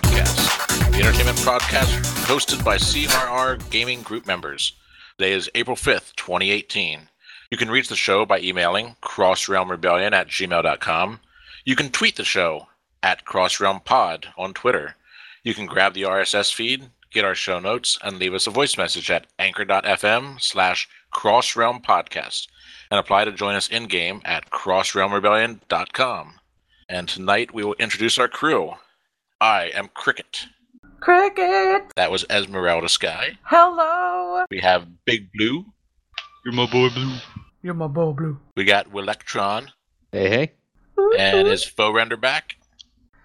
Podcast, the entertainment podcast hosted by CRR Gaming Group members. Today is April 5th, 2018. You can reach the show by emailing crossrealmrebellion at gmail.com. You can tweet the show at crossrealmpod on Twitter. You can grab the RSS feed, get our show notes, and leave us a voice message at anchor.fm slash crossrealmpodcast and apply to join us in-game at crossrealmrebellion.com. And tonight we will introduce our crew. I am Cricket. Cricket! That was Esmeralda Sky. Hello! We have Big Blue. You're my boy Blue. You're my boy blue. We got Willectron Hey, hey. and his faux render back.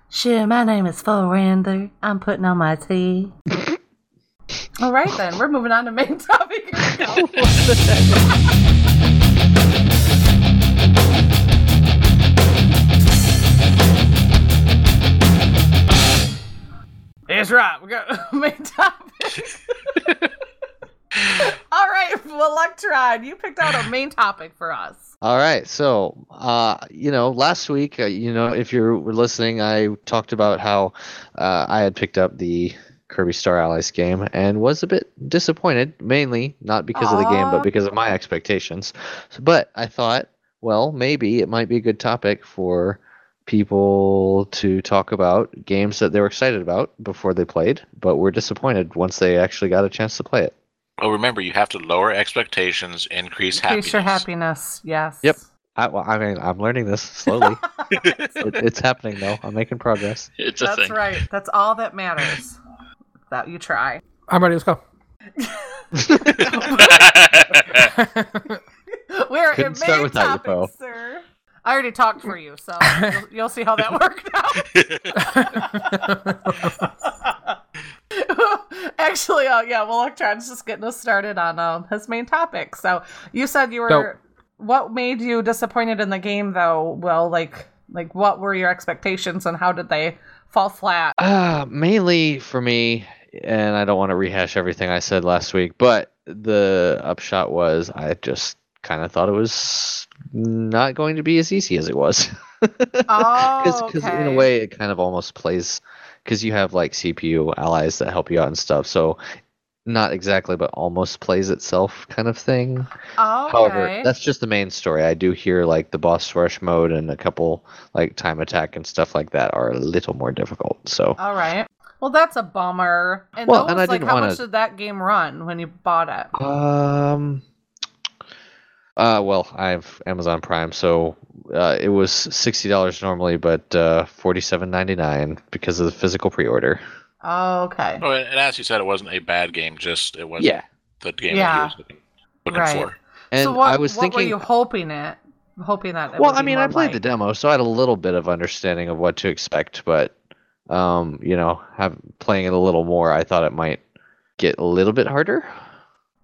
Sure, my name is Render. I'm putting on my tea. All right, then. We're moving on to main topic. That's right. We got main topic. All right, Electron, you picked out a main topic for us. All right. So, uh, you know, last week, uh, you know, if you were listening, I talked about how uh, I had picked up the Kirby Star Allies game and was a bit disappointed, mainly not because of the game, but because of my expectations. But I thought, well, maybe it might be a good topic for people to talk about games that they were excited about before they played, but were disappointed once they actually got a chance to play it. Oh, remember, you have to lower expectations, increase happiness. Increase your happiness. Yes. Yep. I, well, I mean, I'm learning this slowly. it, it's happening though. I'm making progress. It's a That's thing. right. That's all that matters. that you try. I'm ready. Let's go. We're Couldn't in start main without you, topic, sir. I already talked for you, so you'll, you'll see how that worked out. Actually, uh, yeah, well, Electron's just getting us started on um, his main topic. So you said you were. Dope. What made you disappointed in the game, though? Well, like, like what were your expectations, and how did they fall flat? Uh, mainly for me, and I don't want to rehash everything I said last week, but the upshot was I just kind of thought it was not going to be as easy as it was. Oh, Because in a way, it kind of almost plays because you have like CPU allies that help you out and stuff. So not exactly, but almost plays itself kind of thing. Oh, However, that's just the main story. I do hear like the boss rush mode and a couple like time attack and stuff like that are a little more difficult. So All right. Well, that's a bummer. And Well, and I like, didn't how wanna- much did that game run when you bought it? um uh well, I have Amazon Prime, so uh, it was sixty dollars normally, but uh, forty seven ninety nine because of the physical pre order. Oh, okay. Oh, and as you said, it wasn't a bad game, just it wasn't Yeah, the game Yeah. that he was looking, looking Right. for. and so what, I was what thinking. were you hoping it? Hoping that. It well, would I mean, I played the demo, so I had a little bit of understanding of what to expect, but um, you know, have playing it a little more, I thought it might get a little bit harder.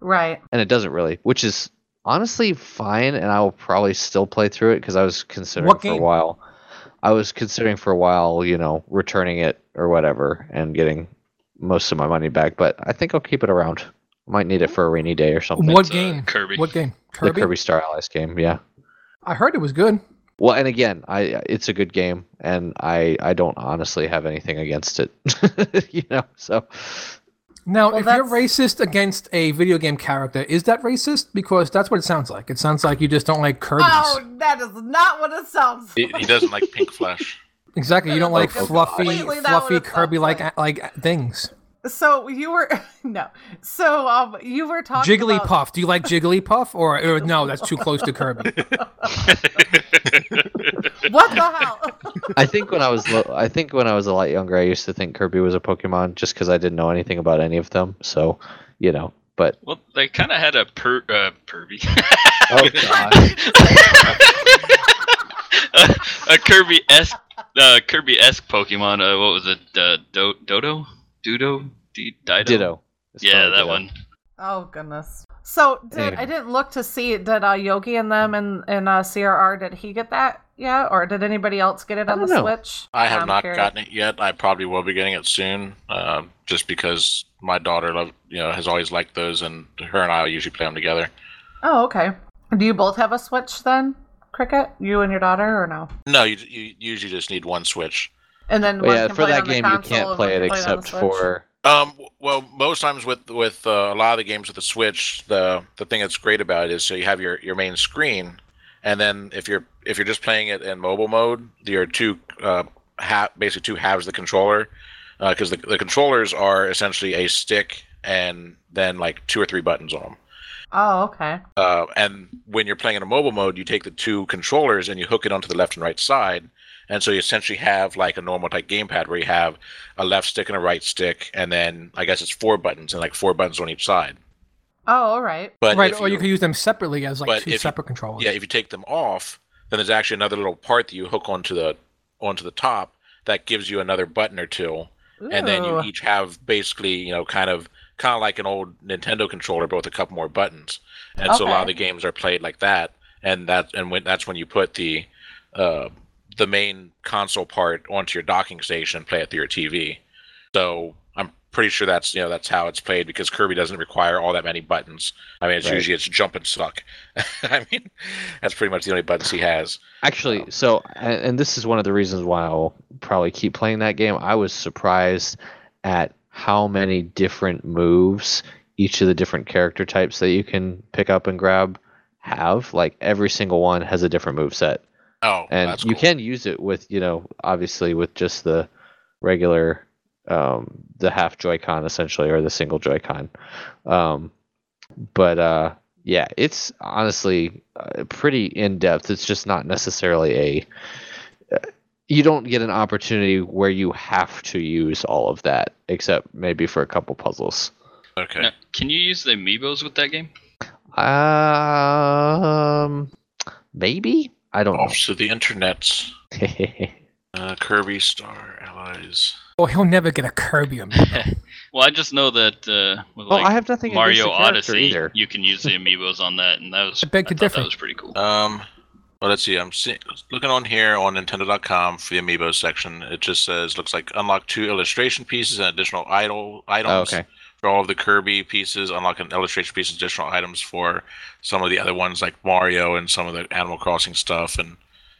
Right. and it doesn't really, which is honestly fine. And I will probably still play through it because I was considering What for a while. I was considering for a while, you know, returning it or whatever and getting most of my money back. But I think I'll keep it around. Might need it for a rainy day or something. What It's, uh, game? Kirby. What game? the Kirby. Kirby Star Allies game, yeah. I heard it was good. Well, and again, I it's a good game, and I I don't honestly have anything against it, you know. So Now, Well, if you're racist against a video game character, is that racist? Because that's what it sounds like. It sounds like you just don't like Kirby's. Oh, that is not what it sounds. He, he doesn't like pink flesh. Exactly. You don't like Oh, fluffy, completely not what fluffy it Kirby-like like. like things. So you were no. So um, you were talking about Jigglypuff. Do you like Jigglypuff, or, or no? That's too close to Kirby. what the hell? I think when I was lo- I think when I was a lot younger, I used to think Kirby was a Pokemon just because I didn't know anything about any of them. So, you know, but Well, they kind of had a per uh, pervy. oh god. a, a Kirby esque uh, Kirby esque Pokemon. Uh, what was it? Uh, Do- Dodo, Dudo, D- Dido. Ditto. It's Yeah, that Ditto. one. Oh goodness. So did, Anyway. I didn't look to see did uh, Yogi and them and and uh, CRR did he get that yet or did anybody else get it on the know. Switch? I have I'm not curious. gotten it yet. I probably will be getting it soon, uh, just because my daughter, love, you know, has always liked those, and her and I usually play them together. Oh okay. Do you both have a Switch then? Cricket, you and your daughter, or no? No, you, you usually just need one Switch. And then But yeah, for that game you can't play it can except Switch? for Um, well, most times with with uh, a lot of the games with the Switch, the the thing that's great about it is so you have your, your main screen, and then if you're if you're just playing it in mobile mode, there are two uh, ha- basically two halves of the controller, because the the controllers are essentially a stick and then like two or three buttons on them. Oh, okay. Uh, and when you're playing in a mobile mode, you take the two controllers and you hook it onto the left and right side. And so you essentially have like a normal type gamepad where you have a left stick and a right stick, and then I guess it's four buttons and like four buttons on each side. Oh, all right. But right, or you could use them separately as like two if you- separate controllers. yeah, if you take them off, then there's actually another little part that you hook onto the onto the top that gives you another button or two, and then you each have basically you know kind of kind of like an old Nintendo controller, but with a couple more buttons. And so a lot of the games are played like that, and that and when that's when you put the uh, the main console part onto your docking station and play it through your TV. So I'm pretty sure that's you know that's how it's played because Kirby doesn't require all that many buttons. I mean, it's Right. usually it's jump and suck. I mean, that's pretty much the only buttons he has. Actually, um, so and, and this is one of the reasons why I'll probably keep playing that game. I was surprised at how many different moves each of the different character types that you can pick up and grab have. Like every single one has a different move set. Oh, and that's you cool. can use it with you know obviously with just the regular um the half joy-con essentially or the single joy-con um but uh yeah it's honestly uh, pretty in-depth it's just not necessarily a uh, you don't get an opportunity where you have to use all of that except maybe for a couple puzzles Okay. Now, can you use the amiibos with that game? um maybe i don't Off to the internet. know Uh, Kirby Star Allies. Well, he'll never get a Kirby amiibo. Well, I just know that uh, with well like i have nothing Mario against the character Odyssey, either you can use the amiibos on that, and that was I beg to differ. That was pretty cool. Um, well, let's see. I'm see- looking on here on Nintendo.com for the Amiibo section. It just says looks like unlock two illustration pieces and additional idol items Oh, okay. For all of the Kirby pieces. Unlock an illustration piece, and additional items for some of the other ones like Mario and some of the Animal Crossing stuff. And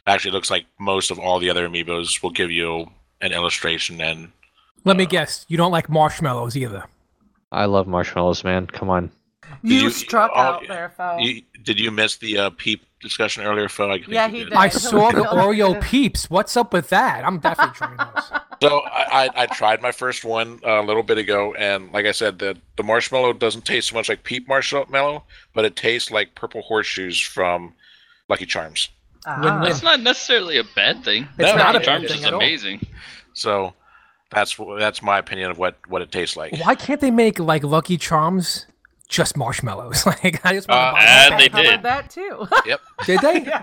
actually, it looks like most of all the other Amiibos will give you an illustration and Let me guess, you don't like marshmallows either. I love marshmallows, man. Come on. You, you- struck oh, out there, Phil. You, did you miss the uh, peep discussion earlier, Phil? I think Yeah, he did. did. I saw the Oreo peeps. What's up with that? I'm definitely trying those. So I, I, I tried my first one uh, a little bit ago, and like I said, the the marshmallow doesn't taste so much like peep marshmallow, but it tastes like purple horseshoes from Lucky Charms. Ah. Win-win. It's not necessarily a bad thing. It's No, not a Lucky bad Charms thing is at all. amazing. So that's that's my opinion of what what it tastes like. Why can't they make like Lucky Charms just marshmallows? Like I just want Uh, to buy and they How about did. that too. Yep. Did they? Yeah.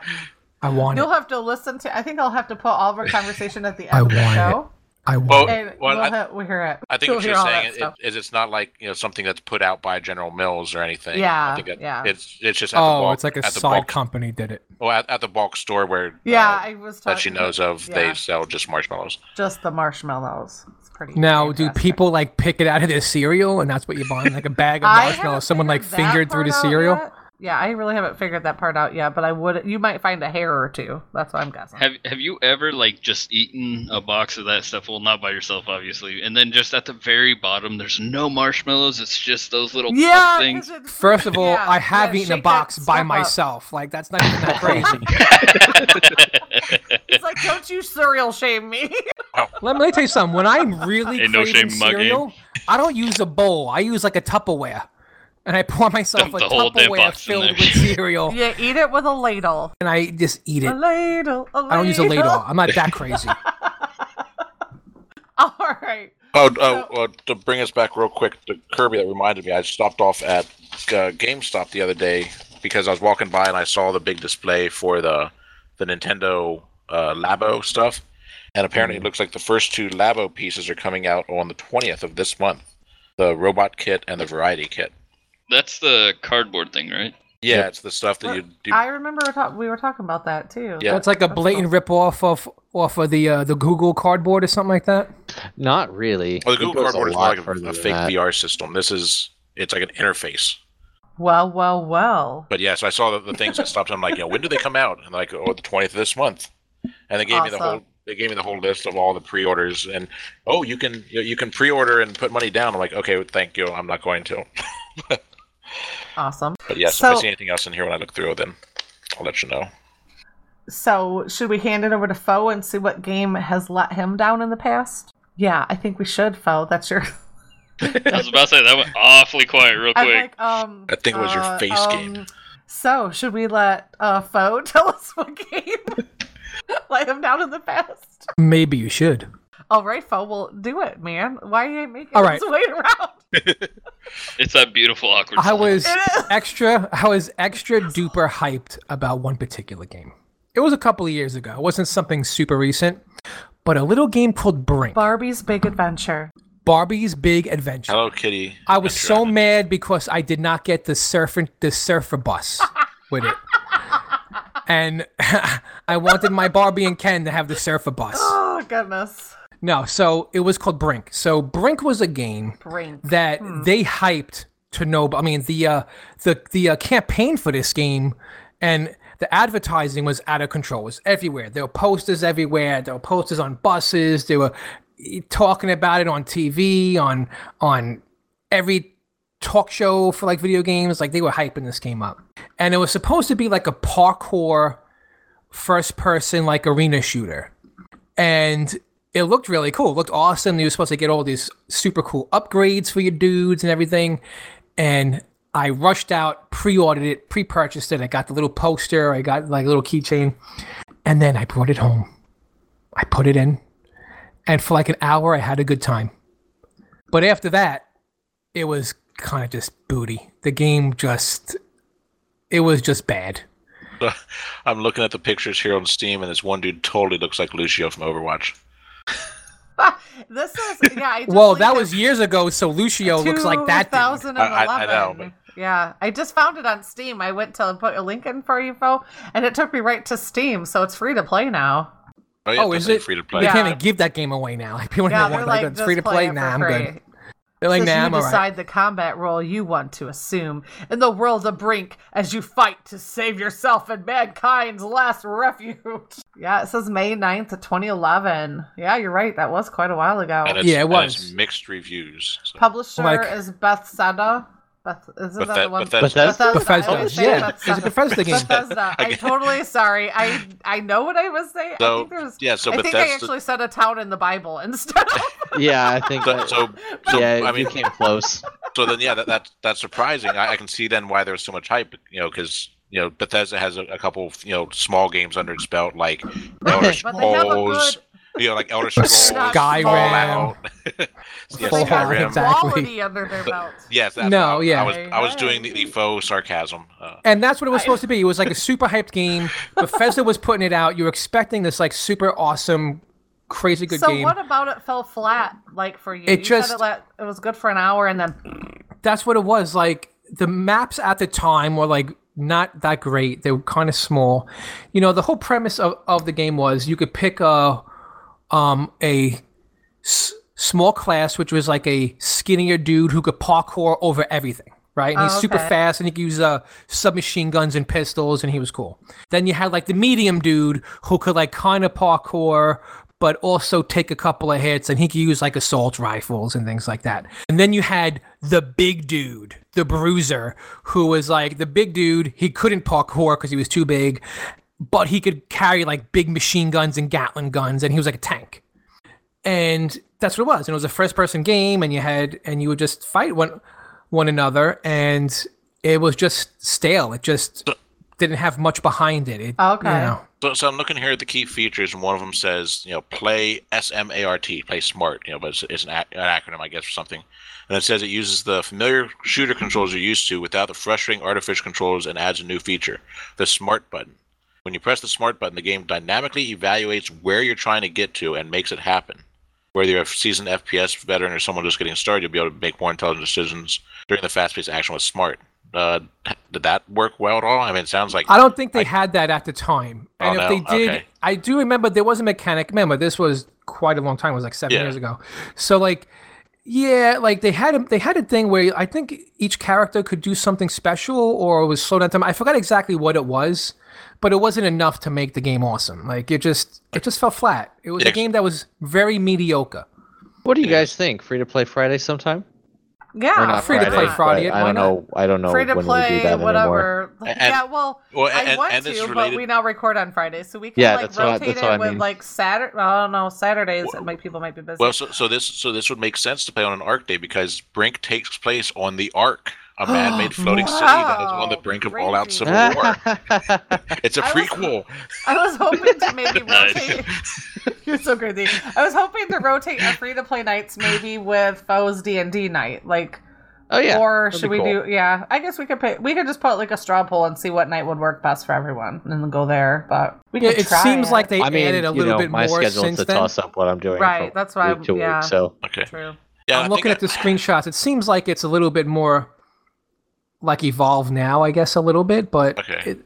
I want it. You'll have to listen to. I think I'll have to put all of our conversation at the I end of the want show, I Well, want and well, we'll, I- ha- we'll hear it. I think You'll what hear you're saying that is, is it's not like you know something that's put out by General Mills or anything. Yeah, I think it, yeah. It's it's just at the Oh, bulk, it's like a at the side bulk, company did it. well, at, at the bulk store where yeah, uh, I was talking that she knows of, yeah, they sell just marshmallows. just the marshmallows. It's pretty. Now, do people like pick it out of their cereal and that's what you buy. Like a bag of I marshmallows? Someone like fingered through the cereal? yet. Yeah, I really haven't figured that part out yet, but I would. You might find a hair or two. That's what I'm guessing. Have Have you ever like just eaten a box of that stuff? Well, not by yourself, obviously. And then just at the very bottom, there's no marshmallows. It's just those little puff things. First of all, yeah, I have yeah, eaten a box by stuff up. myself. Like that's not even that crazy. It's like, don't you cereal shame me. let, me, let me tell you something. When I'm really Ain't no craving shame in game. cereal, I don't use a bowl. I use like a Tupperware, and I pour myself Dump a the whole damn Tupperware filled with cereal, you eat it with a ladle. and I just eat it. A it. ladle. A ladle. I don't use a ladle. I'm not that crazy. All right. Oh, oh uh, to bring us back real quick to Kirby, that reminded me. I stopped off at uh, GameStop the other day because I was walking by and I saw the big display for the the Nintendo uh, Labo stuff, and apparently it looks like the first two Labo pieces are coming out on the twentieth of this month. The robot kit and the variety kit. That's the cardboard thing, right? Yeah, Yep. it's the stuff that you do. I remember we, talk- we were talking about that too. Yeah. That's like a That's blatant cool. rip off of off of the uh, the Google Cardboard or something like that. Not really. Well, the Google Cardboard is more like a, a fake that. VR system. This is it's like an interface. Well, well, well. But yeah, so I saw the, the things that stopped. I'm like, you know, when do they come out? And like, oh, the twentieth of this month. And they gave me the whole. They gave me the whole list of all the pre-orders, and oh, you can you, you can pre-order and put money down. I'm like, okay, thank you. I'm not going to. Awesome. But yes, if I see anything else in here when I look through, then I'll let you know. So, should we hand it over to Foe and see what game has let him down in the past? Yeah, I think we should, Foe. That's your. I was about to say that went awfully quiet real I'm quick. like, um. I think it was your uh, face um, game. So, should we let uh, Foe tell us what game let him down in the past? Maybe you should. All right, Foe, well, do it, man. Why are you making All us right. wait around? It's that beautiful awkward. I silence. was extra. I was extra duper hyped about one particular game. It was a couple of years ago. It wasn't something super recent, but a little game called Brink. Barbie's Big Adventure. Barbie's Big Adventure. Hello Kitty. I was Adventure so Island. mad because I did not get the surfer the surfer bus with it. And I wanted my Barbie and Ken to have the surfer bus. Oh, goodness. No, so it was called Brink. So Brink was a game Brink. that they hyped to no. I mean, the uh, the the uh, campaign for this game and the advertising was out of control. It was everywhere. There were posters everywhere. There were posters on buses. They were talking about it on TV, on on every talk show for like video games. Like they were hyping this game up, and it was supposed to be like a parkour, first person like arena shooter, and it looked really cool. It looked awesome. You were supposed to get all these super cool upgrades for your dudes and everything. And I rushed out, pre-ordered it, pre-purchased it. I got the little poster. I got like a little keychain, and then I brought it home. I put it in, and for like an hour, I had a good time. But after that, it was kind of just booty. The game just, it was just bad. I'm looking at the pictures here on Steam, and this one dude totally looks like Lucio from Overwatch. This is, yeah. I just Well, that it was years ago, so Lucio looks like that. dude. 2011. I- I- I know, but- Yeah, I just found it on Steam. I went to put a link in for you, Foe, and it took me right to Steam, so it's free to play now. Oh, yeah, Oh, is it? free to They play. Yeah. can't even give that game away now. Like people Yeah, don't they're want like, like, it's free to play play. it for Nah, I'm free. good. They're like, Says nah, you I'm alright. decide the combat role you want to assume in the world of Brink as you fight to save yourself and mankind's last refuge. Yeah, it says May 9th of 2011. Yeah, you're right. That was quite a while ago. And it's, Yeah, it and it's was. mixed reviews. So. Publisher Like- is Bethesda. Beth, isn't that the one? Bethesda. Bethesda? Bethesda. I always say Yeah, it's a Bethesda. Bethesda game. Bethesda. I'm totally sorry. I I know what I was saying. I So, think there was. yeah, so I think I actually said a town in the Bible instead of. Yeah, I think. So, that- so, so yeah, I mean, you came close. so then, yeah, that, that that's surprising. I, I can see then why there was so much hype. You know, because you know Bethesda has a, a couple you know small games under its belt, like Elder But they have a Scrolls. Good You know, like Elder Scrolls, Skyrim. Fallout. yeah, but they have Fallout, Skyrim. exactly. quality under their belt. Yes, that's No, what I, yeah. I was I was doing the, the faux sarcasm. Uh, And that's what it was supposed to be. It was like a super hyped game. Bethesda was putting it out. You were expecting this like super awesome, crazy good so game. So what about it fell flat? Like for you, It you just- said it, let, it was good for an hour and then That's what it was. Like the maps at the time were like not that great. They were kind of small. You know, the whole premise of, of the game was you could pick a um a s- small class which was like a skinnier dude who could parkour over everything. Right, and he's Oh, super fast, and he could use uh, submachine guns and pistols, and he was cool. Then you had like the medium dude who could like kind of parkour, but also take a couple of hits, and he could use like assault rifles and things like that. And then you had the big dude, the bruiser, who was like the big dude. He couldn't parkour because he was too big, but he could carry like big machine guns and Gatling guns, and he was like a tank. And that's what it was. And it was a first person game, and you had and you would just fight one one another, and it was just stale. It just didn't have much behind it. it Okay. You know. so, so I'm looking here at the key features, and one of them says, you know, play S M A R T, play smart. You know, but it's, it's an, ac- an acronym, I guess, for something. And it says it uses the familiar shooter controls you're used to without the frustrating artificial controls and adds a new feature, the smart button. When you press the smart button, the game dynamically evaluates where you're trying to get to and makes it happen. Whether you're a seasoned FPS veteran or someone just getting started, you'll be able to make more intelligent decisions during the fast-paced action with smart. Uh, did that work well at all? I mean, it sounds like I don't think they had that at the time. And Oh, if no? they did, Okay. I do remember there was a mechanic. Remember, this was quite a long time. It was like seven Yeah. years ago. So like, Yeah, like they had a, they had a thing where I think each character could do something special or it was slow down time. I forgot exactly what it was, but it wasn't enough to make the game awesome. Like it just it just fell flat. It was Yeah. a game that was very mediocre. What do you guys think? Free to play Friday sometime? Yeah, or not free to play Friday, Friday, but I don't know. I don't know free to when we play, do that whatever. And- yeah, well, well, I want and this is to, but we now record on Friday, so we can Yeah, like that's I- rotate what I it with mean. like Saturday. I don't know Saturdays. it might people might be busy. Well, so, so this so this would make sense to play on an Arc day because Brink takes place on the Ark, a man-made floating city that is on the brink of all-out civil war. It's a I was- prequel. I was hoping to maybe rotate. You're so crazy. I was hoping to rotate our free to play nights maybe with foes D and D night, like. oh yeah. or that'd should we cool. do? Yeah, I guess we could pay. We could just put like a straw poll and see what night would work best for everyone, and then go there. But we Yeah, could it try seems it. like they I mean, added a little know, bit my more schedule since is to then. toss up what I'm doing. Right, that's why week I'm- yeah. week. So Okay. True. Yeah, I I'm looking think at the screenshots. It seems like it's a little bit more like evolve now, I guess, a little bit. But Okay. it,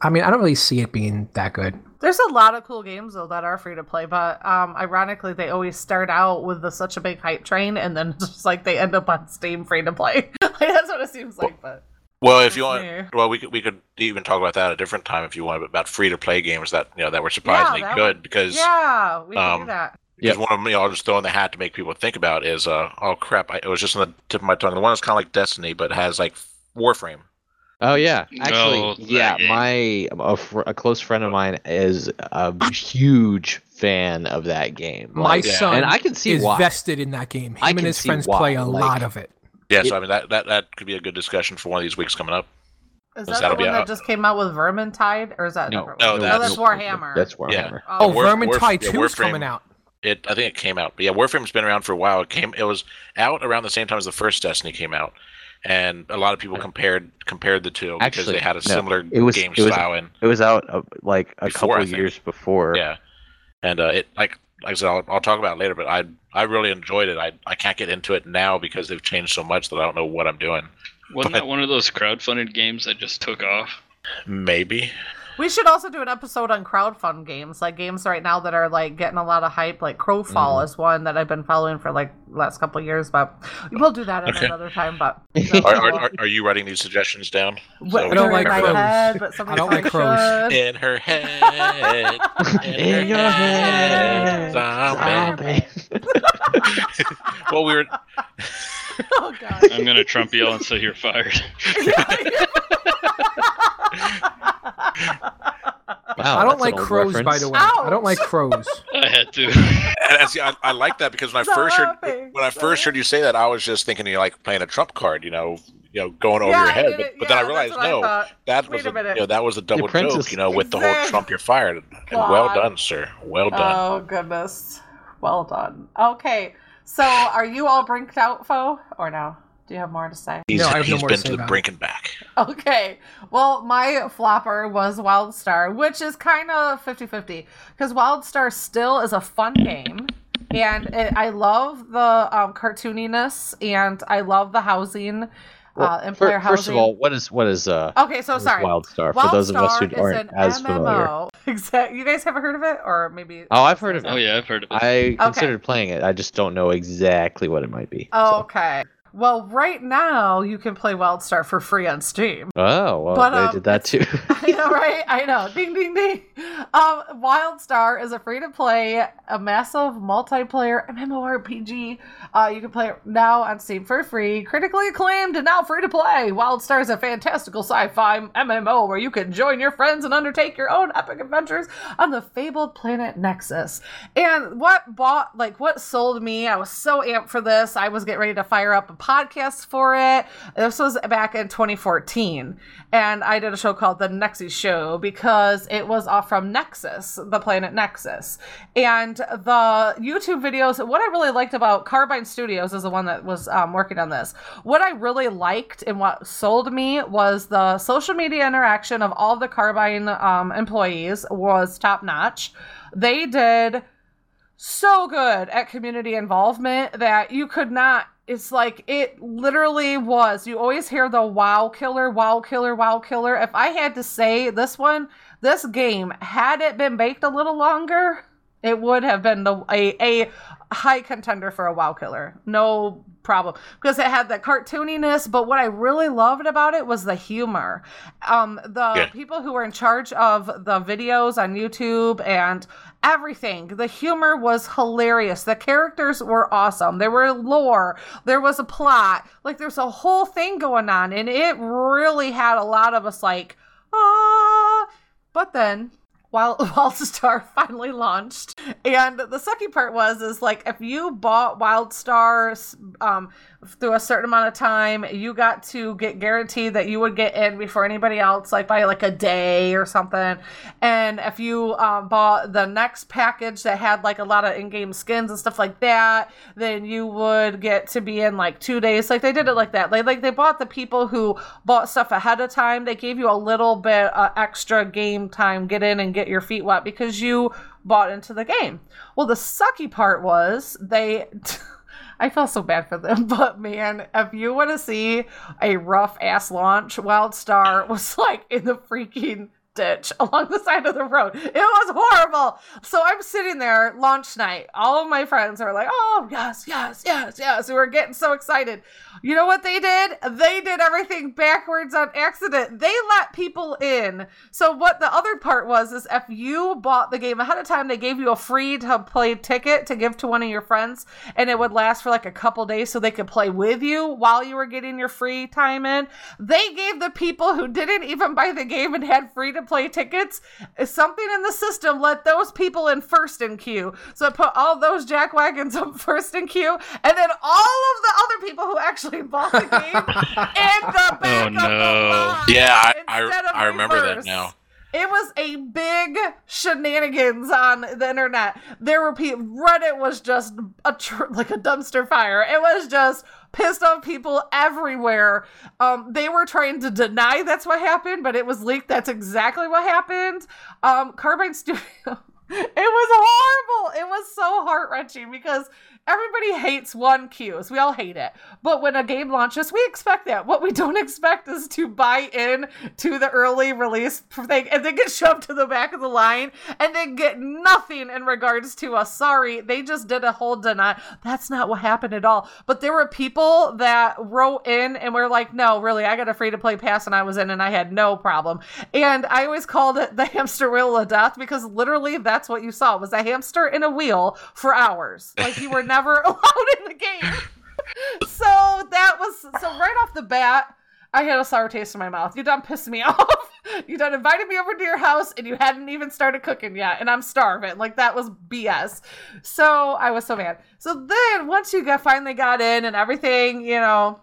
I mean, I don't really see it being that good. There's a lot of cool games though that are free to play, but um, ironically, they always start out with the, such a big hype train, and then just like they end up on Steam free to play. like, that's what it seems like. But Well, if you want, me. well, we could we could even talk about that at a different time if you want about free to play games that you know that were surprisingly that good would- because yeah, we can um, do that. because one of them you know I'll just throw in the hat to make people think about is uh oh crap I, it was just on the tip of my tongue the one that's kind of like Destiny but has like Warframe Oh yeah, oh, actually, Oh, yeah. game. My a, fr- a close friend of mine is a huge fan of that game. My Like, Yeah. son and I can see is why. vested in that game. Him I and can his see friends why, play a like- lot of it. yeah so I mean that, that that could be a good discussion for one of these weeks coming up Is that'll the one that out. just came out with Vermintide, or is that a No, no, oh, that's- oh, that's Warhammer. That's Warhammer. Oh, Oh, War- Vermintide Warf- 2 yeah, is coming out. it I think it came out but yeah Warframe's been around for a while it came it was out around the same time as the first Destiny came out and a lot of people compared compared the two because Actually, they had a no, similar it was- game it was- style and It was out uh, like a Before, couple years before. Yeah, and uh, it like like I said, I'll, I'll talk about it later. But I I really enjoyed it. I I can't get into it now because they've changed so much that I don't know what I'm doing. Wasn't But- that one of those crowdfunded games that just took off? Maybe. We should also do an episode on crowdfund games, like games right now that are like getting a lot of hype. Like Crowfall Mm-hmm. is one that I've been following for like last couple of years, but we'll do that at Okay. another time. But Are, are, are, are you writing these suggestions down? What- So I don't like in my crows. head, but I don't like crows. In her head. In your head, Zombie. zombie. Well, we were. Oh god. I'm gonna Trump yell and say you're fired. Wow, I don't like an old crows, by the way. I don't like crows. I had to. And I, see, I, I like that because when I first heard Zombie. when I first heard you say that, I was just thinking you're like playing a trump card, you know, you know, going over Yeah, your head. did But, it. but then I realized that's what I no, that was a minute. you know, that was a double joke, you know, with the whole Trump you're fired. And well done, sir. Well done. Oh goodness. Well done. Okay. So are you all brinked out, foe? Or no? Do you have more to say? He's, No, I have no he's more to been say to the brink and back. Okay. Well, my flopper was Wildstar, which is kind of 50 50 because Wildstar still is a fun game. And it, I love the um, cartooniness and I love the housing, Well, uh, fir- employer housing. first of all, what is what is uh okay, so sorry. WildStar for those of us who Wildstar is aren't an as familiar? MMO. Exactly. You guys ever heard of it? Or maybe. Oh, I've heard of it. Oh yeah, I've heard of it. I considered playing it. I just don't know exactly what it might be. so. Okay. Well, right now you can play Wildstar for free on Steam. Oh, well, But, they um, did that too. I know, right? I know. Ding, ding, ding. Um, Wildstar is a free to play, a massive multiplayer MMORPG. Uh, you can play it now on Steam for free, critically acclaimed, and now free to play. Wildstar is a fantastical sci fi MMO where you can join your friends and undertake your own epic adventures on the fabled planet Nexus. And what bought, like, what sold me, I was so amped for this. I was getting ready to fire up a podcast for it. This was back in 2014. And I did a show called The Nexus Show because it was off from Nexus, the planet Nexus. And the YouTube videos, what I really liked about Carbine Studios is the one that was um, working on this. What I really liked and what sold me was the social media interaction of all the Carbine um, employees was top notch. They did so good at community involvement that you could not it's like it literally was you always hear the wow killer wow killer wow killer if i had to say this one this game had it been baked a little longer It would have been the a, a high contender for a WoW killer. No problem. Because it had that cartooniness, but what I really loved about it was the humor. Um, the Yeah. people who were in charge of the videos on YouTube and everything, the humor was hilarious. The characters were awesome. There were lore, there was a plot, like there's a whole thing going on, and it really had a lot of us like, ah. But then while WildStar finally launched. And the sucky part was is like if you bought WildStar um through a certain amount of time, you got to get guaranteed that you would get in before anybody else, like by like a day or something. And if you um, bought the next package that had like a lot of in-game skins and stuff like that, then you would get to be in like two days. Like they did it like that. Like like they bought the people who bought stuff ahead of time. They gave you a little bit uh, extra game time, get in and get your feet wet because you bought into the game. Well, the sucky part was they. I felt so bad for them, but man, if you want to see a rough ass launch, WildStar was like in the freaking ditch along the side of the road. It was horrible. So I'm sitting there, launch night. All of my friends are like, oh, yes, yes, yes, yes. We were getting so excited. You know what they did? They did everything backwards on accident. They let people in. So what the other part was is if you bought the game ahead of time, they gave you a free to play ticket to give to one of your friends, and it would last for like a couple days so they could play with you while you were getting your free time in. They gave the people who didn't even buy the game and had free to play tickets something in the system let those people in first in queue. So it put all those jack wagons up first in queue, and then all of the other people who actually bought the game in the back Oh, of the line Yeah, I, I, I remember that now. It was a big shenanigans on the internet. There were people. Reddit was just a tr- like a dumpster fire. It was just pissed off people everywhere. Um, they were trying to deny that's what happened, but it was leaked. That's exactly what happened. Um, Carbine Studio. It was horrible. It was so heart wrenching because everybody hates one queues. We all hate it. But when a game launches, we expect that. What we don't expect is to buy in to the early release thing and then get shoved to the back of the line and then get nothing in regards to us. sorry. They just did a whole deny. That's not what happened at all. But there were people that wrote in and were like, no, really, I got a free to play pass and I was in and I had no problem. And I always called it the hamster wheel of death because literally that's what you saw was a hamster in a wheel for hours. Like you were never allowed in the game. so that was so right off the bat. I had a sour taste in my mouth. You done pissed me off. you done invited me over to your house and you hadn't even started cooking yet, and I'm starving. Like that was BS. So I was so mad. So then once you got finally got in and everything, you know,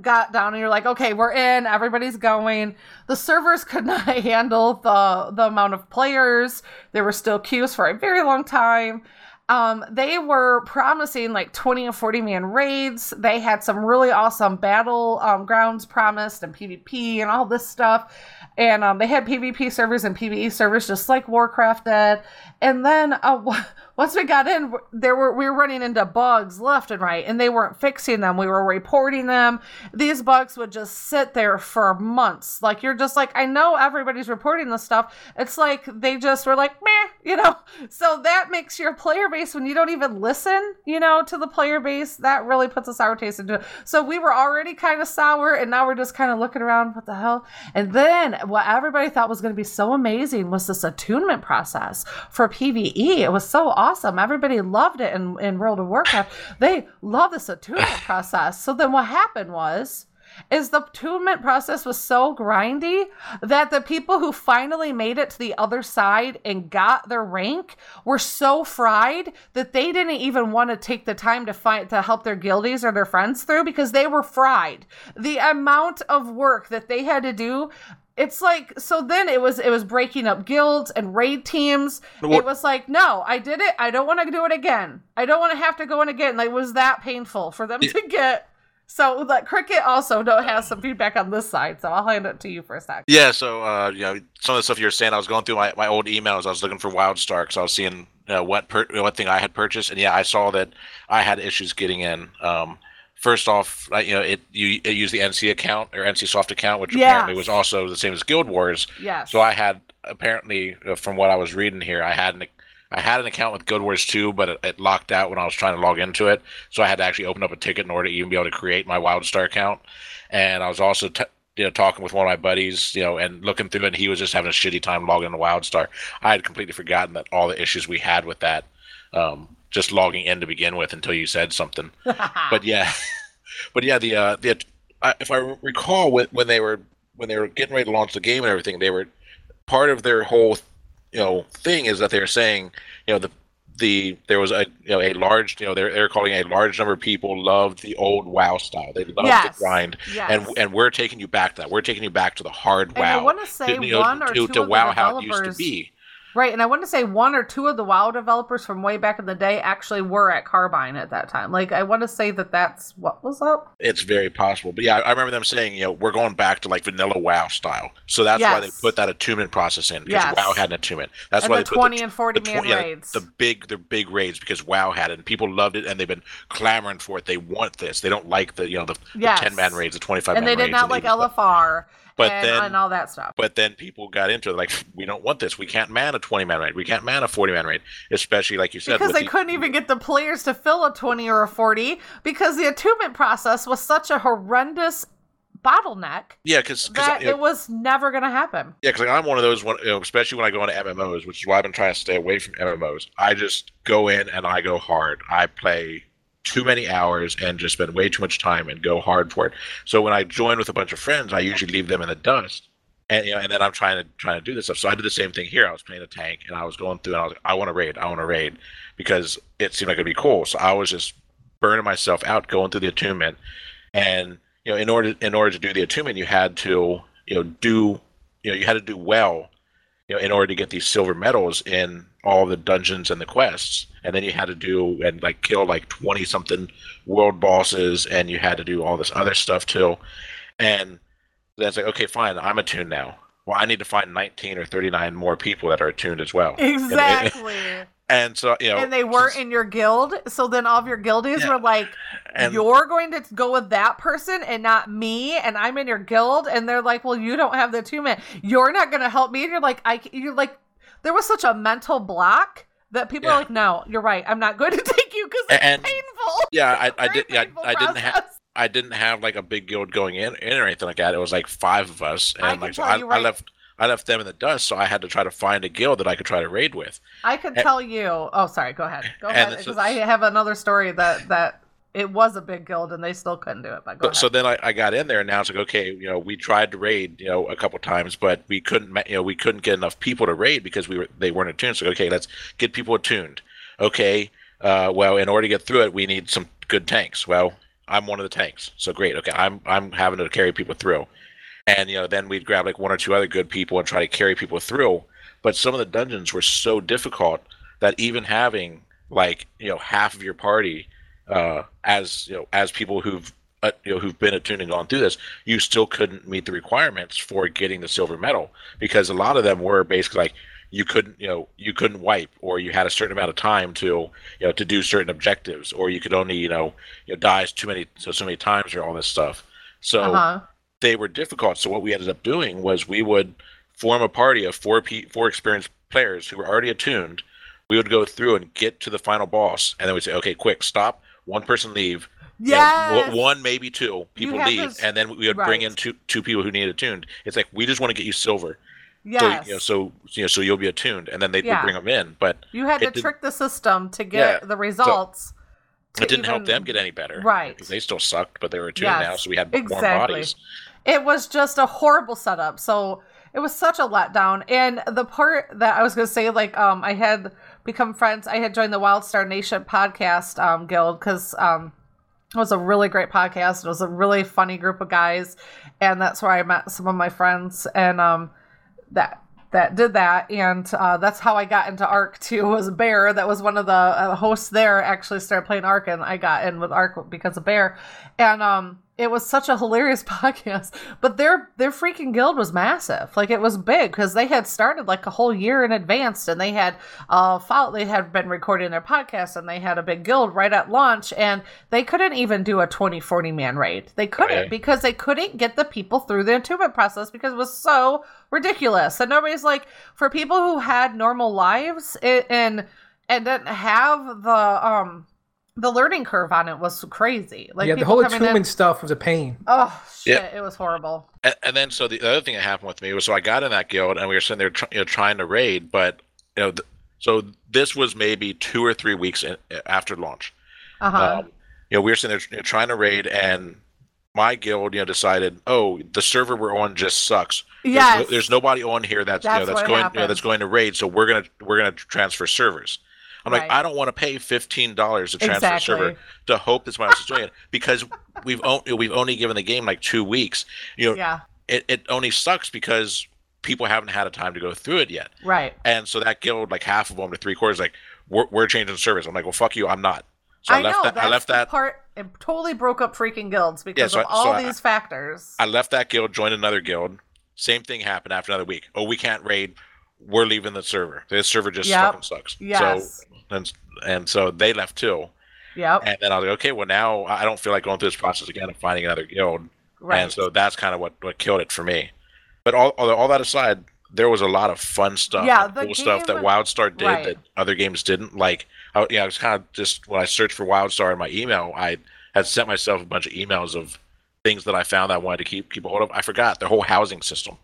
got down and you're like, okay, we're in, everybody's going. The servers could not handle the the amount of players. There were still queues for a very long time. Um, they were promising like 20 and 40 man raids. They had some really awesome battle um, grounds promised and PvP and all this stuff. And um, they had PvP servers and PvE servers just like Warcraft did. And then uh, once we got in, there were we were running into bugs left and right, and they weren't fixing them. We were reporting them. These bugs would just sit there for months. Like you're just like, I know everybody's reporting this stuff. It's like they just were like, meh, you know. So that makes your player base when you don't even listen, you know, to the player base. That really puts a sour taste into it. So we were already kind of sour, and now we're just kind of looking around. What the hell? And then what everybody thought was going to be so amazing was this attunement process for PVE. It was so awesome. Everybody loved it in, in World of Warcraft. They love this attunement process. So then what happened was is the attunement process was so grindy that the people who finally made it to the other side and got their rank were so fried that they didn't even want to take the time to find to help their guildies or their friends through because they were fried. The amount of work that they had to do it's like so then it was it was breaking up guilds and raid teams But it was like no i did it i don't want to do it again i don't want to have to go in again like it was that painful for them Yeah. to get so like cricket also don't have some feedback on this side so i'll hand it to you for a sec Yeah, so uh, you know, some of the stuff you were saying, I was going through my, my old emails. I was looking for WildStar because I was seeing uh, what per- what thing I had purchased, and yeah, I saw that I had issues getting in. Um, first off, you know, it you it used the NC account or NC Soft account, which apparently was also the same as Guild Wars. yes So I had apparently, uh, from what I was reading here, I had an, I had an account with Guild Wars 2, but it, it locked out when I was trying to log into it. So I had to actually open up a ticket in order to even be able to create my WildStar account. And I was also t- you know talking with one of my buddies, you know, and looking through it, and he was just having a shitty time logging into WildStar. I had completely forgotten that all the issues we had with that, um, just logging in to begin with, until you said something. but yeah, but yeah, the uh, the I, if I recall when when they were when they were getting ready to launch the game and everything, they were part of their whole you know thing is that they were saying you know the the there was a you know a large you know they're they're calling a large number of people loved the old WoW style. They loved Yes. the grind, yes. and and we're taking you back to that. We're taking you back to the hard And I WoW. want to say to, you know, or to, two to of WoW the how it used to be. Right? And I want to say one or two of the WoW developers from way back in the day actually were at Carbine at that time. Like I want to say that that's what was up. It's very possible, but yeah, I remember them saying, you know, we're going back to like vanilla WoW style. So that's why they put that attunement process in because Yes. WoW had an attunement. That's and why the they put twenty the, and forty the man tw- yeah, raids. the big the big raids because WoW had it and people loved it and they've been clamoring for it. They want this. They don't like the you know the, Yes. ten man raids, the twenty five and they did not like LFR But and, then- and all that stuff. But then people got into it like we don't want this. We can't man a twenty man raid. We can't man a forty man raid, especially like you said Because they the- couldn't even get the players to fill a 20 or a 40 because the attunement process was such a horrendous bottleneck yeah because that it was never going to happen. Yeah, because I'm one of those, one, you know, especially when I go into MMOs, which is why I've been trying to stay away from MMOs. I just go in and I go hard. I play too many hours and just spend way too much time and go hard for it. So when I join with a bunch of friends, I usually leave them in the dust. And you know, and then I'm trying to trying to do this stuff. So I did the same thing here. I was playing a tank and I was going through and I was like, I want to raid, I want to raid, because it seemed like it'd be cool. So I was just burning myself out going through the attunement, and you know, in order in order to do the attunement, you had to you know do you know you had to do well you know in order to get these silver medals in all the dungeons and the quests and then you had to do and like kill like 20 something world bosses and you had to do all this other stuff too and then it's like okay fine i'm attuned now well i need to find 19 or 39 more people that are attuned as well Exactly. and so you know and they weren't in your guild. So then all of your guildies Yeah. were like, and you're going to go with that person and not me and i'm in your guild and they're like well you don't have the attunement you're not going to help me and you're like i you're like there was such a mental block that people Yeah. are like no you're right i'm not going to take you because it's And- painful yeah i, I did yeah, painful I didn't have. I didn't have like a big guild going in, in or anything like that. It was like five of us, and I like so I, you I left I left them in the dust, so I had to try to find a guild that I could try to raid with. i could and- tell you oh sorry go ahead go ahead because i have another story that that it was a big guild and they still couldn't do it but So, so then I, I got in there, and now it's like okay, you know, we tried to raid, you know, a couple times, but we couldn't, you know, we couldn't get enough people to raid because we were they weren't attuned. So okay, let's get people attuned. Okay, uh, well, in order to get through it, we need some good tanks. Well, I'm one of the tanks, so great. Okay, I'm I'm having to carry people through, and you know, then we'd grab like one or two other good people and try to carry people through. But some of the dungeons were so difficult that even having like you know half of your party uh, as you know as people who've uh, you know who've been attuned and gone through this, you still couldn't meet the requirements for getting the silver medal because a lot of them were basically like you couldn't you know you couldn't wipe or you had a certain amount of time to you know to do certain objectives or you could only you know you know die too many so so many times or all this stuff. So uh-huh they were difficult. So what we ended up doing was we would form a party of four pe- four experienced players who were already attuned. We would go through and get to the final boss, and then we'd say, "Okay, quick, stop. One person leave. You know, w- one maybe two people leave, and then we would bring in two two people who needed attuned. It's like we just want to get you silver, yes so you know, so you know, so you'll be attuned, and then they would Yeah. bring them in. But you had to trick the system to get Yeah, the results to it didn't help them get any better, Right. Because they still sucked, but they were attuned Yes, now, so we had more bodies. it was just a horrible setup so it was such a letdown and the part that i was going to say like um i had become friends i had joined the wildstar nation podcast um guild because um it was a really great podcast it was a really funny group of guys and that's where i met some of my friends and um that that did that. And uh, that's how i got into arc too was bear. That was one of the uh, hosts there actually started playing arc and i got in with arc because of bear. And um it was such a hilarious podcast but their their freaking guild was massive. Like it was big because they had started like a whole year in advance and they had uh follow, they had been recording their podcast and they had a big guild right at launch and they couldn't even do a 20 40 man raid. They couldn't Okay. because they couldn't get the people through the attunement process because it was so ridiculous. And nobody's like for people who had normal lives it, and and didn't have the um the learning curve on it was crazy. Like yeah, the whole coming attunement in- stuff was a pain. Oh shit! Yeah. It was horrible. And, and then so the other thing that happened with me was so I got in that guild and we were sitting there tr- you know, trying to raid, but you know, th- so this was maybe two or three weeks in, after launch. Uh huh. Um, you know, we were sitting there you trying to raid, and my guild, you know, decided, oh, the server we're on just sucks. There's, no, there's nobody on here that's, you know That's that's going you know, that's going to raid, so we're gonna we're gonna transfer servers. I'm like, I don't want to pay fifteen dollars to transfer a server to hope that somebody else is doing it because we've only we've only given the game like two weeks. You know, Yeah. it, it only sucks because people haven't had a time to go through it yet. Right. And so that guild, like half of them to three quarters, like we're, we're changing service. I'm like, well, fuck you, I'm not. So I, I, left know that. I left that. part. It totally broke up freaking guilds because so of I- all so I- these factors. I left that guild, joined another guild. Same thing happened after another week. Oh, we can't raid. We're leaving the server. The server just Yep. fucking sucks. yes. So and and so they left too. Yeah. And then I was like, okay, well now I don't feel like going through this process again of finding another guild. right. And so that's kind of what, what killed it for me. But all, all that aside, there was a lot of fun stuff, Yeah, cool stuff that game- WildStar did right. that other games didn't. Like, I, yeah, I was kind of just when I searched for WildStar in my email, I had sent myself a bunch of emails of things that I found that I wanted to keep keep a hold of. I forgot the whole housing system.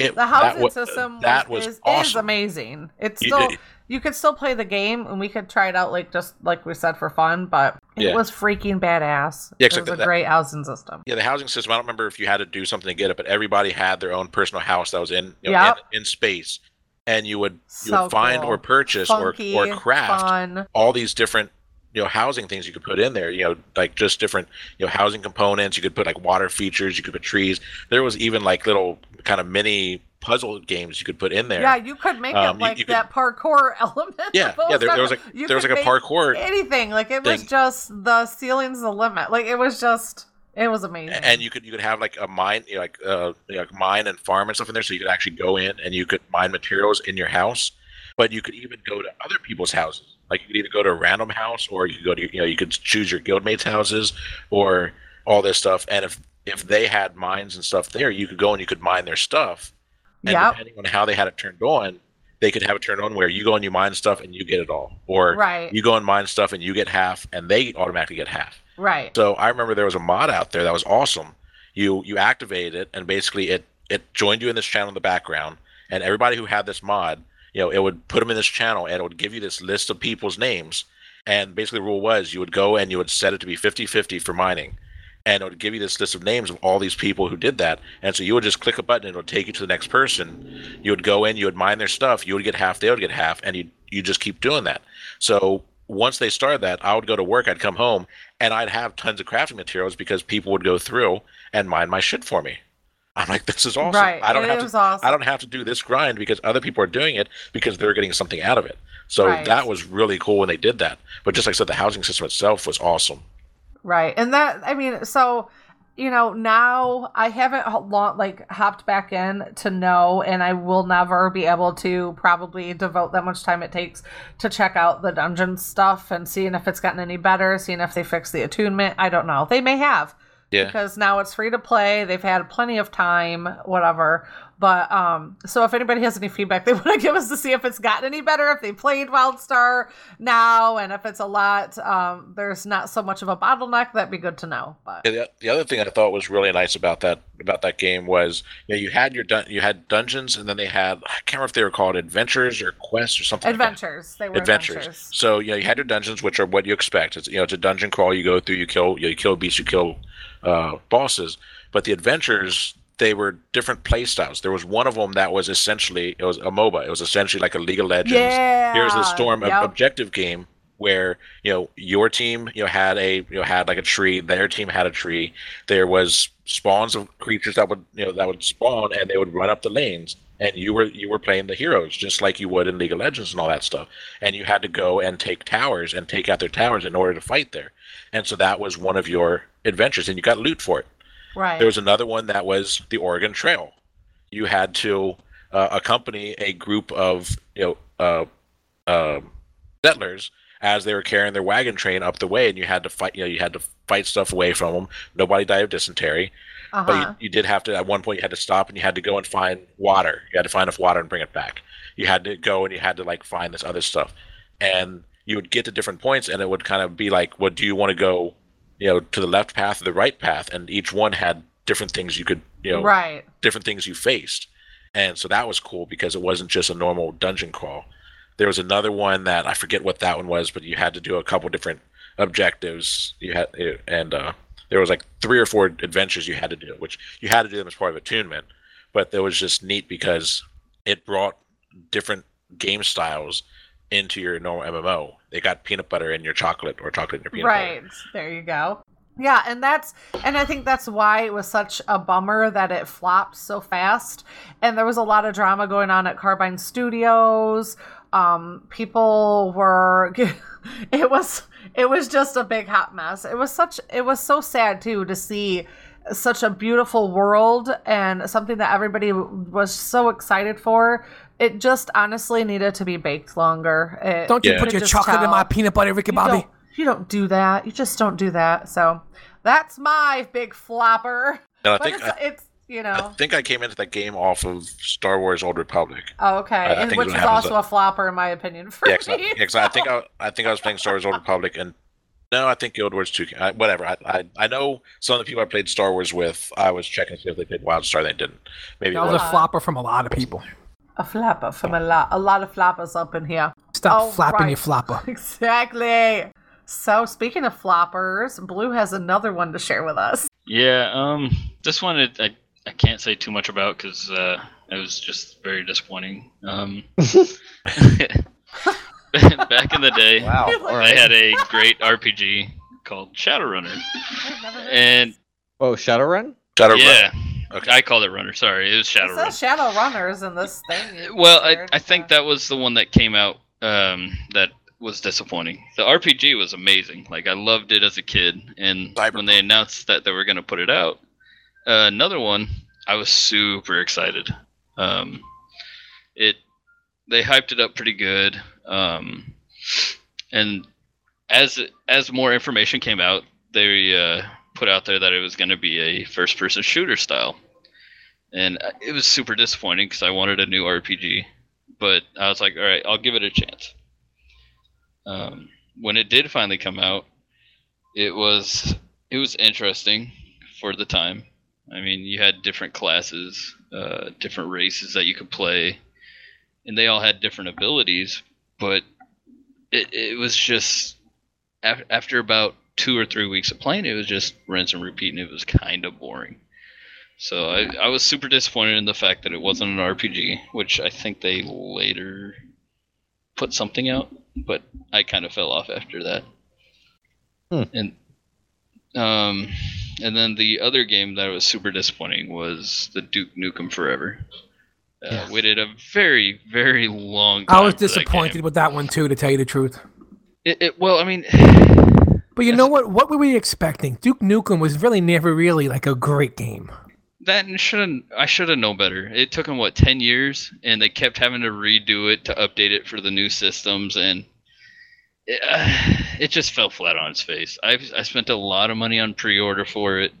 It, the housing system was, that was is, is amazing. It's You still did- you could still play the game and we could try it out like just like we said for fun, but it Yeah. was freaking badass. Yeah, it was a that- great housing system. Yeah, the housing system. I don't remember if you had to do something to get it, but everybody had their own personal house that was in you know, Yep. in, in space, and you would you So would find cool. or purchase Funky, or or craft fun. all these different you know housing things you could put in there you know like just different you know housing components you could put like water features you could put trees there was even like little kind of mini puzzle games you could put in there Yeah, you could make Um, it like you could- that parkour element. yeah yeah there, there was like You there was like a parkour anything. Like it was thing. just the ceiling's the limit. Like it was just it was amazing. and you could you could have like a mine you know, like uh you know, like mine and farm and stuff in there so you could actually go in and you could mine materials in your house but you could even go to other people's houses like you could either go to a random house or you could go to you know you could choose your guildmates houses or all this stuff and if if they had mines and stuff there you could go and you could mine their stuff and Yep. depending on how they had it turned on they could have it turned on where you go and you mine stuff and you get it all or right. you go and mine stuff and you get half and they automatically get half right. so I remember there was a mod out there that was awesome. You you activate it and basically it it joined you in this channel in the background, and everybody who had this mod, you know, it would put them in this channel and it would give you this list of people's names. And basically the rule was you would go and you would set it to be 50-50 for mining. And it would give you this list of names of all these people who did that. And so you would just click a button and it would take you to the next person. You would go in, you would mine their stuff, you would get half, they would get half, and you you just keep doing that. So once they started that, I would go to work, I'd come home, and I'd have tons of crafting materials because people would go through and mine my shit for me. I'm like, this is awesome. Right. I don't it have to awesome. I don't have to do this grind because other people are doing it because they're getting something out of it. So Right. that was really cool when they did that. But just like I said, the housing system itself was awesome. Right. And that I mean, so you know, now I haven't ho- lo- like hopped back in to know and I will never be able to probably devote that much time it takes to check out the dungeon stuff and seeing if it's gotten any better, seeing if they fixed the attunement. I don't know. They may have. Yeah. because now it's free to play. They've had plenty of time, whatever. But um, so if anybody has any feedback they want to give us to see if it's gotten any better, if they played WildStar now, and if it's a lot, um, there's not so much of a bottleneck. That'd be good to know. But Yeah, the, the other thing I thought was really nice about that about that game was you know you had your dun- you had dungeons and then they had I can't remember if they were called adventures or quests or something. like that. adventures, they were adventures. adventures. So you know you had your dungeons, which are what you expect. It's you know it's a dungeon crawl. You go through, you kill, you kill beasts, you kill uh, bosses. But the adventures, they were different play styles. There was one of them that was essentially it was a MOBA. It was essentially like a League of Legends. Yeah. Here's the Storm Yep. objective game where you know your team you know had a you know had like a tree their team had a tree there was spawns of creatures that would you know that would spawn and they would run up the lanes and you were you were playing the heroes just like you would in League of Legends and all that stuff and you had to go and take towers and take out their towers in order to fight there and so that was one of your adventures and you got loot for it Right. there was another one that was the Oregon Trail. You had to uh, accompany a group of you know uh, uh, settlers as they were carrying their wagon train up the way, and you had to fight. You know, you had to fight stuff away from them. Nobody died of dysentery, uh-huh. but you, you did have to. At one point, you had to stop and you had to go and find water. You had to find enough water and bring it back. You had to go and you had to like find this other stuff. and you would get to different points, and it would kind of be like, "What do you want to go, you know, to the left path the right path?" And each one had different things you could, you know, Right. different things you faced. And so that was cool because it wasn't just a normal dungeon crawl. There was another one that I forget what that one was, but you had to do a couple different objectives. You had and uh, there was like three or four adventures you had to do, which you had to do them as part of attunement. But it was just neat because it brought different game styles into your normal MMO. They got peanut butter in your chocolate or chocolate in your peanut right. butter. There you go. Yeah, and that's and I think that's why it was such a bummer that it flopped so fast. And there was a lot of drama going on at Carbine Studios. Um people were it was it was just a big hot mess. It was such it was so sad too to see such a beautiful world and something that everybody was so excited for. It just honestly needed to be baked longer. It- Don't you Yeah. put your just chocolate in my peanut butter, Ricky you Bobby? Don't, you don't do that. You just don't do that. So that's my big flopper. And I But think it's, I, it's you I think I came into that game off of Star Wars Old Republic. Oh, okay, I and think which what is happens also a flopper in my opinion for Yeah, 'cause I, me. yeah, 'cause I think I, I think I was playing Star Wars Old Republic, and no, I think Guild Wars Two. I, whatever. I, I I know some of the people I played Star Wars with. I was checking to see if they played WildStar. They didn't. Maybe That it was was. a flopper from a lot of people. A flopper from a lot, a lot of flappers up in here. Stop Oh, flapping right. your flopper. Exactly. So speaking of floppers, Blue has another one to share with us. Yeah, um, this one it, I I can't say too much about because uh, it was just very disappointing. Um, back in the day, Wow. You're like- All I had a great RPG called Shadowrunner, I've never heard of and Oh, Shadowrun? Shadow yeah, Okay. I called it Runner. Sorry, it was it. It Shadowrun. Shadow Runners in this thing. Well, I, I think that was the one that came out um, that was disappointing. The RPG was amazing. Like I loved it as a kid, and when they announced that they were going to put it out, uh, another one, I was super excited. Um, it they hyped it up pretty good, um, and as as more information came out, they uh, put out there that it was going to be a first person shooter style and uh, it was super disappointing because I wanted a new RPG, but I was like, all right, I'll give it a chance. Um, when it did finally come out, it was it was interesting for the time. I mean, you had different classes, uh, different races that you could play, and they all had different abilities, but it it was just af- after about two or three weeks of playing, it was just rinse and repeat, and it was kind of boring. So I, I was super disappointed in the fact that it wasn't an RPG, which I think they later put something out, but I kind of fell off after that. Hmm. And um, and then the other game that was super disappointing was the Duke Nukem Forever. Uh, Yes. Waited a very very long time. I was for that disappointed with that one too, to tell you the truth. It, it, well, I mean, But you know what? What were we expecting? Duke Nukem was really never really like a great game. that shouldn't I should have known better. It took them what ten years, and they kept having to redo it to update it for the new systems, and it, uh, it just fell flat on its face. I I spent a lot of money on pre-order for it,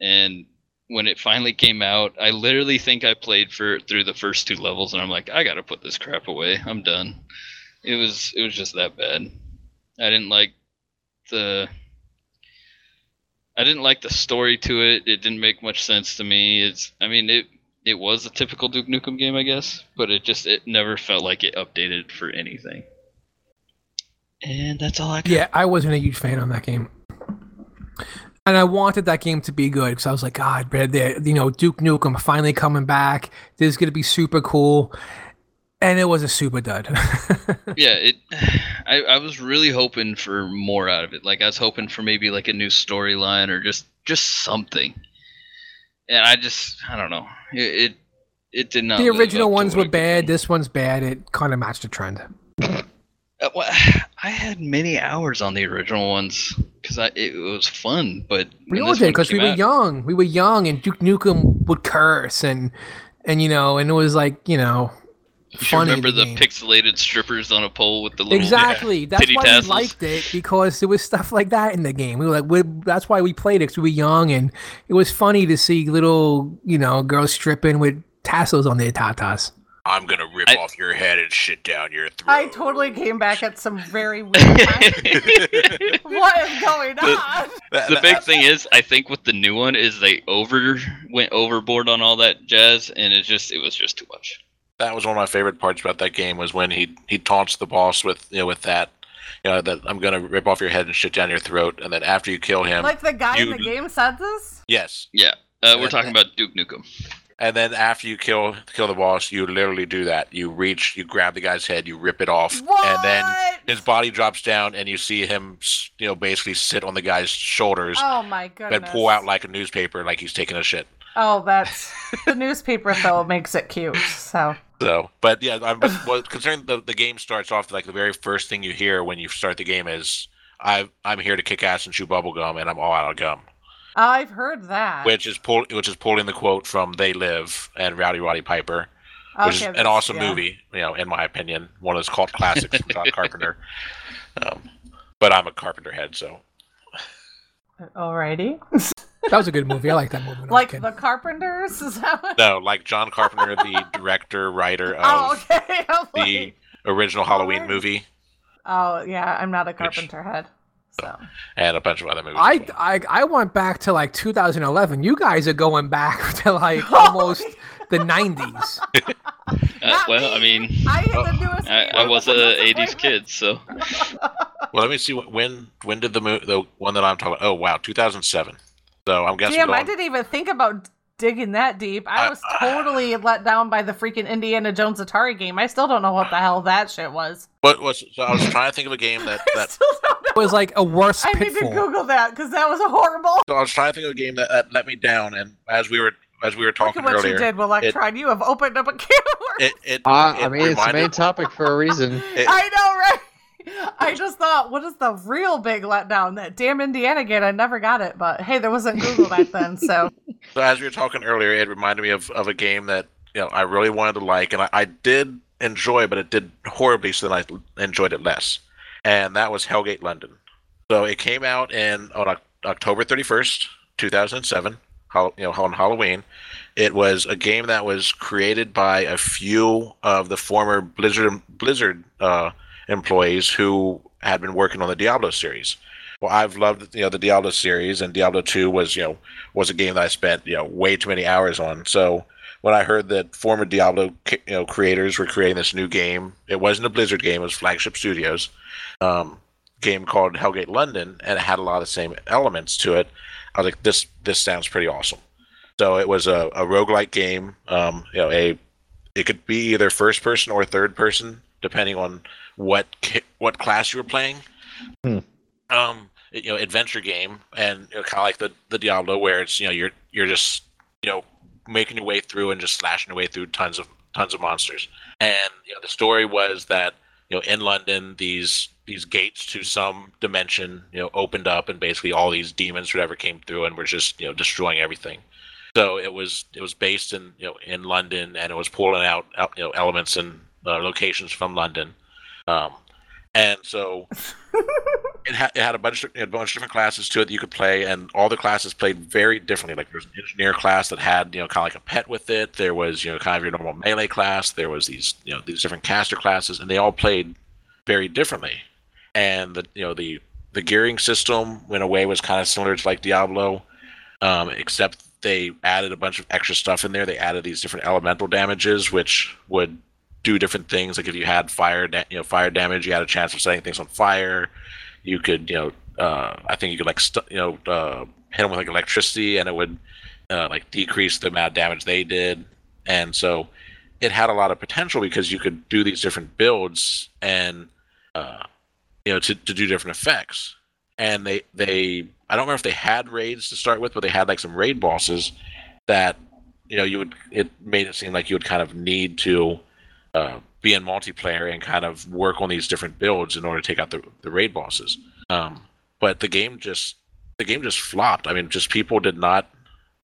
and when it finally came out, I literally think I played for through the first two levels, and I'm like, I gotta put this crap away. I'm done. It was it was just that bad. I didn't like the I didn't like the story to it. It didn't make much sense to me. It's I mean it it was a typical Duke Nukem game, I guess, but it just it never felt like it updated for anything. And that's all I got. Yeah, I wasn't a huge fan on that game. And I wanted that game to be good because I was like, God, man, they- you know, Duke Nukem finally coming back. This is gonna be super cool, and it was a super dud. yeah it I, I was really hoping for more out of it like i was hoping for maybe like a new storyline or just just something and i just i don't know it it, it did not the original ones were bad. This one's bad. It kind of matched the trend. Uh, well, i had many hours on the original ones because i it was fun but We all did because we were out- young. We were young, and Duke Nukem would curse and and you know, and it was like you know, you funny. remember in the game. pixelated strippers on a pole with the little Exactly. That's titty why tassels. we liked it because there was stuff like that in the game. We were like, we that's why we played it because we were young and it was funny to see little, you know, girls stripping with tassels on their tatas. I'm gonna rip I- off your head and shit down your throat. I totally came back at some very weird time. what is going on? That- the big thing is, I think with the new one is they over went overboard on all that jazz, and it just it was just too much. That was one of my favorite parts about that game was when he he taunts the boss with you know with that you know that I'm gonna rip off your head and shit down your throat, and then after you kill him, Like the guy in the game said this? yes, Yeah, uh, we're talking about Duke Nukem. and then after you kill kill the boss, you literally do that. You reach, you grab the guy's head, you rip it off, What? and then his body drops down, and you see him you know basically sit on the guy's shoulders Oh my goodness. and pull out like a newspaper, like he's taking a shit. Oh, that's the newspaper though makes it cute. So So, but yeah, I'm well, considering the the game starts off like the very first thing you hear when you start the game is I I'm here to kick ass and chew bubblegum and I'm all out of gum, I've heard that. which is pull which is pulling the quote from They Live and Rowdy Roddy Piper, which is an awesome yeah. movie, you know, in my opinion, one of those cult classics from John Carpenter. Um, but I'm a Carpenter head, so Alrighty. That was a good movie. I like that movie. when I was a like the Carpenters? Is that what? no, like John Carpenter, the director writer of Oh, okay. The like, original Halloween movie oh, yeah. I'm not a Carpenter head. So and a bunch of other movies. I. I I went back to like 2011. You guys are going back to like almost the 90s. Uh, well, me. I mean, I Oh. I, I was a '80s kid, so Well, let me see when when did the mo- the one that I'm talking about? Oh wow, 2007. So I'm guessing. Damn, I didn't even think about digging that deep. I I- was totally let down by the freaking Indiana Jones Atari game. I still don't know what the hell that shit was. What was? So I was trying to think of a game that I that. still don't know. Was like a worse I need to. Google that because that was horrible. So I was trying to think of a game that, that let me down, and as we were as we were Look talking at what earlier, you did, Electron. you have opened up a can of worms. it it, Uh, it I mean, it's the main topic for a reason. it- I know, right? I just thought, what is the real big letdown? That damn Indiana game. I never got it, but hey, there wasn't Google back then, so So as we were talking earlier, it reminded me of, of a game that you know I really wanted to like, and I, I did enjoy, but it did horribly, so then I enjoyed it less. And that was Hellgate London. So it came out in on October thirty first, two thousand and seven. You know, on Halloween. It was a game that was created by a few of the former Blizzard Blizzard uh, employees who had been working on the Diablo series. Well, I've loved you know the Diablo series, and Diablo Two was you know was a game that I spent you know way too many hours on. So when I heard that former Diablo you know creators were creating this new game, it wasn't a Blizzard game; it was Flagship Studios um, game called Hellgate London, and it had a lot of the same elements to it. I was like, this this sounds pretty awesome. So it was a, a roguelike game. Um, you know, a it could be either first person or third person, depending on what what class you were playing. Hmm. Um, you know, adventure game, and you know, kind of like the the Diablo, where it's you know you're you're just you know making your way through and just slashing your way through tons of tons of monsters. And you know, the story was that you know in London these these gates to some dimension you know opened up and basically all these demons whatever came through and were just you know destroying everything so it was it was based in you know in london and it was pulling out out, you know elements and uh, locations from london um and so it, ha- it had a bunch of a bunch of different classes to it that you could play and all the classes played very differently. Like there's an engineer class that had you know kind of like a pet with it. There was you know kind of your normal melee class. There was these you know these different caster classes and they all played very differently. And the you know the the gearing system in a way was kind of similar to like Diablo, um, except they added a bunch of extra stuff in there. They added these different elemental damages, which would do different things. Like if you had fire, da- you know, fire damage, you had a chance of setting things on fire. You could, you know, uh, I think you could like, st- you know, uh, hit them with like electricity, and it would uh, like decrease the amount of damage they did. And so it had a lot of potential because you could do these different builds and uh, you know to, to do different effects and they they i don't remember if they had raids to start with but they had like some raid bosses that you know you would it made it seem like you would kind of need to uh, be in multiplayer and kind of work on these different builds in order to take out the, the raid bosses. Um, but the game just the game just flopped. I mean just people did not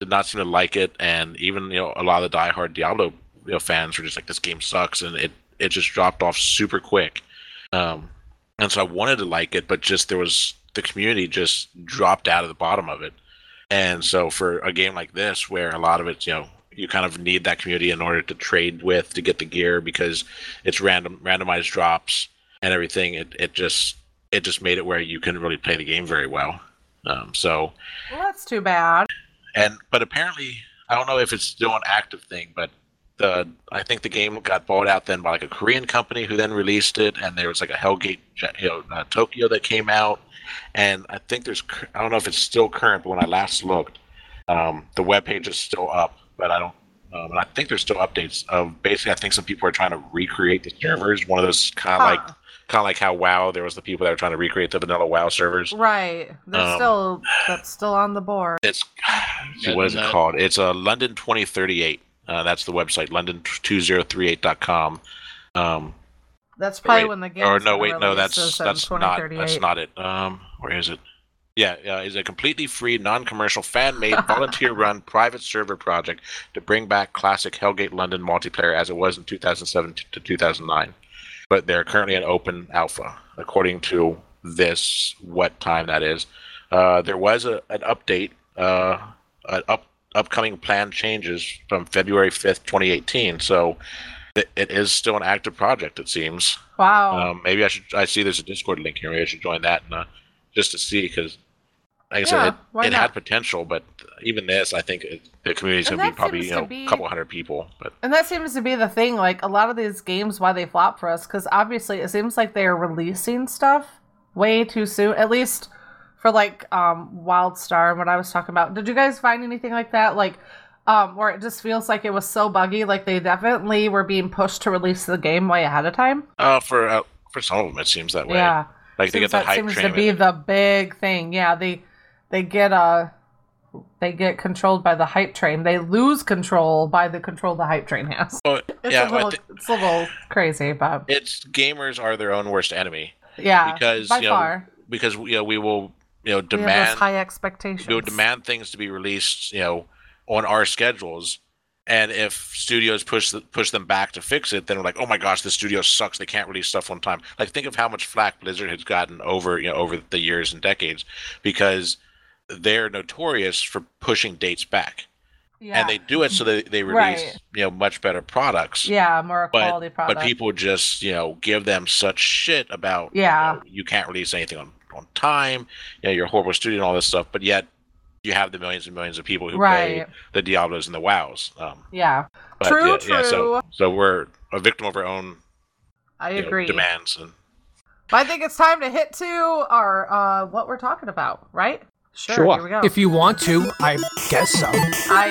did not seem to like it. And even you know a lot of the diehard diablo you know, fans were just like this game sucks. And it it just dropped off super quick. Um, and so I wanted to like it, but just there was the community just dropped out of the bottom of it. And so for a game like this, where a lot of it's you know you kind of need that community in order to trade with to get the gear because it's random randomized drops and everything. It it just it just made it where you couldn't really play the game very well. Um, so Well, that's too bad. and but apparently I don't know if it's still an active thing, but the I think the game got bought out then by like a Korean company who then released it, and there was like a Hellgate, you know, uh, Tokyo that came out, and I think there's I don't know if it's still current, but when I last looked, um, the web page is still up, but I don't. Um, and I think there's still updates of basically. I think some people are trying to recreate the servers. One of those kind of like kind of like how WoW. There was the people that were trying to recreate the vanilla WoW servers. Right. They're Um, still that's still on the board. It's what is it called? It's a uh, London 2038. Uh, that's the website, london2038.com. Um, That's probably wait, when the game. or no, wait, no, that's that's not that's not it. Um, where is it? Yeah, yeah, is a completely free, non-commercial, fan-made, volunteer-run private server project to bring back classic Hellgate London multiplayer as it was in 2007 to 2009. But they're currently in open alpha, according to this. What time that is? Uh, there was a, an update, uh, an up upcoming plan changes from February 5th, 2018. So it, it is still an active project, it seems. Wow. Um, maybe I should. I see there's a Discord link here. Maybe I should join that and uh, just to see because, like I said, it, it had potential, but even this, I think it, the community's And gonna be probably you know a couple hundred people. But And that seems to be the thing. Like a lot of these games, why they flop for us, because obviously it seems like they are releasing stuff way too soon. At least for like um WildStar and what I was talking about. Did you guys find anything like that? Like um where it just feels like it was so buggy. Like they definitely were being pushed to release the game way ahead of time. uh, for uh, for some of them, it seems that way. Yeah, like they seems get that that hype seems train. to be the big thing. Yeah, they they get uh they get controlled by the hype train. They lose control by the control the hype train has. Well, It's yeah, a little, it's a little crazy, but it's gamers are their own worst enemy yeah, because by you know, far because you know we will you know demand high expectations. we will demand things to be released you know on our schedules and if studios push the, push them back to fix it then we're like oh my gosh the studio sucks they can't release stuff on time like think of how much flack blizzard has gotten over you know over the years and decades because they're notorious for pushing dates back yeah, and they do it so that they release Right. you know much better products yeah, more but quality product. but people just you know give them such shit about Yeah. you, know, you can't release anything on on time you know you're a horrible studio and all this stuff but yet you have the millions and millions of people who play the Diablos and the WoWs um Yeah, but True, yeah, yeah, so so we're a victim of our own I you know, agree. demands and I think it's time to hit to our uh what we're talking about, right? Sure. Sure. Here we go. If you want to, I guess so. I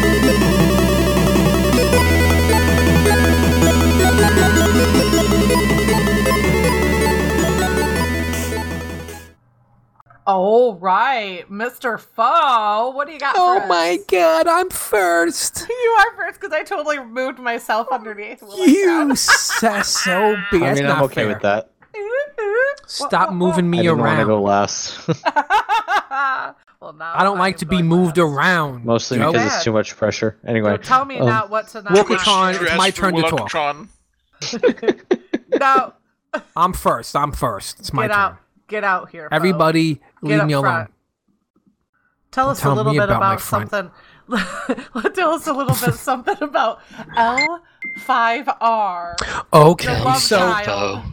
am. All right, Mr. Foe, what do you got? Oh for my god, I'm first. You are first because I totally moved myself underneath. You says so big. I mean, I'm okay fair. with that. Stop moving me I me didn't want to around. go last, well, now I don't like I'm to be moved last. around. mostly Nope. because bad. it's too much pressure. Anyway, So tell me um, not what to not Wilkatron, do. it's my turn to talk. Wilkatron. No, I'm first. I'm first. It's my get turn. out, get out here. Foe. Everybody, Get leave up me alone. front. Tell Don't us a little bit about my about something. tell us a little bit something about L5R. The Okay, love so child. Foe.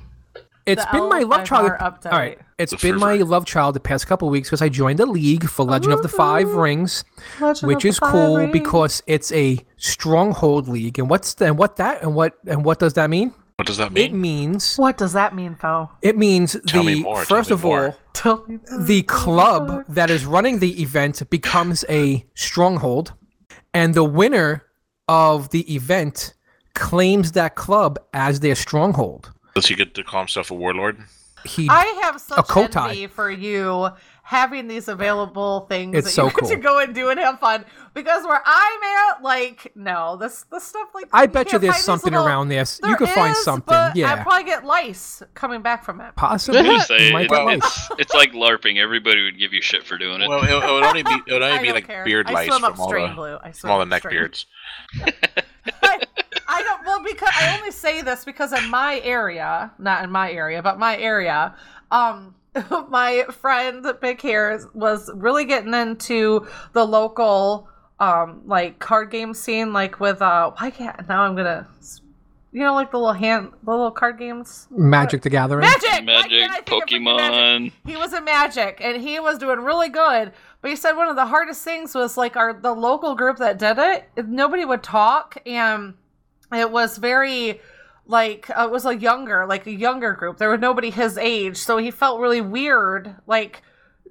it's the been my love L5R child. update. All right, it's The been my ring. love child the past couple weeks because I joined a league for Legend of the Five Rings, Legend which is cool Rings. because it's a stronghold league. And what's the, and what that and what and what does that mean? What does that mean? It means What does that mean, Foe? it means Tell me the more, tell first me of more. all Tell me. the club that is running the event becomes a stronghold, and the winner of the event claims that club as their stronghold. does he get to call himself a warlord He I have such Kotei. envy for you having these available things It's that so you get to go and do and have fun. Because where I'm at, like, no, this this stuff like I bet you there's something little- around this. You There could find something. but I probably get lice coming back from it. possibly. I was gonna say, You might it- get Well- lice. it's, it's like LARPing. Everybody would give you shit for doing it. well it, it would only be it would only be like care. beard I lice from all the Blue. I swim from all the neck beards I, I don't well because I only say this because in my area, not in my area, but my area, um, my friend Big Hair was really getting into the local um like card game scene like with uh why can't now I'm gonna you know like the little hand the little card games Magic the Gathering. magic Magic, can't I think of freaking Magic? Pokemon. he was in magic and he was doing really good but he said one of the hardest things was like our the local group that did it nobody would talk and it was very like uh, it was a younger like a younger group there was nobody his age so he felt really weird like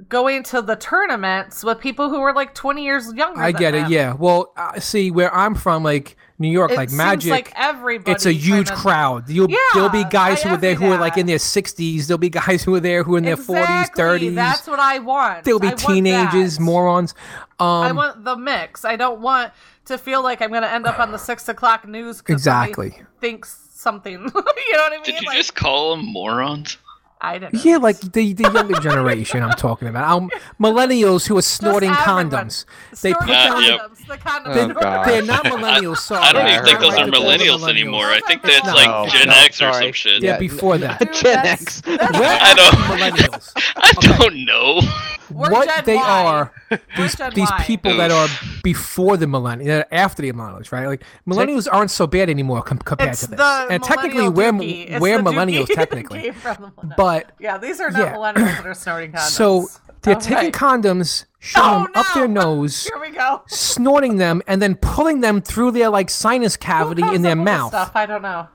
going to the tournaments with people who were like 20 years younger I get it. Yeah. Well, uh, see where I'm from, like New York, it like Magic. like everybody it's a huge kinda- crowd. You'll Yeah, there'll be guys I who are there who are like in their 60s. There'll be guys who are there who are in their 40s, 30s. that's what i want There'll be I teenagers, morons. Um, I want the mix. I don't want to feel like I'm going to end up on the six o'clock news. Exactly. Thinks something. you know what I mean? Did you like, just call them morons? I didn't. know. Yeah, like the, the younger generation I'm talking about. Um, millennials who are snorting everyone. condoms. They put Uh, down. yep. condoms. The condom Oh, They're not millennials. Sorry. I don't even think those about are that. millennials Millennials. anymore. I think Those are like Gen No, X or sorry. some shit. Yeah, Yeah, before that. Dude, Gen that's- X. We're I don't- millennials. I don't know. We're what Gen they Y. are, these, these Y. people that are before the millennials, after the millennials, right? Like millennials aren't so bad anymore com- compared It's to the this. And technically, we're we're millennials technically, came from the millennials. But yeah, these are not yeah. millennials that are snorting condoms. so they're Okay. taking condoms, shoving Oh, them up their nose, Here we go. snorting them, and then pulling them through their like sinus cavity Who in their up with this mouth. Stuff? I don't know.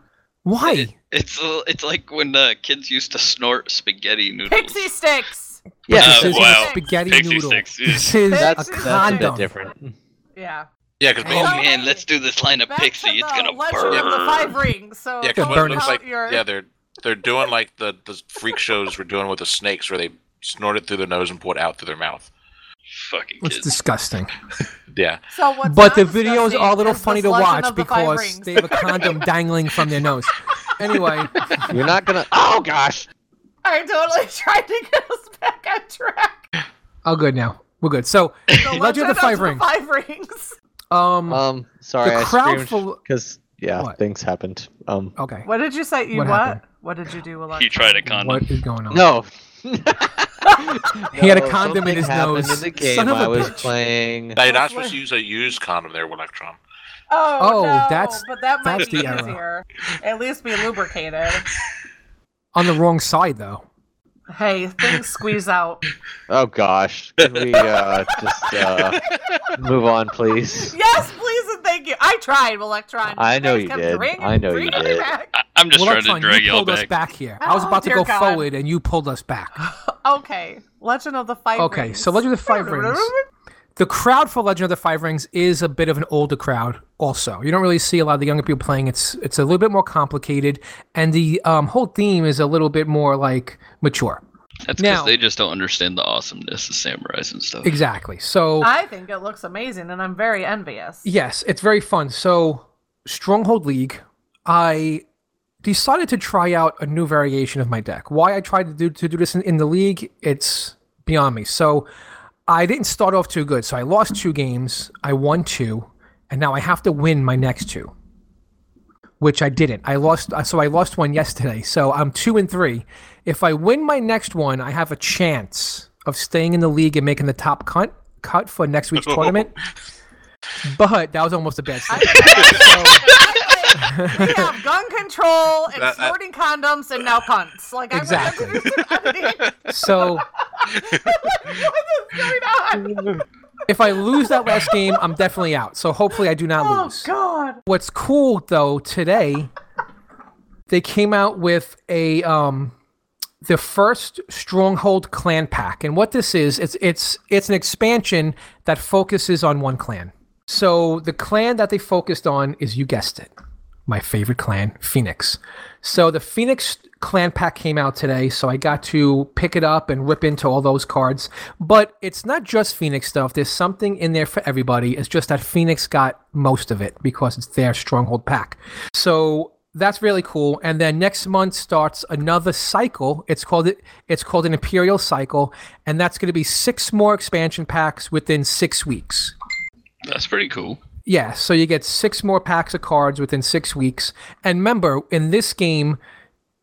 Why? It's uh, it's like when uh, kids used to snort spaghetti noodles. Pixie sticks. Yeah, this Uh, isn't wow. a spaghetti Pixie noodle. sticks, yeah. This is that's a Pixie that's a condom. bit different. Yeah. Yeah, because Oh man, let's do this line of Back Pixie. to It's gonna Legend burn. the Five Rings. So yeah, because burn looks like your... yeah they're they're doing like the the freak shows we're doing with the snakes where they snort it through their nose and pull it out through their mouth. Fucking It's kids. disgusting. Yeah, So what's But the videos are a little funny to watch the because they have a condom dangling from their nose. Anyway, You're not gonna. Oh gosh. I totally tried to get us back on track. oh, good now. We're good. So, The Legend of the Five Rings. Five Rings. um, Um, sorry, the I crowd screamed full. because yeah, What? things happened. Um, Okay. What did you say? You What what? happened? What did you do, Alexa? He tried a condom. What is going on? no. He had a condom in his happened nose. In the game Son of a I was bitch. playing. now you're not supposed to use a used condom there, Electron. Oh, Oh, no, that's- but that might that's be the error. easier. At least be lubricated. On the wrong side, though. Hey, things squeeze out. Oh gosh, can we uh, just uh, move on, please? Yes, please and thank you. I tried, Electron. I know you did. I know you did. back. I- I'm just well, trying to drag you y'all pulled us back. back here. I was Oh, about to dear go God. forward, and you pulled us back. Okay, Legend of the Five Okay, Rings. so Legend of the Five Rings. The crowd for Legend of the Five Rings is a bit of an older crowd. Also, you don't really see a lot of the younger people playing. It's it's a little bit more complicated, and the um, whole theme is a little bit more like mature. That's because they just don't understand the awesomeness of samurais and stuff. Exactly. So I think it looks amazing, and I'm very envious. Yes, it's very fun. So, Stronghold League, I decided to try out a new variation of my deck. Why I tried to do to do this in, in the league, it's beyond me. So, I didn't start off too good. So I lost two games, I won two, and now I have to win my next two. Which I didn't. I lost uh, so I lost one yesterday. So I'm 2 and 3. If I win my next one, I have a chance of staying in the league and making the top cut cut for next week's tournament. But that was almost a bad start. we have gun control and That- that- snorting condoms and now cunts. Like I'm Exactly. What's So going on? if I lose that last game, I'm definitely out. So hopefully I do not lose. Oh lose. God! What's cool though today, they came out with a um the first Stronghold clan pack, and what this is, it's it's it's an expansion that focuses on one clan. So the clan that they focused on is you guessed it, my favorite clan, Phoenix. So the Phoenix clan pack came out today, so I got to pick it up and rip into all those cards. But it's not just Phoenix stuff. There's something in there for everybody. It's just that Phoenix got most of it because it's their stronghold pack. So that's really cool. And then next month starts another cycle. It's called it. It's called an Imperial cycle, and that's going to be six more expansion packs within six weeks. That's pretty cool. Yeah, so you get six more packs of cards within six weeks. And remember, in this game,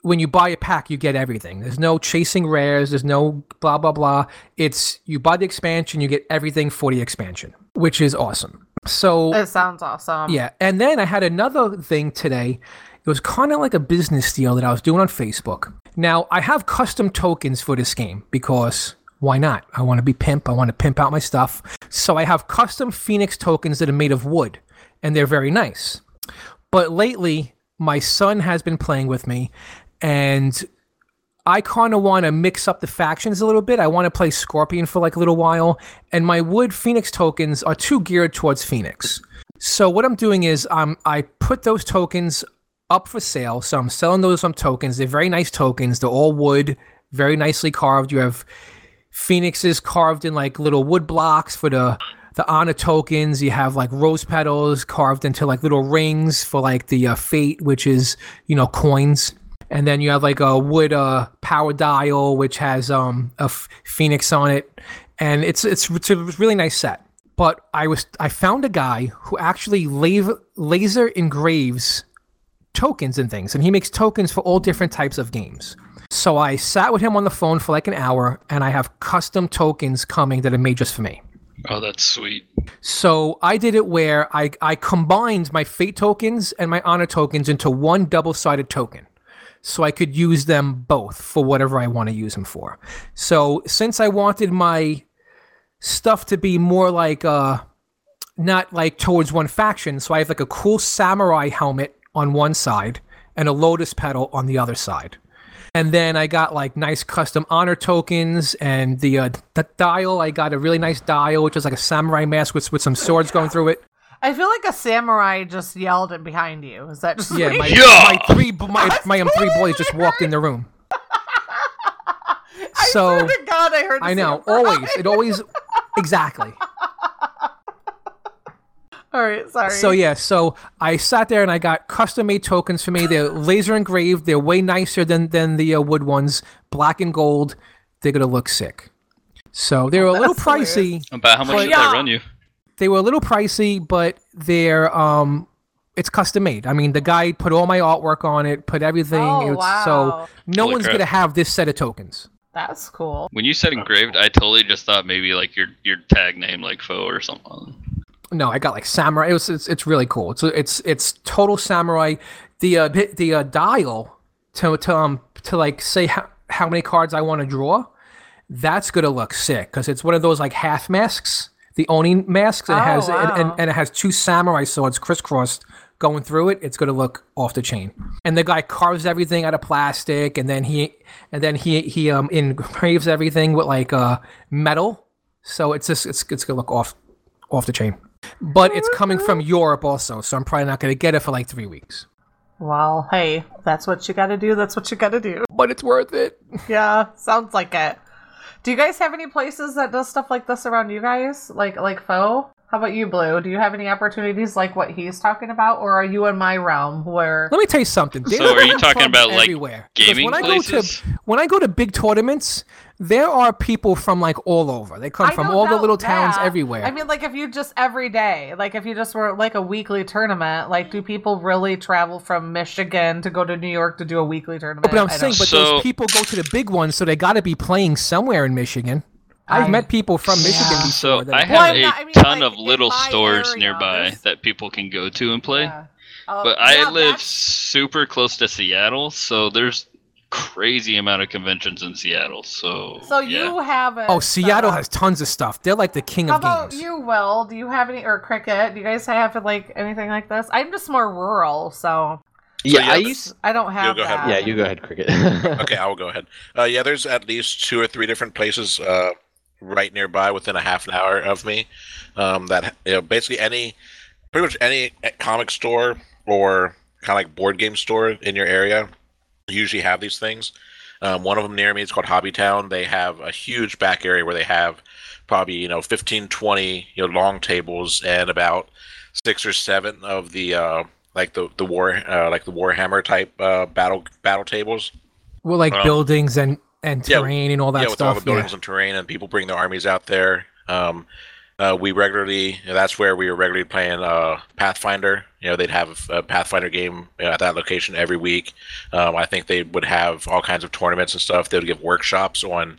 when you buy a pack, you get everything. There's no chasing rares. There's no blah blah blah. It's you buy the expansion, you get everything for the expansion, which is awesome. So It sounds awesome. yeah, and then I had another thing today. It was kind of like a business deal that I was doing on Facebook. Now I have custom tokens for this game because why not? I want to be pimp. I want to pimp out my stuff. So I have custom Phoenix tokens that are made of wood, and they're very nice. But lately, my son has been playing with me, and I kind of want to mix up the factions a little bit. I want to play Scorpion for like a little while, and my wood Phoenix tokens are too geared towards Phoenix. So what I'm doing is um, I put those tokens up for sale. So I'm selling those some tokens. They're very nice tokens. They're all wood, very nicely carved. You have phoenixes carved in like little wood blocks for the the honor tokens. You have like rose petals carved into like little rings for like the uh, fate, which is you know coins. And then you have like a wood uh, power dial, which has um, a f- phoenix on it, and it's it's it's a really nice set. But I was I found a guy who actually la- laser engraves tokens and things, and he makes tokens for all different types of games. So I sat with him on the phone for like an hour, and I have custom tokens coming that are made just for me. Oh, that's sweet. So I did it where I, I combined my fate tokens and my honor tokens into one double sided token. So I could use them both for whatever I want to use them for. So since I wanted my stuff to be more like uh not like towards one faction, so I have like a cool samurai helmet on one side and a lotus petal on the other side. And then I got like nice custom honor tokens and the uh, the dial. I got a really nice dial, which is like a samurai mask with with some swords going through it. I feel like a samurai just yelled it behind you. Is that just Yeah, me? my, Yeah! my three my my um, three boys just walked in the room. I So swear to God, I heard. a I know samurai. always it always exactly. All right, sorry. So yeah, so I sat there and I got custom made tokens for me. They're laser engraved. They're way nicer than than the uh, wood ones, black and gold. They're gonna look sick. So they're a little pricey. About how much But- did Yeah. they run you? They were a little pricey, but they're um, it's custom made. I mean, the guy put all my artwork on it, put everything. Oh, it's, wow. So no Holy one's crap. gonna have this set of tokens. That's cool. When you said engraved, I totally just thought maybe like your your tag name like foe or something. No, I got like samurai. It was, it's it's really cool. It's it's it's total samurai. The uh, the, uh, dial to to um to like say how, how many cards I want to draw. That's gonna look sick because it's one of those like half masks, the Oni masks. And it Oh, has and, and, and it has two samurai swords crisscrossed going through it. It's gonna look off the chain. And the guy carves everything out of plastic, and then he and then he he um engraves everything with like uh metal. So it's just it's it's gonna look off off the chain. But it's coming from Europe also, so I'm probably not going to get it for like three weeks. Well, hey, that's what you got to do. That's what you got to do. But it's worth it. Yeah, sounds like it. Do you guys have any places that does stuff like this around you guys? Like like Foe? How about you, Blue? Do you have any opportunities like what he's talking about, or are you in my realm where? Let me tell you something. There's So are you talking about, like, everywhere. Because gaming when I go to when I go to big tournaments, there are people from like all over. They come I from all the know little towns everywhere. I mean, like if you just every day, like if you just were like a weekly tournament, like do people really travel from Michigan to go to New York to do a weekly tournament? but I'm I saying, don't- but So- those people go to the big ones, so they got to be playing somewhere in Michigan. I've I- met people from Michigan Yeah. before. So I have Well, a not- I mean, ton like, of little stores area, nearby there's- that people can go to and play. Yeah. Oh, But I live that's- super close to Seattle, so there's crazy amount of conventions in Seattle. So So yeah. you have it. Oh, Seattle set up. has tons of stuff. They're like the king How of about games. you, Will? Do you have any or Cricket? Do you guys have like anything like this? I'm just more rural, so Yeah, yeah, I used. I don't have go ahead. Yeah, you go ahead, Cricket. okay, I will go ahead. Uh, yeah, there's at least two or three different places uh, right nearby within a half an hour of me. Um, that you know, basically any, pretty much any comic store or kind of like board game store in your area usually have these things. Um, one of them near me is called Hobby Town. They have a huge back area where they have probably you know 15, 20 you know long tables and about six or seven of the uh, like the the war uh, like the Warhammer type uh, battle battle tables. Well, like Um, buildings and and yeah, terrain and all that stuff. yeah, with all the buildings and terrain, and people bring their armies out there. Um, uh, we regularly you know, that's where we were regularly playing uh, Pathfinder. You know, they'd have a Pathfinder game you know, at that location every week. Um, I think they would have all kinds of tournaments and stuff. They would give workshops on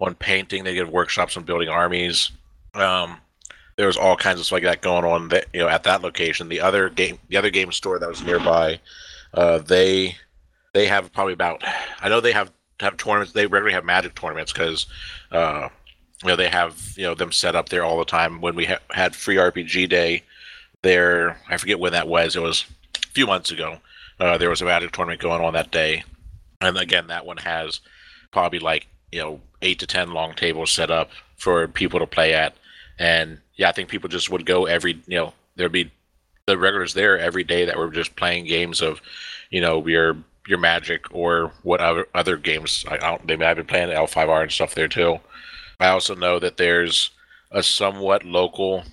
on painting. They give workshops on building armies. Um, there was all kinds of stuff like that going on. That you know, at that location, the other game, the other game store that was nearby, uh, they they have probably about. I know they have have tournaments. They regularly have Magic tournaments because. Uh, you know they have you know them set up there all the time when we ha- had free rpg day there i forget when that was it was a few months ago uh, there was a magic tournament going on that day and again that one has probably like you know eight to ten long tables set up for people to play at and yeah i think people just would go every you know there'd be the regulars there every day that were just playing games of you know your your magic or what other other games i, I don't they i've been playing l5r and stuff there too I also know that there's a somewhat local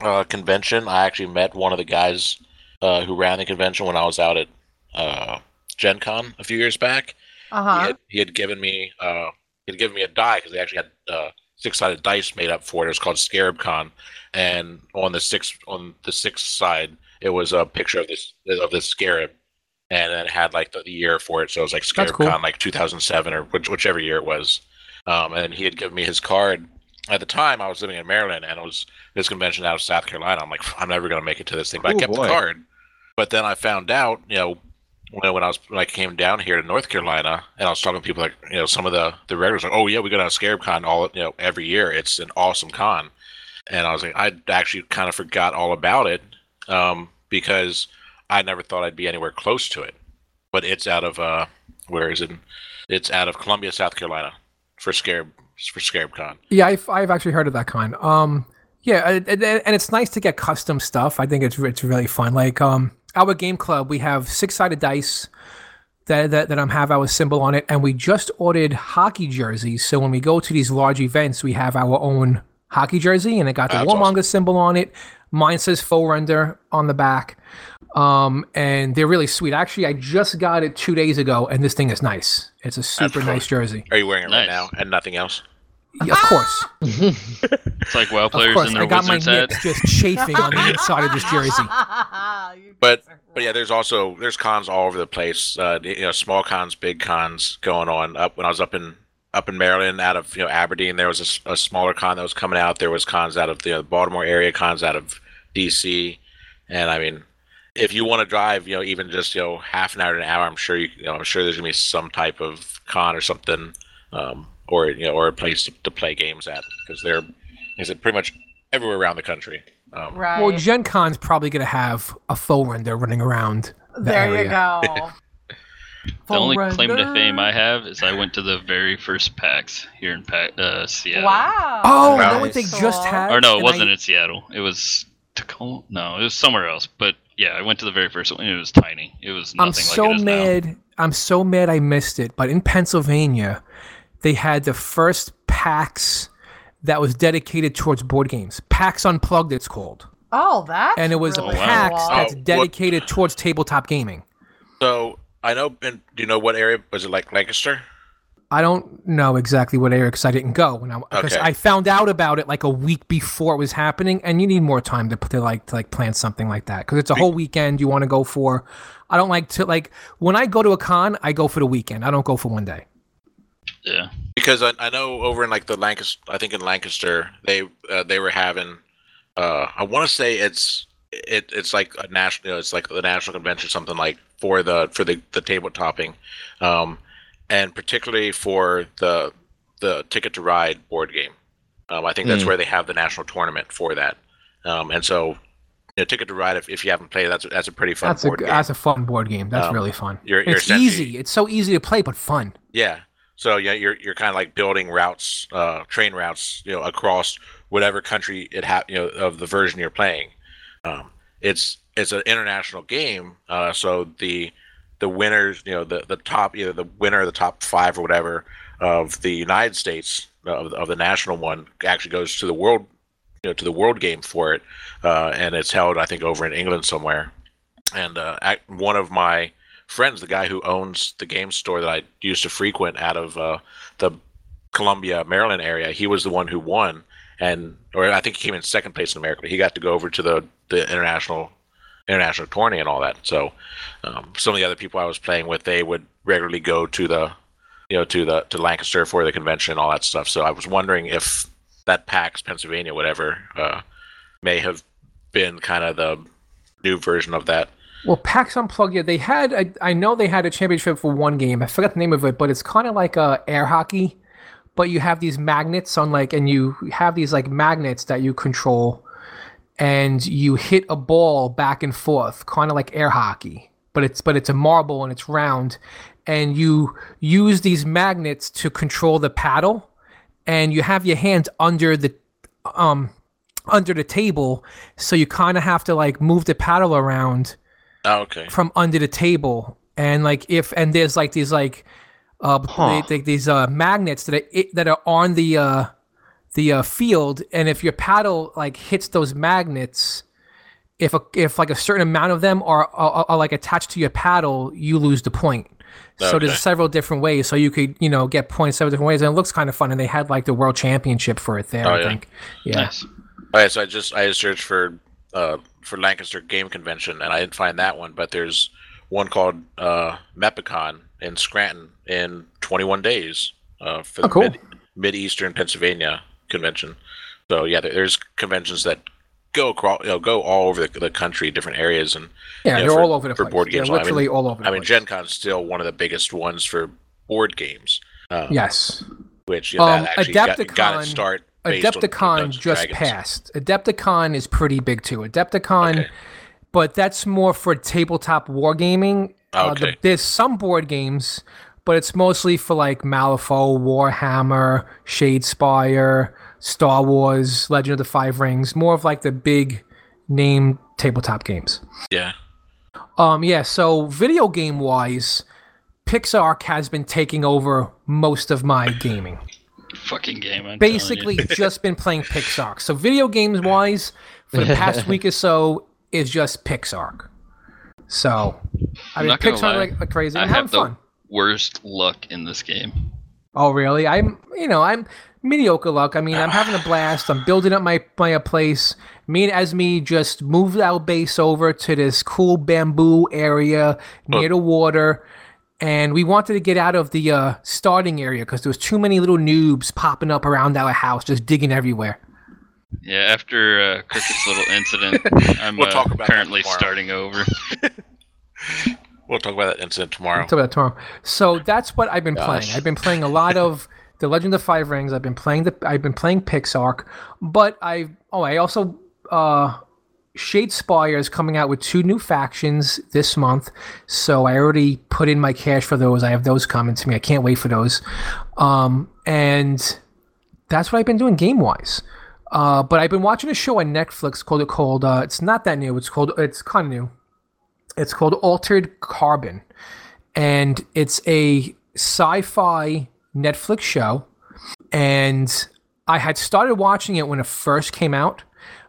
uh, convention. I actually met one of the guys uh, who ran the convention when I was out at uh, Gen Con a few years back. Uh He, had, he had given me uh, he had given me a die because they actually had uh, six sided dice made up for it. It was called Scarab Con, and on the sixth on the sixth side it was a picture of this of this scarab, and then had like the, the year for it. So it was like Scarab cool. Like 2007 or which, whichever year it was. Um, and he had given me his card. At the time, I was living in Maryland, and it was this convention out of South Carolina. I'm like, I'm never going to make it to this thing, but Oh, I kept boy. the card. But then I found out, you know, when, when I was when I came down here to North Carolina, and I was talking to people like, you know, some of the the regulars like, oh yeah, we go to Scarab Con all you know every year. It's an awesome con, and I was like, I actually kind of forgot all about it um, because I never thought I'd be anywhere close to it. But it's out of uh, where is it? It's out of Columbia, South Carolina, for Scarab for Scarab Con. Yeah, I've, I've actually heard of that con. Um, yeah, and, it's nice to get custom stuff. I think it's it's really fun. Like um, our game club, we have six sided dice that, that that um have our symbol on it, and we just ordered hockey jerseys. So when we go to these large events, we have our own hockey jersey, and it got the Warmonger symbol on it. Mine says Faux Render on the back. Um, and they're really sweet. Actually, I just got it two days ago, and this thing is nice. It's a super nice jersey. Are you wearing it right now and nothing else? Yeah, of course. It's like WoW Of players course, in I their got my wizard's head. just chafing on the inside of this jersey. But- But yeah, there's also there's cons all over the place. Uh, you know, small cons, big cons going on. Up when I was up in up in Maryland, out of you know Aberdeen, there was a smaller con that was coming out. There was cons out of the uh, Baltimore area, cons out of DC, and I mean, if you want to drive, you know, even just you know half an hour to an hour, I'm sure you, you know, I'm sure there's gonna be some type of con or something, um, or you know, or a place to, to play games at because they're is it pretty much everywhere around the country. Um, right. Well, Gen Con's probably going to have a faux render running around. the there area. you go. The only Faux claim to fame I have is I went to the very first PAX here in pa- uh, Seattle. Wow. Oh, Nice. no, what they just had. Or no, it wasn't I- in Seattle. It was Tacoma. No, it was somewhere else. But yeah, I went to the very first one. and It was tiny. It was nothing I'm like so it is now. mad. I'm so mad I missed it. But in Pennsylvania, they had the first PAX that was dedicated towards board games. PAX Unplugged, it's called. Oh, that. And it was really a wow. PAX cool. that's Oh, dedicated towards tabletop gaming. So I know. And do you know what area was it? Like Lancaster? I don't know exactly what area because I didn't go when I because Okay. I found out about it like a week before it was happening, and you need more time to, to like to like plan something like that because it's a whole weekend you want to go for. I don't like to like when I go to a con, I go for the weekend. I don't go for one day. Yeah. Because I, I know over in like the Lancaster, I think in Lancaster, they uh, they were having. Uh, I want to say it's it it's like a national. you know, It's like the national convention, something like for the for the the table topping, um, and particularly for the the Ticket to Ride board game. Um, I think that's Hmm. where they have the national tournament for that. Um, and so, you know, Ticket to Ride, if, if you haven't played, that's that's a pretty fun That's a board game. that's a fun board game. That's Um, really fun. you're- you're it's easy. It's so easy to play, but fun. Yeah. So yeah, you're you're kind of like building routes, uh, train routes, you know, across whatever country it ha- you know, of the version you're playing. Um, it's it's an international game, uh, so the the winners, you know, the the top either the winner of the top five or whatever of the United States of, of the national one actually goes to the world, you know, to the world game for it, uh, and it's held I think over in England somewhere. And uh, one of my friends, the guy who owns the game store that I used to frequent out of uh, the Columbia, Maryland area, he was the one who won, and or I think he came in second place in America. But he got to go over to the the international international tourney and all that. So um, some of the other people I was playing with, they would regularly go to the you know to the to Lancaster for the convention and all that stuff. So I was wondering if that PAX Pennsylvania, whatever, uh, may have been kind of the new version of that. Well, PAX Unplugged, yeah, they had. I, I know they had a championship for one game. I forgot the name of it, but it's kind of like uh, air hockey, but you have these magnets on like, and you have these like magnets that you control, and you hit a ball back and forth, kind of like air hockey. But it's but it's a marble and it's round, and you use these magnets to control the paddle, and you have your hands under the um under the table, so you kind of have to like move the paddle around Oh, okay. from under the table and like if and there's like these like uh Huh. they, they, these uh magnets that are it, that are on the uh the uh, field and if your paddle like hits those magnets if a, if like a certain amount of them are, are, are like attached to your paddle you lose the point so there's several different ways so you could you know get points several different ways and it looks kind of fun and they had like the world championship for it there Oh, i yeah. think yeah Nice. All right, so I just I searched for uh, for Lancaster Game Convention and I didn't find that one, but there's one called uh, Mepicon in Scranton in 21 days uh, for Oh, the cool. mid, Mid-Eastern Pennsylvania convention. So yeah, there's conventions that go across, you know, go all over the, the country, different areas, and yeah, Yeah, they're for- all over the for place board They're games. I mean- literally all over I mean Gen Con's still one of the biggest ones for board games. Uh, yes which you know, Um, that actually got, got Adepticon- start. based on Adepticon just passed. Adepticon is pretty big too. Adepticon, Okay. but that's more for tabletop wargaming. Uh, the- Okay. there's some board games, but it's mostly for like Malifaux, Warhammer, Shadespire, Star Wars, Legend of the Five Rings. More of like the big name tabletop games. Yeah. Um, yeah. So video game wise, Pixark has been taking over most of my gaming Fucking game. I'm basically just been playing Pixark. So video games wise, for the past week or so, is just Pixark. So I mean, Pixark like, like crazy. I I'm having the fun. Worst luck in this game. Oh really? I'm you know I'm mediocre luck. I mean I'm having a blast. I'm building up my my uh, place. Me and Esme just moved our base over to this cool bamboo area near the water. And we wanted to get out of the uh, starting area because there was too many little noobs popping up around our house, just digging everywhere. Yeah, after uh, Cricket's little incident, I'm We'll uh, talk about currently starting over. We'll talk about that incident tomorrow. Talk about that tomorrow. So that's what I've been playing. I've been playing a lot of the Legend of Five Rings. I've been playing the. I've been playing Pixark, but I oh I also uh, Shadespire is coming out with two new factions this month. So I already put in my cash for those. I have those coming to me. I can't wait for those. Um, and that's what I've been doing game wise. Uh, but I've been watching a show on Netflix called it called. Uh, it's not that new. It's called. It's kind of new. It's called Altered Carbon, and it's a sci-fi Netflix show. And I had started watching it when it first came out,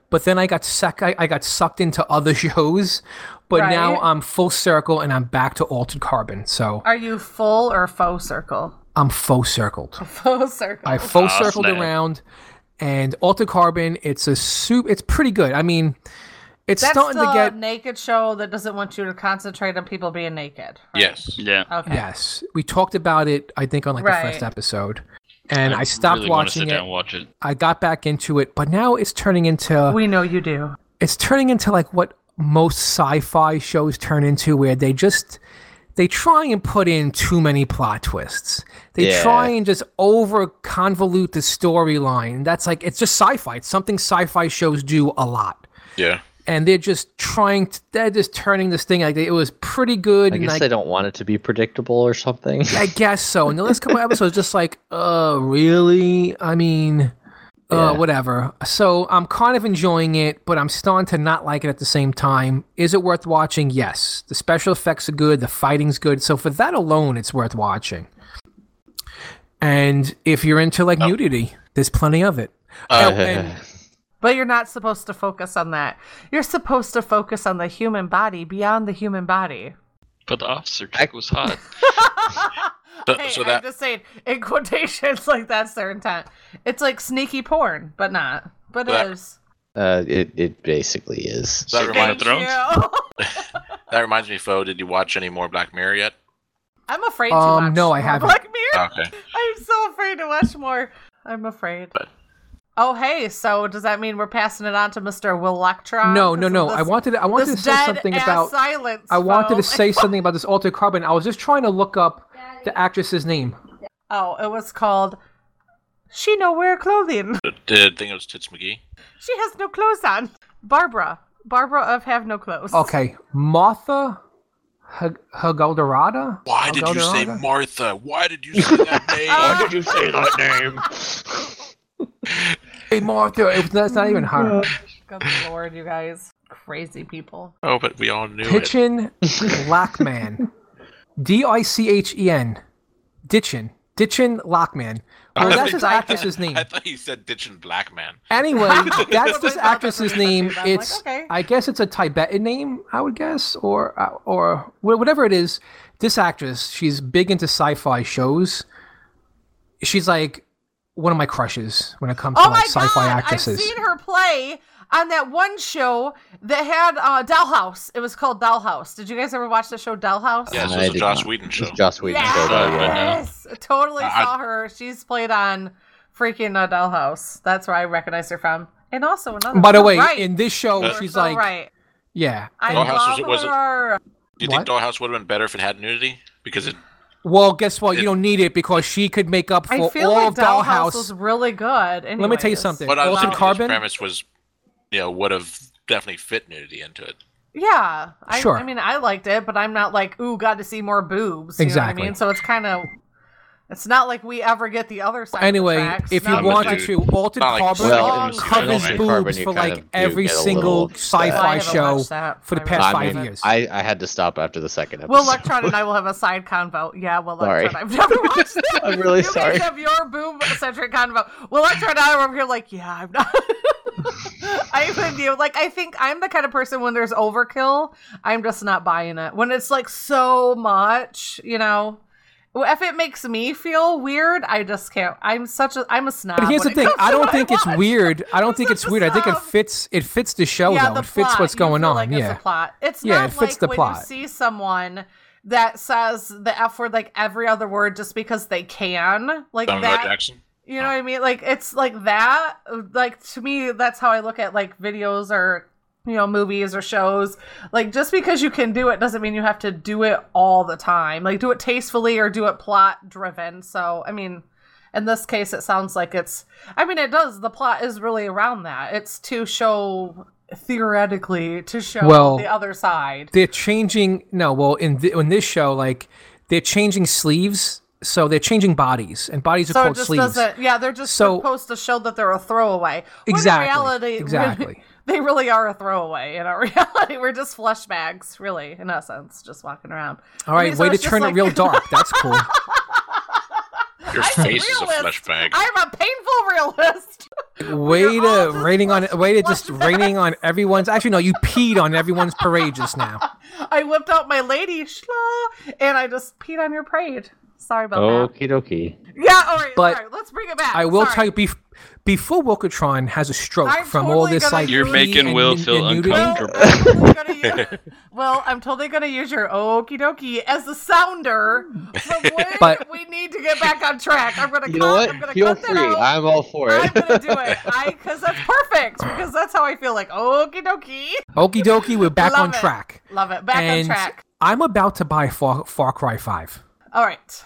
but then I got suck. I, I got sucked into other shows. But now I'm full circle and I'm back to Altered Carbon. So Are you full or faux circle? I'm faux circled. Faux circle. I full Ah, circled snap. around, and Altered Carbon. It's a soup. It's pretty good. I mean, it's That's starting the to get. naked show that doesn't want you to concentrate on people being naked. right? Yes. Yeah. Okay. Yes, we talked about it. I think on like the first episode, and I, stopped really want to watching sit it. down and watch it. I got back into it, but now it's turning into We know you do. it's turning into like what most sci-fi shows turn into, where they just they try and put in too many plot twists. They Yeah. try and just over convolute the storyline. That's like it's just sci-fi. It's something sci-fi shows do a lot. Yeah. And they're just trying to, they're just turning this thing like it was pretty good. I and guess they don't want it to be predictable or something. I guess so. And the last couple episodes, just like, uh, really? I mean, uh, Yeah. whatever. So I'm kind of enjoying it, but I'm starting to not like it at the same time. Is it worth watching? Yes. The special effects are good. The fighting's good. So for that alone, it's worth watching. And if you're into like nudity, there's plenty of it. Uh, Oh, and- But you're not supposed to focus on that. You're supposed to focus on the human body beyond the human body. But the officer chick was hot. So, hey, so I'm that just saying in quotations, like that's their intent. It's like sneaky porn, but not. But it That- is. Uh, it it basically is. that So reminds Thrones? you. that reminds me, Foe. Did you watch any more Black Mirror yet? I'm afraid to Um, watch no, I haven't. Black Mirror. Okay. I'm so afraid to watch more. I'm afraid. But- Oh, hey. So does that mean we're passing it on to Mr. Willectron? No, no, no. of I wanted to, I wanted to say something about. silence. I wanted to say something about this altered carbon. I was just trying to look up the actress's name. Oh, it was called. She no wear clothing. Did think it was Tits McGee? She has no clothes on. Barbara. Barbara of Have No Clothes. Okay, Martha Hag- Hagoldorada. Why did you say Martha? Why did you say that name? Why did you say that name? Hey, Martha. It was, that's not even her. Good lord, you guys. Crazy people. oh, but we all knew it. Hitchin Lockman. D I C H E N. Dichen. Dichen Lachman. Well, I that's thought- his actress's name. I thought you said Ditching Black Man. Anyway, that's this actress's name. it was gonna be, but I'm It's like, okay. I guess it's a Tibetan name, I would guess, or uh, or whatever it is. This actress, she's big into sci-fi shows. She's like one of my crushes when it comes to Oh my like sci-fi god! actresses. I've seen her play on that one show that had uh, Dollhouse. It was called Dollhouse. Did you guys ever watch the show Dollhouse? Yes, I it was a did Joss not. Whedon show. It's Joss Whedon show, though, yeah. Yes, totally I- saw her. She's played on freaking uh, Dollhouse. That's where I recognized her from. And also another. By the way, right. in this show, You're she's so like, right. yeah. I Dollhouse love was- was it- her. Do you What? think Dollhouse would have been better if it had nudity? Because it Well, guess what? You don't need it because she could make up I for feel all like of Dollhouse Dollhouse. was really good. Let me tell you something. but I Altered Carbon? premise was, you know, would have definitely fit nudity into it. Yeah, I, Sure. I mean, I liked it, but I'm not like, ooh, got to see more boobs. You Know Exactly. what I mean, so it's kind of, it's not like we ever get the other side. Anyway, of the tracks. if you Not but wanted to, Altered not like Carbon Well, covers Altered Carbon, boobs for like every single sci-fi show for the past really I five years. I, I had to stop after the second episode. Will Electron and I will have a side convo. Yeah, Will Sorry. Electron. I've never watched that. I'm really sorry. you sorry. guys have your boob centric convo. Will Electron and I are over here like, yeah, I'm not. I'm with you. Like, I think I'm the kind of person when there's overkill, I'm just not buying it. When it's like so much, you know. If it makes me feel weird, I just can't. I'm such a I'm a snob. But here's the thing: I don't think it's watch. weird. I don't I'm think it's weird. I think it fits. It fits the show yeah, though. the It fits plot. what's You going feel on. Like it's yeah. a plot. It's Yeah, not it fits like the when plot. you see someone that says the f word like every other word just because they can, like Samuel that. Jackson. You know oh. what I mean? Like it's like that. Like to me, that's how I look at like videos or you know movies or shows. Like just because you can do it doesn't mean you have to do it all the time. Like do it tastefully or do it plot driven. So I mean, in this case, it sounds like it's. I mean, it does. The plot is really around that. It's to show theoretically to show Well, the other side. They're changing. No, well, in th- in this show, like they're changing sleeves, so they're changing bodies, and bodies are So it called sleeves. doesn't. Yeah, they're just So- supposed to show that they're a throwaway. When Exactly, In reality, exactly. They really are a throwaway. In our reality, we're just flesh bags, really, in essence, just walking around. All right, mean, so way to turn like- it real dark. That's cool. Your I'm face is a realist. flesh bag. I'm a painful realist. way to raining on way to flesh just raining on everyone's. Actually, no, you peed on everyone's parade just now. I whipped out my lady schla, and I just peed on your parade. Sorry about that. Okie dokie. Yeah, all right, But sorry. Let's bring it back. I will Sorry. tell you, bef- before Wilkatron has a stroke I'm from all this gonna like You're You're making Will and- feel and nudity. Well, uncomfortable. I'm totally use, well, I'm totally gonna use your okie dokie as the sounder from But- we need to get back on track. I'm gonna You cut, know I'm what? gonna Feel cut free. that out. I'm all for it. I'm gonna do it. I because that's perfect. Because that's how I feel like okie dokie. Okie dokie, we're back Love on it. track. Love it. Back and on track. I'm about to buy Far, Far Cry 5. All right.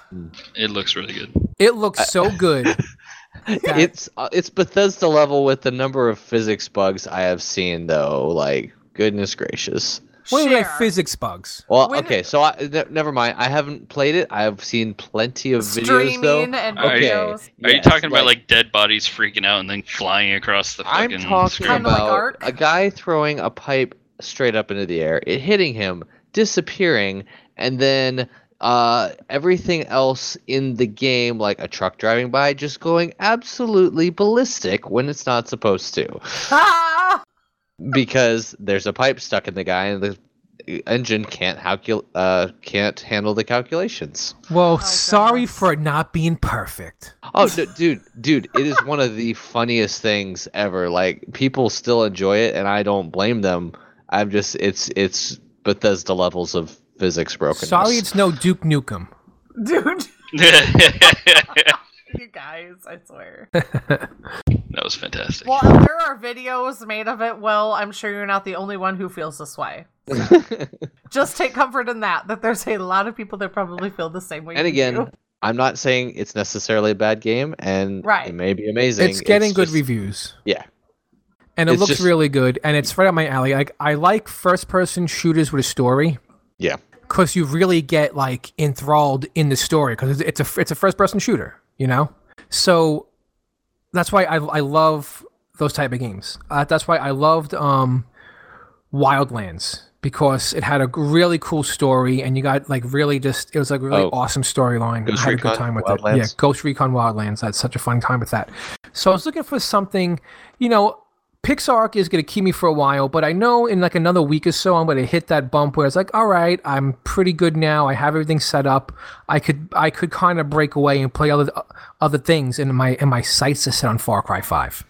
It looks really good. It looks so good. that- it's uh, it's Bethesda level with the number of physics bugs I have seen though. Like goodness gracious. what are like Share. physics bugs? Well, When- okay, so I, ne- never mind. I haven't played it. I've seen plenty of videos Streaming though. and Okay. videos. Are you Yes, talking about like dead bodies freaking out and then flying across the I'm fucking talking screen? Kinda like about Ark? a guy throwing a pipe straight up into the air, it hitting him, disappearing, and then uh, everything else in the game, like a truck driving by, just going absolutely ballistic when it's not supposed to, because there's a pipe stuck in the guy, and the engine can't calcul- uh, can't handle the calculations. Well, Oh, sorry goodness. for not being perfect. Oh, d- dude, dude, it is one of the funniest things ever. Like people still enjoy it, and I don't blame them. I'm just it's it's Bethesda levels of physics brokenness. Sorry, it's no Duke Nukem. Dude, you guys, I swear. That was fantastic. Well, if there are videos made of it, well, I'm sure you're not the only one who feels this way. Just take comfort in that, that there's a lot of people that probably feel the same way. and again, do. I'm not saying it's necessarily a bad game, and Right. it may be amazing. It's getting good just- reviews. Yeah, And it It's looks just- really good, and it's right up my alley. Like I like first-person shooters with a story. Yeah. because you really get like enthralled in the story because it's, it's a it's a first person shooter, you know. So that's why I I love those type of games. Uh, that's why I loved um, Wildlands because it had a really cool story and you got like really just it was like a really Oh. awesome storyline. I had a good time with Wildlands? it. Yeah, Ghost Recon Wildlands. I had such a fun time with that. So I was looking for something, you know. Pixark is going to keep me for a while, but I know in like another week or so, I'm going to hit that bump where it's like, all right, I'm pretty good now. I have everything set up. I could I could kind of break away and play other other things, and my and my sights are set on Far Cry Five.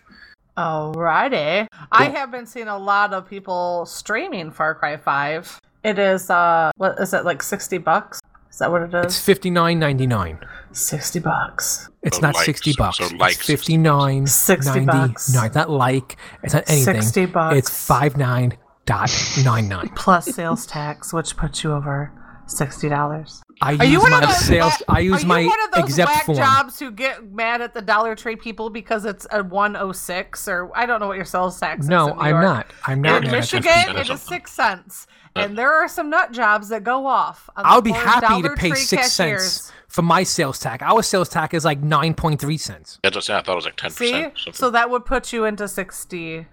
Alrighty. I have been seeing a lot of people streaming Far Cry 5. It is, uh, what is it, like 60 bucks? Is that what It's It's is? fifty nine ninety nine. 60 bucks. It's So not like- sixty bucks. so like it's fifty nine 60 bucks. No, it's not like. It's not anything. 60 bucks. It's five nine dot nine nine. Plus sales tax, which puts you over $60. I Are you use one my of those sales. whack- I use are my you one of those exempt whack form. jobs who get mad at the Dollar Tree people because it's a 106 or I don't know what your sales tax is. No, in New I'm York. not. I'm not. In mad at those Michigan, people. it is six cents, and there are some nut jobs that go off. I'll be poor happy to pay Tree six cashiers. cents for my sales tax. Our sales tax is like nine point three cents. That's what I said. I thought it was like ten See, percent. so that would put you into 60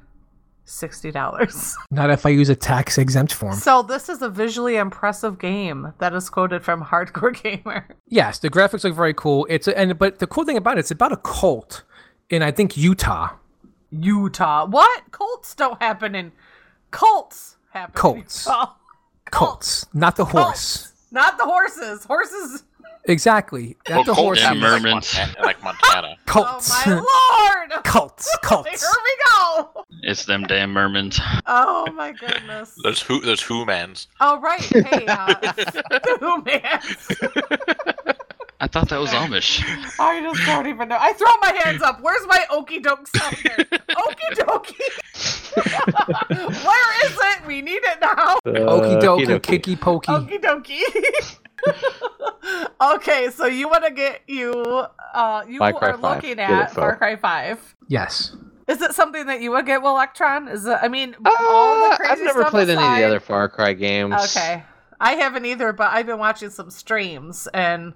dollars. Not if I use a tax exempt form. so this is a visually impressive game that is quoted from Hardcore Gamer. Yes, the graphics look very cool. It's a, and but the cool thing about it, it's about a cult in I think Utah. Utah. What? Cults don't happen in cults happen. Colts. Cults. Utah. Cults, not the horse. Cults. Not the horses. Horses. Exactly, not the horse. and like, mermaids. Montana, like Montana. Cults. Oh my lord. cults. Here we go. It's them damn mermaids. Oh my goodness. There's who. There's who mans. Oh right. Hey, uh, who man? I thought that was Amish. I just don't even know. I throw my hands up. Where's my okey doke sounder? Okey dokey. Where is it? We need it now. Okey doke and kicky pokey. Okey dokey. okay, so you want to get you uh you Far are 5. looking Get it, at Far Cry 5. Yes. Is it something that you would get with Electron? Is it I mean all the Uh, crazy I've never stuff played any of the other Far Cry games. Okay. I haven't either, but I've been watching some streams and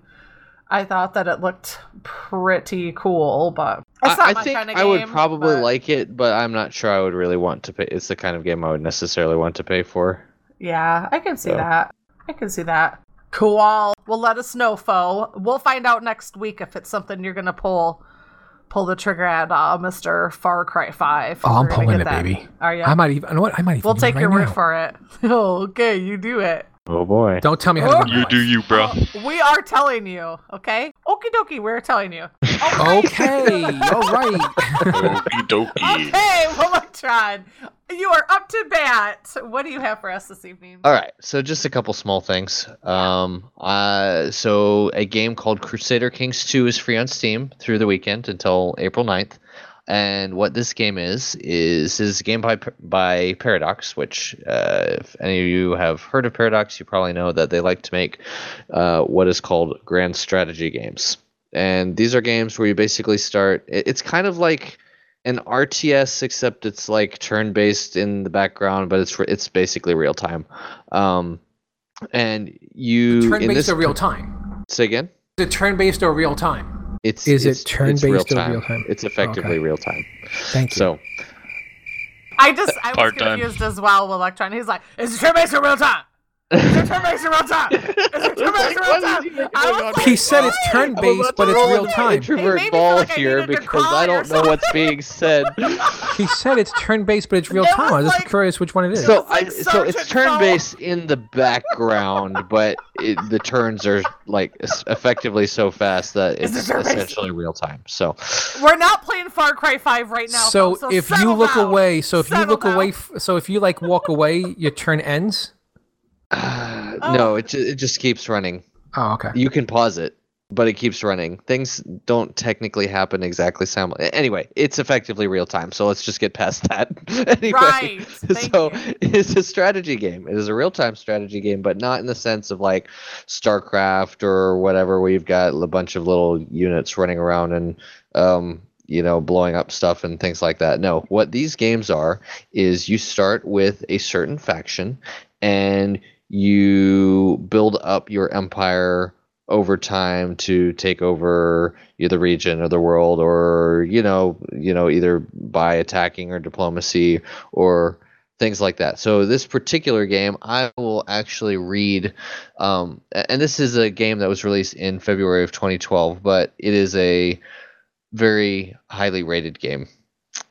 I thought that it looked pretty cool, but it's not I, I my think kind of I would probably but- like it, but I'm not sure I would really want to pay. It's the kind of game I would necessarily want to pay for. Yeah, I can see So. that. I can see that. Cool. Well, let us know, foe. We'll find out next week if it's something you're gonna pull pull the trigger at, uh, Mister Far Cry Five. Oh, I'm pulling it, that. baby. Are you? I might even. You know what? I might even. We'll take right your word for it. oh, okay, you do it. Oh boy. Don't tell me how to run You do you, bro. We are telling you, okay? Okie dokie, we're telling you. Okay. All right. Okie dokie. Okay, Electron, you are up to bat. What do you have for us this evening? All right, so just a couple small things. Um, uh, so a game called Crusader Kings 2 is free on Steam through the weekend until April 9th. And what this game is is is a game by by Paradox, which uh, if any of you have heard of Paradox, you probably know that they like to make uh, what is called grand strategy games. And these are games where you basically start. It's kind of like an RTS, except it's like turn-based in the background, but it's it's basically real time. Um, and you turn based or real time? say again. Is it turn based or real time? It's Is it it's, it's turn-based real or time. real time? It's effectively Okay. real time. Thank you. So I just I was Part-time. confused as well with Electron. He's like, is it turn based or real time? Is it turn-based real time? Is it turn-based real time? I was like, He said it's turn based, but it's real time. Introvert made ball like here needed to because I don't know what's being said. He said it's turn based, but it's real It time. I was was just like- curious which one it is. So was like I so it's turn Fowl. based in the background, but it, the turns are like effectively so fast that it's it turn-based? essentially real time. So We're not playing Far Cry 5 right now. so folks, if you look down. away, so if you Settle look away, down. f- so if you like walk away, your turn ends. Uh, Oh. no, it ju- it just keeps running. Oh, okay. You can pause it, but it keeps running. Things don't technically happen exactly simultaneously. Anyway, it's effectively real time. So let's just get past that. anyway, Right. Thank so you. it's a strategy game. It is a real time strategy game, but not in the sense of like StarCraft or whatever, where you've got a bunch of little units running around and um, you know blowing up stuff and things like that. No, what these games are is you start with a certain faction and you build up your empire over time to take over either the region or the world or you know you know either by attacking or diplomacy or things like that. So this particular game i will actually read um, and this is a game that was released in february of 2012 but it is a very highly rated game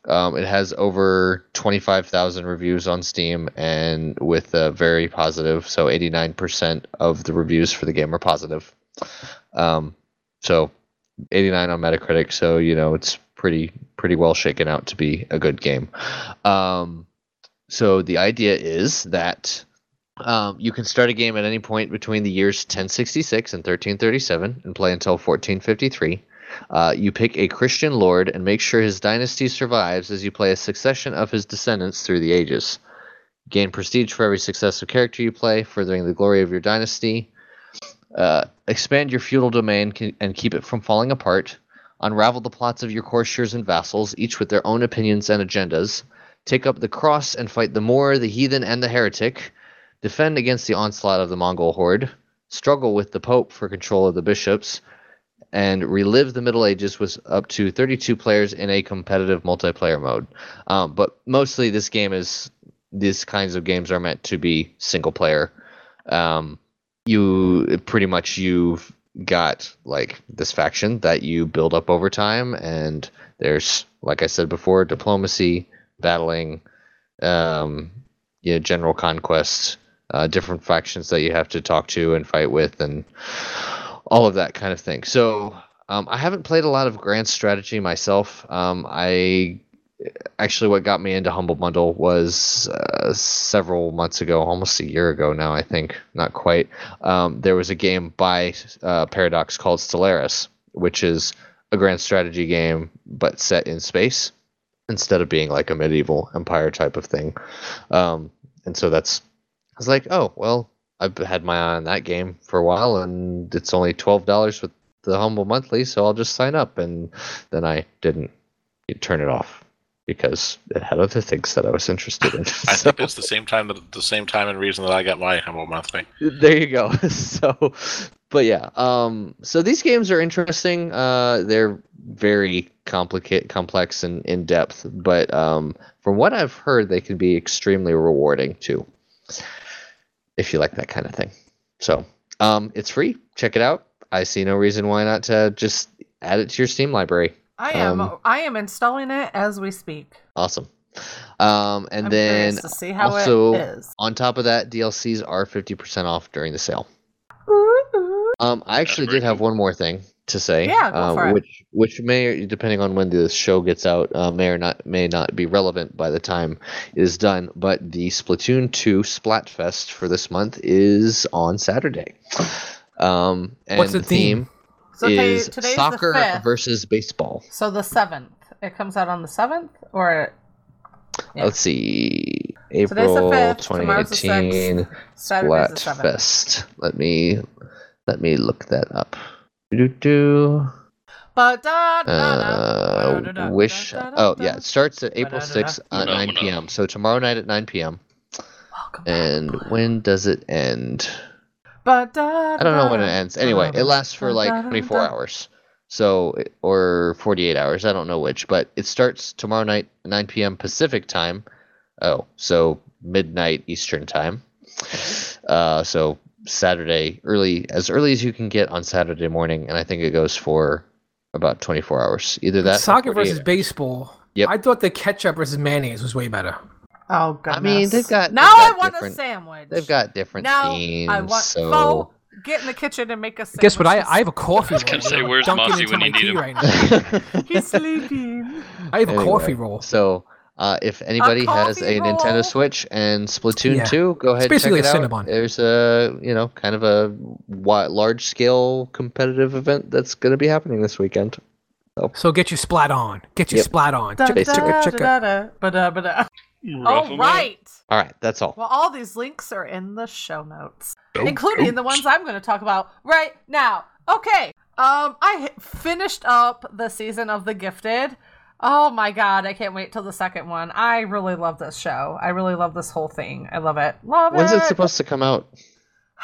um, it has over 25,000 reviews on Steam and with very positive, so 89% of the reviews for the game are positive. Um, so 89 on Metacritic, so you know it's pretty pretty well shaken out to be a good game. Um, so the idea is that um, you can start a game at any point between the years 1066 and 1337 and play until 1453. Uh, you pick a Christian lord and make sure his dynasty survives as you play a succession of his descendants through the ages. Gain prestige for every successive character you play, furthering the glory of your dynasty. Uh, expand your feudal domain and keep it from falling apart. Unravel the plots of your courtiers and vassals, each with their own opinions and agendas. Take up the cross and fight the Moor, the heathen, and the heretic. Defend against the onslaught of the Mongol horde. Struggle with the Pope for control of the bishops and relive the Middle Ages with up to 32 players in a competitive multiplayer mode. Um, but mostly, this game is these kinds of games are meant to be single player. Um, you pretty much you've got like this faction that you build up over time, and there's like I said before, diplomacy, battling, um, you know, general conquest, uh, different factions that you have to talk to and fight with, and all of that kind of thing. So um, I haven't played a lot of grand strategy myself. Um, I actually what got me into Humble Bundle was uh, several months ago, almost a year ago now, I think, not quite. Um, there was a game by uh, Paradox called Stellaris, which is a grand strategy game but set in space instead of being like a medieval empire type of thing. Um, and so that's I was like, oh well, I've had my eye on that game for a while, and it's only twelve dollars with the humble monthly, so I'll just sign up. And then I didn't turn it off because it had other things that I was interested in. I So, think it's the same time that the same time and reason that I got my humble monthly. there you go. So, but yeah, um, so these games are interesting. Uh, they're very complicated, complex, and in depth. But um, from what I've heard, they can be extremely rewarding too, if you like that kind of thing. So, um, it's free. Check it out. I see no reason why not to just add it to your Steam library. I am Um, I am installing it as we speak. Awesome. Um, and I'm then to see how also it is. on top of that, DLCs are fifty percent off during the sale. Um, I actually did have one more thing to say. Yeah, go um, for it. which which may, depending on when this show gets out, uh, may or not may not be relevant by the time it is done. But the Splatoon two Splatfest for this month is on Saturday. Um, and What's the theme? So ta- is today's soccer the versus baseball. So the seventh. It comes out on the seventh, or Yeah. Let's see, Today's the April 5th, tomorrow's 2018 sixth, Saturday's. Splatfest. Let me let me look that up. Do do. But da, da, Uh, da, da, wish. da, da, Oh da. yeah, it starts at April Da, da, da, da. 6th at No, 9 no. p.m. So tomorrow night at 9 p.m. Welcome back, And Blue. when does it end? But da, I don't know when it da, ends. Anyway, da, it lasts for da, like da, 24 da. hours. So or 48 hours. I don't know which, but it starts tomorrow night 9 p.m. Pacific time. Oh, so midnight Eastern time. Uh, so Saturday early, as early as you can get on Saturday morning, and I think it goes for about 24 hours. Either that. or Soccer 48 versus baseball. Yep. I thought the ketchup versus mayonnaise was way better. Oh god! I mean, they've got- Now they've I want a sandwich. They've got different now themes. I want so Foe, get in the kitchen and make a sandwich. Guess what? I, I have a coffee roll. was gonna say, where's dunking Mossy when you need tea him? right now. He's sleeping. I have a coffee roll. So, uh, if anybody has a roll? Nintendo Switch and Splatoon Yeah. 2, go ahead and check basically it a out. Cinnabon. There's a, you know, kind of a large scale competitive event that's going to be happening this weekend. So get your splat on. Get your Yep. splat on. Da, Check, da, check, da, check, check. da, da, ba-da, ba-da. Rough Oh 'em right. All right, that's all. Well, all these links are in the show notes, Show including the ones I'm going to talk about right now. Okay. Um, I h- finished up the season of The Gifted. Oh my god, I can't wait till the second one. I really love this show. I really love this whole thing. I love it. Love When's it. it supposed to come out?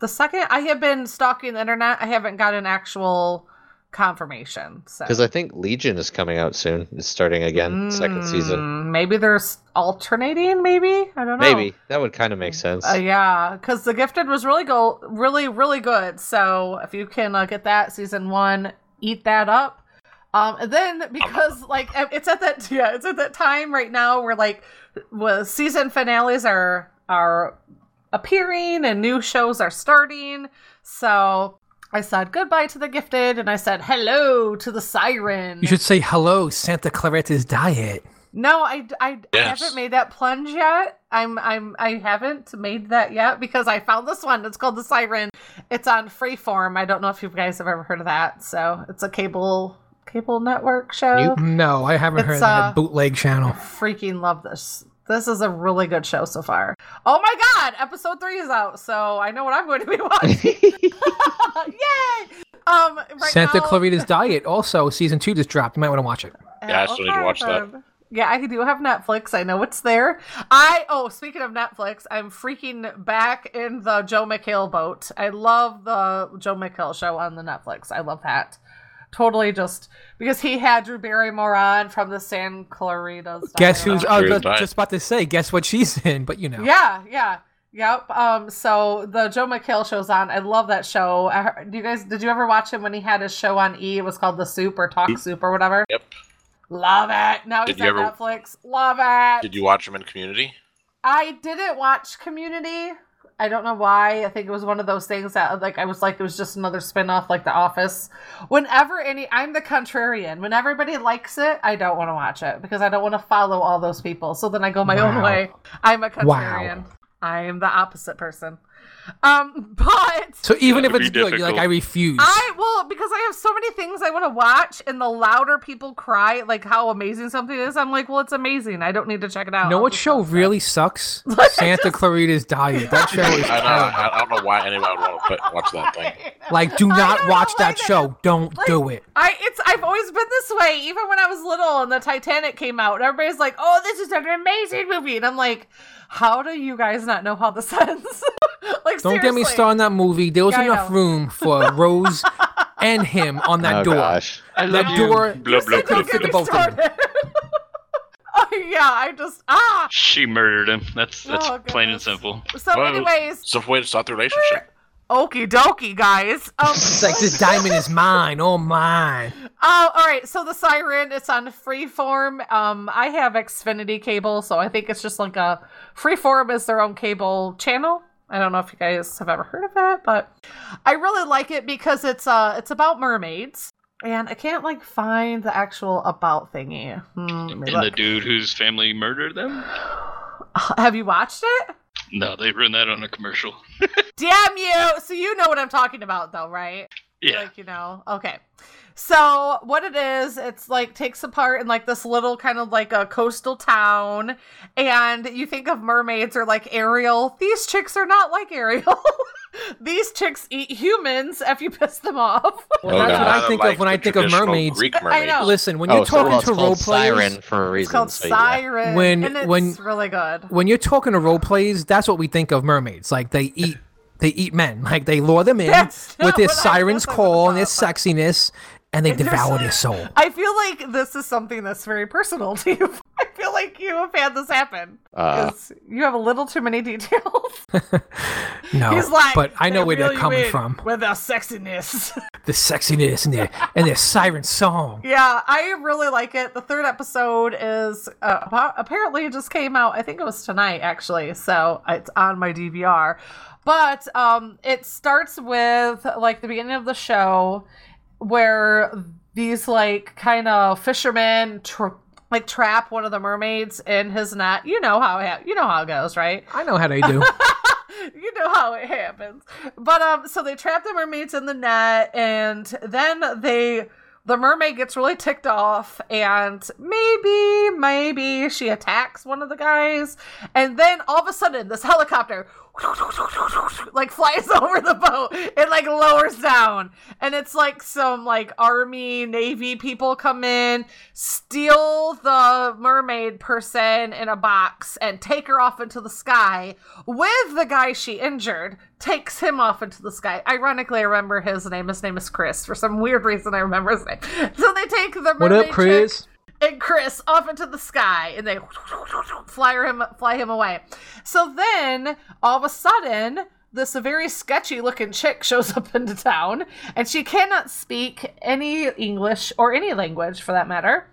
the second I have been stalking the internet, I haven't got an actual confirmation. So Because I think Legion is coming out soon. It's starting again, second season. Mm, Maybe there's alternating. Maybe I don't know. Maybe that would kind of make sense. Uh, yeah, because The Gifted was really go really really good. So if you can uh, get that season one, eat that up. Um, and then because like it's at that yeah it's at that time right now where like well, season finales are are appearing and new shows are starting. So I said goodbye to The Gifted and I said hello to the Siren. You should say hello, Santa Clarita's Diet. No, I, I, I haven't made that plunge yet. I'm I'm I haven't made that yet because I found this one. It's called The Siren. It's on Freeform. I don't know if you guys have ever heard of that. So it's a cable cable network show. No, I haven't It's, heard of uh, that bootleg channel. Freaking love this. This is a really good show so far. Oh my god, episode three is out, so I know what I'm going to be watching. Yay! Um, right Santa now- Clarita's Diet. Also, season two just dropped. You might want to watch it. Yeah, I still need to watch that. Yeah, I do have Netflix. I know it's there. I oh, speaking of Netflix, I'm freaking back in the Joel McHale boat. I love the Joel McHale show on the Netflix. I love that. Totally just because he had Drew Barrymore on from the San Claritas. Guess who's? Oh, Clarita's ju- Diet. just about to say. Guess what she's in? But you know. Yeah, yeah. Yep. Um. So the Joel McHale show's on. I love that show. I do you guys? Did you ever watch him when he had his show on E? It was called The Soup or Talk Soup or whatever. Yep. Love it. Now Did he's on ever- Netflix. Love it. Did you watch him in Community? I didn't watch Community. I don't know why. I think it was one of those things that like I was like it was just another spin-off like The Office. Whenever any I'm the contrarian. When everybody likes it, I don't want to watch it because I don't want to follow all those people. So then I go my own way. I'm a contrarian. Wow. I am the opposite person. Um but So even if it's good, you're like. I refuse. I well because I have so many things I want to watch, and the louder people cry like how amazing something is, I'm like, well, it's amazing. I don't need to check it out. You know what show watch really sucks? Like, I Santa Clarita's Diet. That show is I, know, terrible. I, I don't know why anyone would want to put, watch that thing. Like, do not watch know that either. show. Don't Like, do it. I it's I've always been this way. Even when I was little and the Titanic came out, and everybody's like, "Oh, this is an amazing movie," and I'm like, "How do you guys not know how this ends?" like, Don't get me seriously. started on that movie. There was Yeah, enough room for Rose and him on that oh door. gosh. I That love you. door Blah, blah, Don't fit get the me both of them. started. oh yeah, I just ah. She murdered him. That's that's Oh, plain and simple. So, Well, anyways, It's a way to start the relationship. Okie dokie, guys. Um, It's like this diamond is mine, oh mine. Oh, all right. So the Siren, it's on Freeform. Um, I have Xfinity cable, so I think it's just like a Freeform is their own cable channel. I don't know if you guys have ever heard of it, but I really like it because it's uh it's about mermaids, and I can't like find the actual about thingy. Hmm, let me And the dude whose family murdered them? Have you watched it? No, they run that on a commercial. Damn you! So you know what I'm talking about, though, right? Yeah. Like, you know, okay. So what it is, it's like takes apart in like this little kind of like a coastal town, and you think of mermaids or like Ariel. These chicks are not like Ariel. These chicks eat humans if you piss them off. Well, that's what I think of when I think of mermaids. Greek I know. Listen, when oh, you're so, talking well, to called role players, Siren for a reason. It's called so yeah. Siren, When- and it's when- really good. when you're talking to role players, that's what we think of mermaids. Like they eat, they eat men. Like they lure them in with not their siren's call and their sexiness, and they devoured devour their soul. I feel like this is something that's very personal to you. I feel like you have had this happen Uh, because you have a little too many details. No, He's like, but I know where they're coming from. with their sexiness. The sexiness and their and their siren song. yeah, I really like it. The third episode is uh, appa- apparently it just came out. I think it was tonight actually, so it's on my DVR. But um, it starts with like the beginning of the show where these like kind of fishermen tr- like trap one of the mermaids in his net. You know how it ha- you know how it goes, right? I know how they do. you know how it happens. But um so they trap the mermaids in the net and then they the mermaid gets really ticked off and maybe maybe she attacks one of the guys and then all of a sudden this helicopter like flies over the boat. It like lowers down. And it's like some like army navy people come in steal the mermaid person in a box and take her off into the sky with the guy she injured takes him off into the sky. Ironically i remember his name. His name is chris. For some weird reason i remember his name. So they take the mermaid what up, chick- Chris? And Chris off into the sky, and they fly him fly him away. So then, all of a sudden, this very sketchy looking chick shows up into town, and she cannot speak any English or any language for that matter.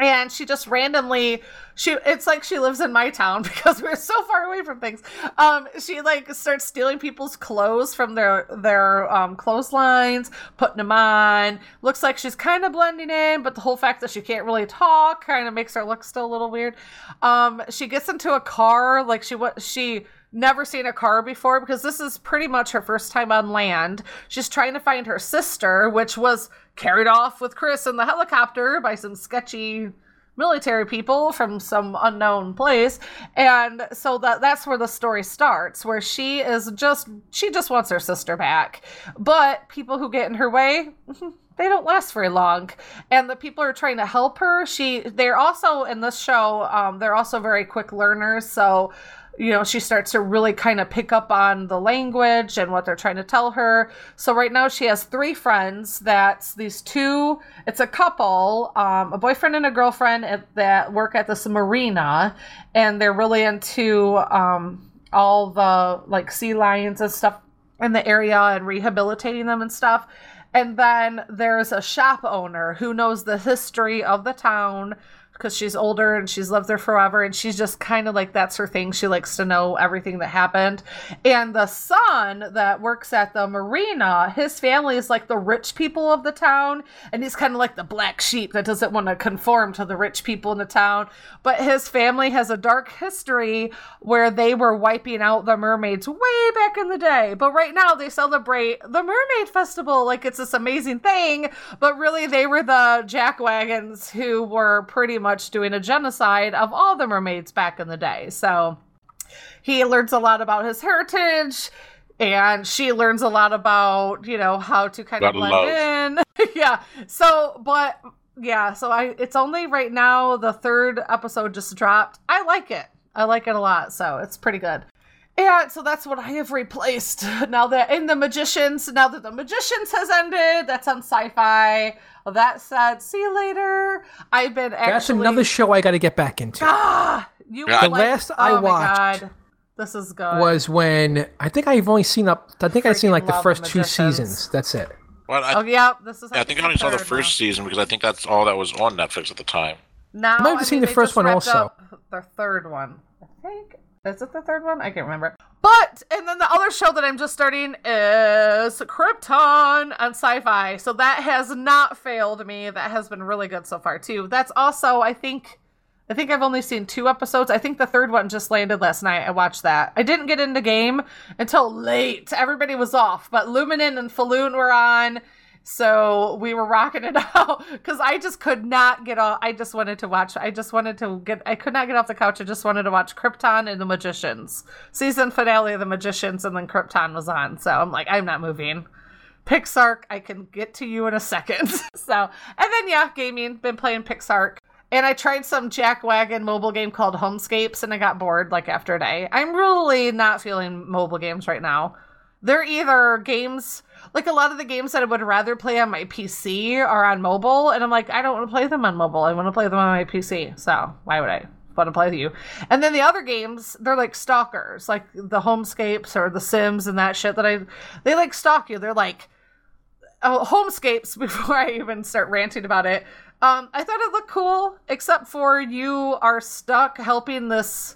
And she just randomly she it's like she lives in my town because we're so far away from things. Um she like starts stealing people's clothes from their their um clotheslines, putting them on. Looks like she's kind of blending in, but the whole fact that she can't really talk kind of makes her look still a little weird. Um she gets into a car like she what she never seen a car before because this is pretty much her first time on land. She's trying to find her sister, which was carried off with Chris in the helicopter by some sketchy military people from some unknown place. And so that that's where the story starts where she is just she just wants her sister back. But people who get in her way they don't last very long. And the people are trying to help her she they're also in this show um, they're also very quick learners. So you know, she starts to really kind of pick up on the language and what they're trying to tell her. So right now she has three friends. That's these two. It's a couple, um, a boyfriend and a girlfriend at, that work at this marina, and they're really into um, all the like sea lions and stuff in the area and rehabilitating them and stuff. And then there's a shop owner who knows the history of the town because she's older and she's lived there forever and she's just kind of like that's her thing. She likes to know everything that happened. And the son that works at the marina his family is like the rich people of the town and he's kind of like the black sheep that doesn't want to conform to the rich people in the town. But his family has a dark history where they were wiping out the mermaids way back in the day. But right now they celebrate the mermaid festival like it's this amazing thing. But really they were the jack wagons who were pretty much doing a genocide of all the mermaids back in the day. So he learns a lot about his heritage and she learns a lot about, you know, how to kind of blend in. yeah. So, but yeah, so I it's only right now the third episode just dropped. I like it. I like it a lot. So, it's pretty good. And so that's what I have replaced now that in the Magicians, now that the Magicians has ended, that's on sci fi. That said, see you later. I've been actually. That's another show I got to get back into. Ah, you The would like- last I oh my watched God. This is good. Was when I think I've only seen up. I think I've seen like the first The two seasons. That's it. Well, I, oh yeah, this is. I think I only saw the third first season because I think that's all that was on Netflix at the time. Now, I might have I seen mean, the first one also. The third one, I think. Is it the third one? I can't remember. But and then the other show that I'm just starting is Krypton on Sci-Fi. So that has not failed me. That has been really good so far too. That's also, I think, I think I've only seen two episodes. I think the third one just landed last night. I watched that. I didn't get into game until late. Everybody was off, but Luminen and Falloon were on. So we were rocking it out because I just could not get off. I just wanted to watch. I just wanted to get. I could not get off the couch. I just wanted to watch Krypton and the Magicians season finale of the Magicians, and then Krypton was on. So I'm like, I'm not moving. Pixark, I can get to you in a second. so and then yeah, gaming. Been playing Pixark. And I tried some Jack Wagon mobile game called Homescapes, and I got bored like after a day. I'm really not feeling mobile games right now. They're either games like a lot of the games that I would rather play on my PC are on mobile, and I'm like, I don't want to play them on mobile. I want to play them on my PC. So why would I want to play with you. And then the other games, they're like stalkers, like the Homescapes or the Sims and that shit that I they like stalk you. They're like oh, Homescapes before I even start ranting about it. Um, I thought it looked cool, except for you are stuck helping this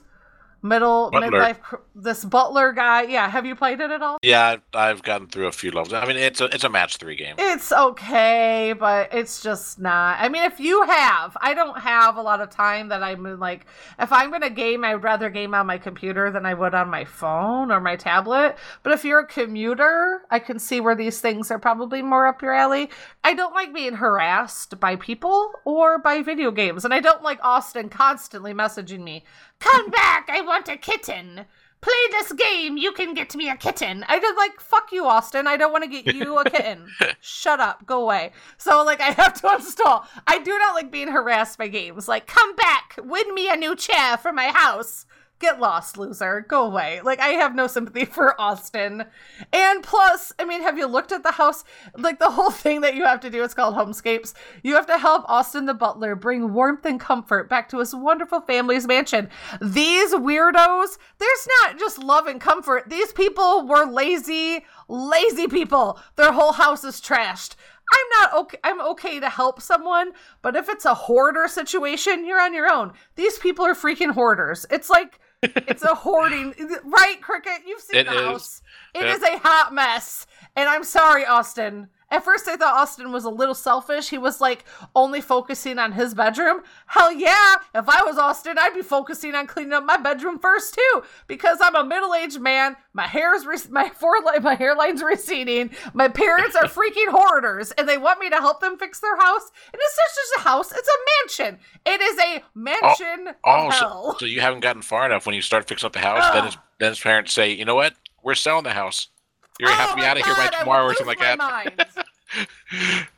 middle Butler. midlife this butler guy. Yeah, have you played it at all? Yeah, I've- gotten through a few levels. I mean, it's a it's a match three game. It's okay, but it's just not. I mean, if you have, I don't have a lot of time that I'm like, if I'm going to game, I would rather game on my computer than I would on my phone or my tablet. But if you're a commuter, I can see where these things are probably more up your alley. I don't like being harassed by people or by video games. And I don't like Austin constantly messaging me, come back, I want a kitten play this game, you can get me a kitten. I just like, fuck you, Austin. I don't want to get you a kitten. Shut up, go away. So, like, I have to install. I do not like being harassed by games. Like, come back, win me a new chair for my house. Get lost, loser. Go away. Like, I have no sympathy for Austin. And plus, I mean, have you looked at the house? Like, the whole thing that you have to do, it's called Homescapes. You have to help Austin the butler bring warmth and comfort back to his wonderful family's mansion. These weirdos, there's not just love and comfort. These people were lazy, lazy people. Their whole house is trashed. I'm not okay. I'm okay to help someone, but if it's a hoarder situation, you're on your own. These people are freaking hoarders. It's like it's a hoarding, right, Cricket? You've seen It the is. house. It Yeah. is a hot mess, and I'm sorry, Austin. At first, I thought Austin was a little selfish. He was like only focusing on his bedroom. Hell yeah! If I was Austin, I'd be focusing on cleaning up my bedroom first too, because I'm a middle-aged man. My hair's re- my foreline, my hairline's receding. My parents are freaking hoarders, and they want me to help them fix their house. And it's not just a house; it's a mansion. It is a mansion Oh, of oh, so, so you haven't gotten far enough when you start fixing up the house. then his then his parents say, you know what, we're selling the house. You're gonna have to Oh be out of here by tomorrow or something like that. mind.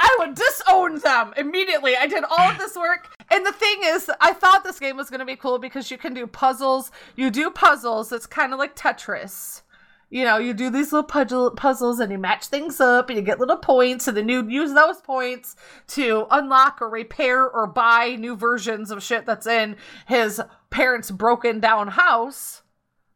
I would disown them immediately. I did all of this work. And the thing is, I thought this game was going to be cool because you can do puzzles. You do puzzles. It's kind of like Tetris. You know, you do these little puzzle puzzles and you match things up and you get little points and then you use those points to unlock or repair or buy new versions of shit that's in his parents' broken down house.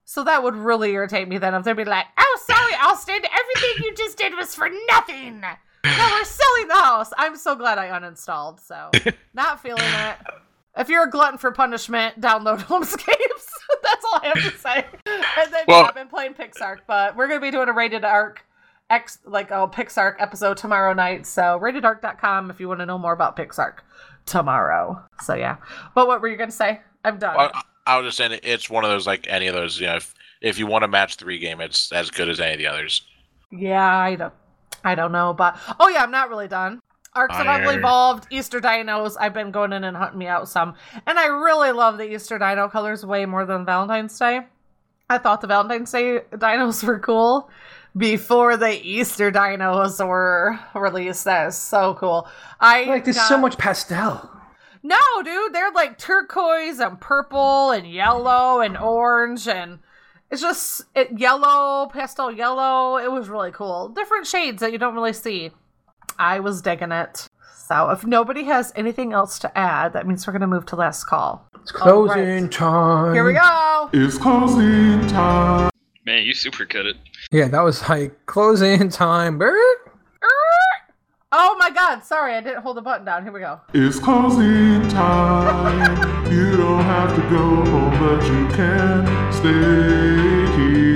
So that would really irritate me then if they'd be like, oh, sorry, Austin, everything you just did was for nothing. Now we're selling the house. I'm so glad I uninstalled, so not feeling it. If you're a glutton for punishment, download Homescapes. That's all I have to say. And then Well- yeah, I've been playing Pixark, but we're gonna be doing a Rated Ark X like a Pixark episode tomorrow night. So ratedark.com if you want to know more about Pixark tomorrow. So yeah. But what were you gonna say? I'm done. I, I was just saying, it's one of those like any of those. You know, if if you want a match three game, it's as good as any of the others. Yeah, I don't, I don't know, but oh yeah, I'm not really done. Ark Survival Fire. Evolved, Easter Dinos. I've been going in and hunting me out some, and I really love the Easter Dino colors way more than Valentine's Day. I thought the Valentine's Day dinos were cool before the Easter dinos were released. That is so cool. I Like there's got- so much pastel. No, dude, they're like turquoise and purple and yellow and orange and it's just it yellow, pastel yellow. It was really cool. Different shades that you don't really see. I was digging it. So if nobody has anything else to add, that means we're gonna move to last call. It's All right. closing time. Here we go. It's closing time. Man, you super cut it. Yeah, that was like closing time. Bert. Oh my god, sorry, I didn't hold the button down. Here we go. It's closing time. you don't have to go home, but you can stay here.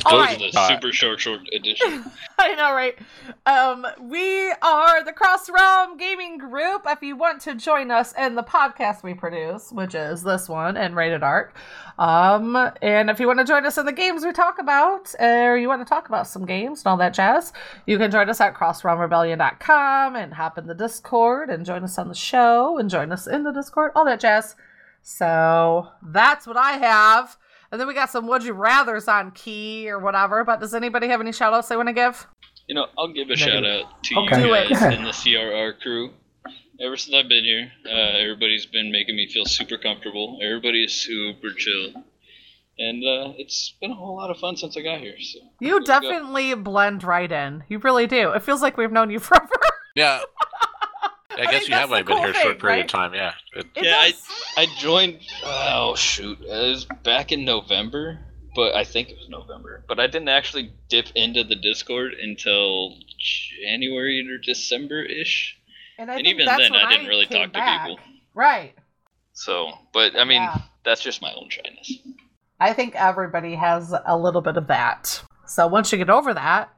It's All right. to The the super short, short edition. I know, right? Um, we are the Cross Realm Gaming Group. If you want to join us in the podcast we produce, which is this one and Rated Ark, um, and if you want to join us in the games we talk about, or you want to talk about some games and all that jazz, you can join us at crossrealmrebellion.com and hop in the Discord and join us on the show and join us in the Discord, all that jazz. So that's what I have. And then we got some would you rathers on key or whatever. But does anybody have any shout outs they want to give? You know, I'll give a Negative. shout out to Okay. You guys Go in the CRR crew. Ever since I've been here, uh, everybody's been making me feel super comfortable. Everybody is super chill, and uh, it's been a whole lot of fun since I got here. So You There go. definitely blend right in. You really do. It feels like we've known you forever. Yeah. I I guess you have that's only been cool here a short period right? of time. Yeah. It- It Yeah, I- does. I joined. Oh shoot, it was back in November, but I think it was November. But I didn't actually dip into the Discord until January or December ish. and, And even then, I didn't really came talk to people. Right. So, but I mean, Yeah. that's just my own shyness. I think everybody has a little bit of that. So once you get over that,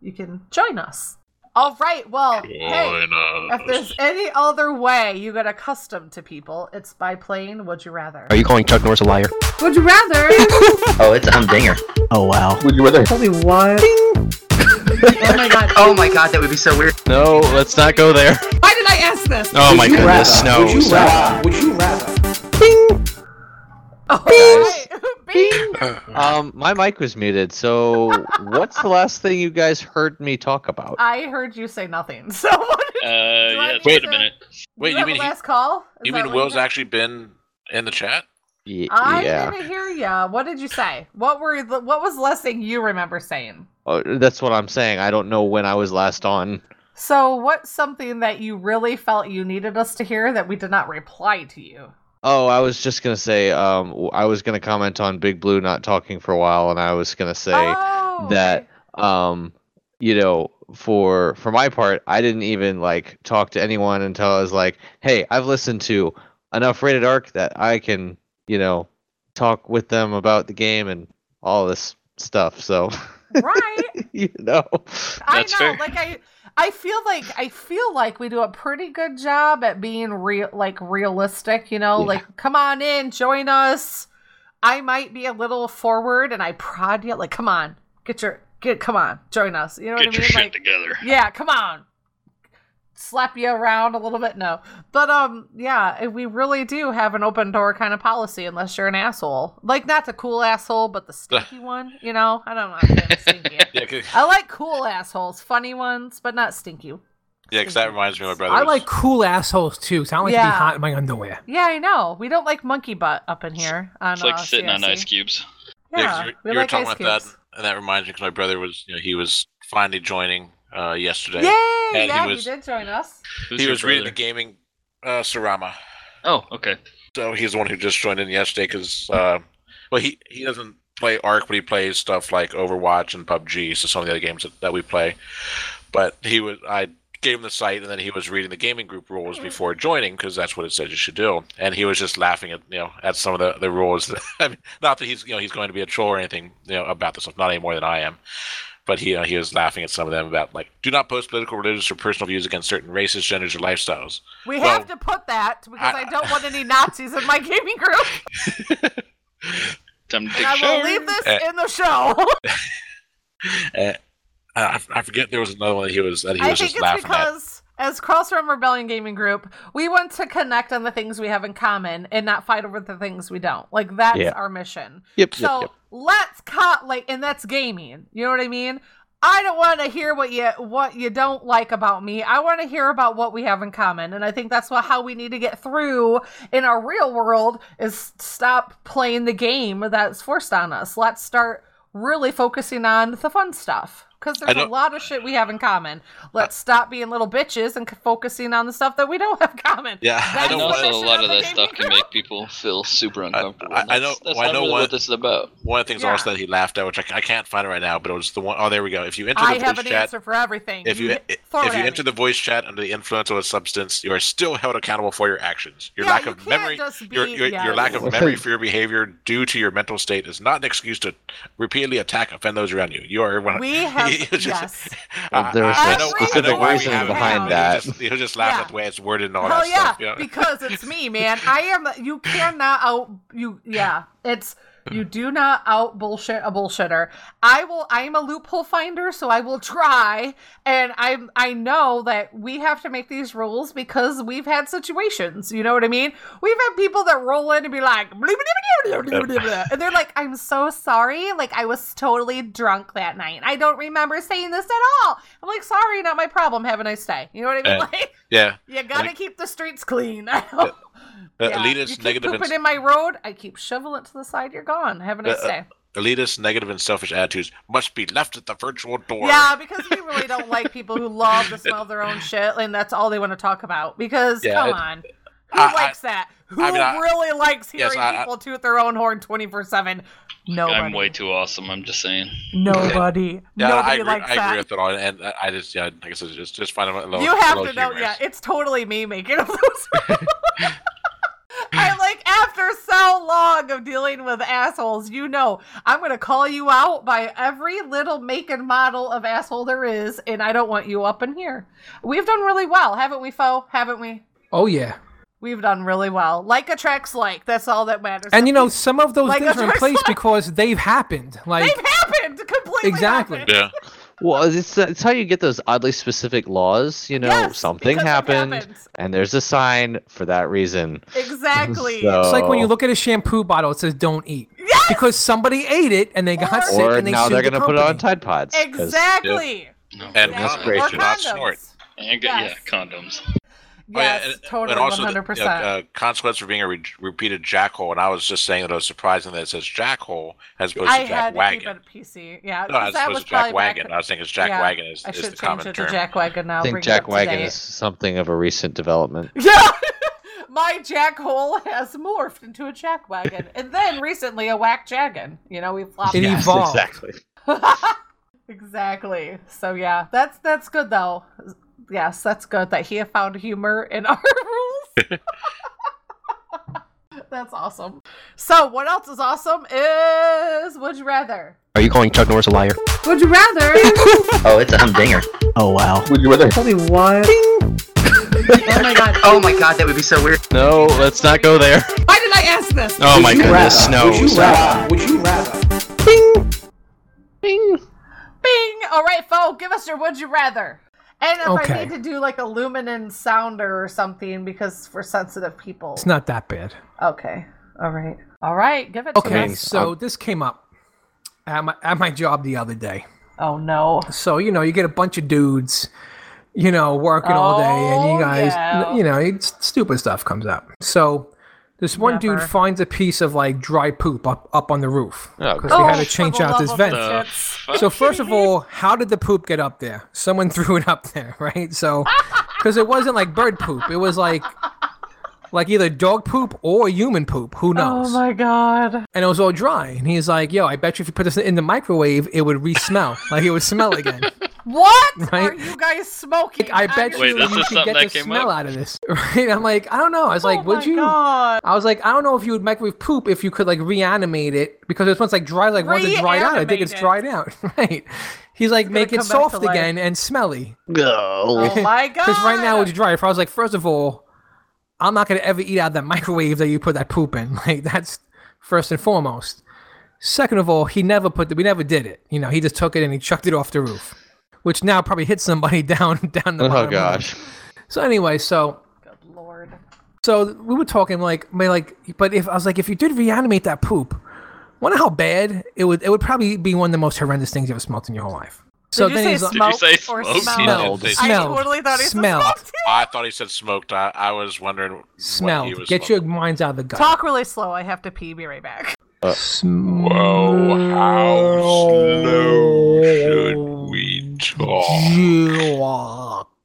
you can join us. All right. Well, hey, if there's any other way you get accustomed to people, it's by playing Would You Rather. Are you calling Chuck Norris a liar? Would you rather? Oh, it's I'm Dinger. Oh wow. Would you rather? Tell me what? oh my god. Oh my god, that would be so weird. No, let's not go there. Why did I ask this? Oh my goodness, no. Would you rather? Would you rather? Oh, right. Bing. Um, my mic was muted. So, what's the last thing you guys heard me talk about? I heard you say nothing. So what Uh, I yeah, wait to- a minute. Wait, you you mean a he- last call? Is You mean what Will's actually been in the chat? Y- I yeah, didn't hear ya. What did you say? What were the, what was the last thing you remember saying? oh, that's what I'm saying. I don't know when I was last on. So, what's something that you really felt you needed us to hear that we did not reply to you? Oh, I was just gonna say. Um, w- I was gonna comment on Big Blue not talking for a while, and I was gonna say. oh, that um you know for for my part i didn't even like talk to anyone until i was like hey i've listened to enough Rated Ark that i can you know talk with them about the game and all this stuff so right. you know I That's know. fair. Like I, I feel like I feel like we do a pretty good job at being real, like realistic. You know, Yeah. like come on in, join us. I might be a little forward, and I prod you. Like, come on, get your get, come on, join us. You know Get what I your mean? shit Like, together. yeah, come on. Slap you around a little bit, no, but um, yeah, we really do have an open door kind of policy, unless you're an asshole, like not the cool asshole, but the stinky one. You know, I don't know. I'm stinky. Yeah, I like cool assholes, funny ones, but not stinky. Yeah, because that reminds me of my brother. I was- like cool assholes too, so I don't like to be hot in my underwear. Yeah, I know. We don't like monkey butt up in here. On, It's like uh, sitting on ice cubes. Yeah, Yeah, 'cause you, we you were like talking ice about that, cubes. and that reminds me because my brother was, you know, he was finally joining uh, yesterday. Yay! And he yeah, was- he did join us. Who's he your was reading the gaming uh, Sarama. Oh, okay. So he's the one who just joined in yesterday because, uh, well, he, he doesn't play Ark, but he plays stuff like Overwatch and PUBG, so some of the other games that, that we play. But he was, I gave him the site, and then he was reading the gaming group rules before joining because that's what it said you should do. And he was just laughing at you know at some of the, the rules. I mean, not that he's you know he's going to be a troll or anything you know about this stuff, not any more than I am. But he uh, he was laughing at some of them about like do not post political, religious, or personal views against certain races, genders, or lifestyles. We Well, have to put that because I, I- don't want any Nazis in my gaming group. Time to take And a I shower. will leave this Eh. in the show. Uh, I, I forget there was another one that he was that he I was think just it's laughing at. because as Cross Realm Rebellion Gaming Group, we want to connect on the things we have in common and not fight over the things we don't. Like that's Yeah. our mission. yep, So yep, yep. Let's cut like, and that's gaming. You know what I mean? I don't want to hear what you what you don't like about me. I want to hear about what we have in common, and I think that's what how we need to get through in our real world is stop playing the game that's forced on us. Let's start really focusing on the fun stuff because there's a lot of shit we have in common. Let's stop being little bitches and focusing on the stuff that we don't have in common. Yeah, I That's And know what also, a lot of of that stuff can make people feel super uncomfortable. I- and I that's- know- That's well, I know really one- what this is about. one of the things Yeah. also that he laughed at, which I, I can't find it right now, but it was the one oh there we go. If you enter the I voice have an chat, answer for everything. if you hit- throw if you enter me. the voice chat under the influence of a substance, you are still held accountable for your actions. Your Yeah, lack you of memory, just your your, yeah. your lack of memory for your behavior due to your mental state is not an excuse to repeatedly attack offend those around you. You are one. We have He was just- yes. Well, there was I- I a specific know why we reason have it. behind He'll that. just- He'll just laugh Yeah. at the way it's worded and all Hell that yeah, stuff. you know? because it's me, man. I am. You cannot out. You yeah. It's you do not out bullshit a bullshitter. I will. I am a loophole finder, so I will try. And I I know that we have to make these rules because we've had situations. You know what I mean? We've had people that roll in and be like, and they're like, "I'm so sorry. Like I was totally drunk that night. I don't remember saying this at all." I'm like, "Sorry, not my problem. Have a nice day." You know what I mean? Uh, like. yeah, You gotta Like- keep the streets clean. I know. Uh, Yeah. elitist you keep negative. pooping ins- in my road. I keep shoveling it to the side. You're gone. Have a nice Uh, day. elitist, negative, and selfish attitudes must be left at the virtual door. Yeah, because we really don't like people who love to smell their own shit, and that's all they want to talk about. Because Yeah, come it- on, who I- I- likes that? Who I mean, I- really likes hearing I- I- people toot their own horn twenty four seven? Nobody. I'm way too awesome. I'm just saying. Nobody. Yeah, Nobody I agree, likes I that. agree with it all, and I- I just, yeah, like I said, just, just find them a little. you have little to know, humorous. yeah, it's totally me making up those. I like after so long of dealing with assholes, you know, I'm gonna call you out by every little make and model of asshole there is, and I don't want you up in here. We've done really well, haven't we, Foe? Haven't we? Oh yeah. We've done really well. Like attracts like. That's all that matters. And you know, some of those Like things are in place like- because they've happened. Like they've happened completely. Exactly. happened. Yeah, Well, it's, it's how you get those oddly specific laws. You know, Yes, something happened, and there's a sign for that reason. Exactly. So- it's like when you look at a shampoo bottle, it says "Don't eat" Yes! because somebody ate it and they got Or- sick Or and they now they're gonna put it on. Tide Pods. Exactly. No. and Yeah. That's condoms, great. Or do not snort. condoms. And, Yes. Yeah, condoms. Oh, yeah, Yes, and- totally, and also one the- hundred you percent. know, uh, consequence for being a re- repeated jackhole, and I was just saying that it was surprising that it says jackhole as opposed I to had jack to keep it PC. Yeah, No, 'cause as that opposed was to jack probably back- I was thinking it's jack yeah, wagon is, I is the common it term. to jack wagon now. I think bring it Jack Wagon is something of a recent development. Yeah, my jackhole has morphed into a jack wagon, and then recently a whack jaggin. You know, we flopped. It back. evolved. exactly. exactly. So yeah, that's that's good though. Yes, that's good that he found humor in our rules. that's awesome. So what else is awesome is would you rather? Are you calling Chuck Norris a liar? Would you rather? Oh, it's a humdinger. Oh wow. Would you rather? Tell me what? oh my god. Oh my god, that would be so weird. No, let's not go there. Why did I ask this? Oh my Would you goodness, rather? no. Would you rather? Would you rather? Bing! All right, Foe, give us your would you rather. And if I need to do like a luminance sounder or something because for sensitive people. It's not that bad. Okay. All right. All right. Give it to Okay, so this came up at my at my job the other day. Oh no. So you know, you get a bunch of dudes, you know, working all day, and Oh, you guys, yeah. you know, stupid stuff comes up. So this one Never. dude finds a piece of like dry poop up up on the roof Oh, because God. they had Oh, to change out this vent. of The tits. So first of all, how did the poop get up there? Someone threw it up there, right? So because it wasn't like bird poop, it was like like either dog poop or human poop. Who oh knows? Oh my god. and it was all dry. And he's like, "Yo, I bet you if you put this in the microwave, it would re-smell. like it would smell again. What Right? are you guys smoking? I bet Wait, you you is could get the smell up? out of this, right? I'm like, I don't know. I was oh like, oh would you? God. I was like, I don't know if you would microwave poop if you could like reanimate it because it's once like dry. Like once it's dried out, I think it's dried out, right? He's like, gonna make it come back to soft again and smelly. No. Oh my god. Because right now it's dry. If I was like, first of all, I'm not gonna ever eat out of that microwave that you put that poop in. Like that's first and foremost. Second of all, he never put the, we never did it. You know, he just took it and he chucked it off the roof, which now probably hit somebody down down the. Oh bottom of gosh. So anyway, so Good lord. so we were talking like, I like, but if I was like, if you did reanimate that poop, wonder how bad it would. It would probably be one of the most horrendous things you ever smelt in your whole life. So Did you then say he's like, Did you smoked say or smoked? smelled? smelled, They- I smelled, totally thought he said smelled, smoked. I thought he said smoked. I, I was wondering what he smelled. was Get your minds out of the gut. Talk really slow. I have to pee. Be right back. Uh, Whoa, how slow should we talk?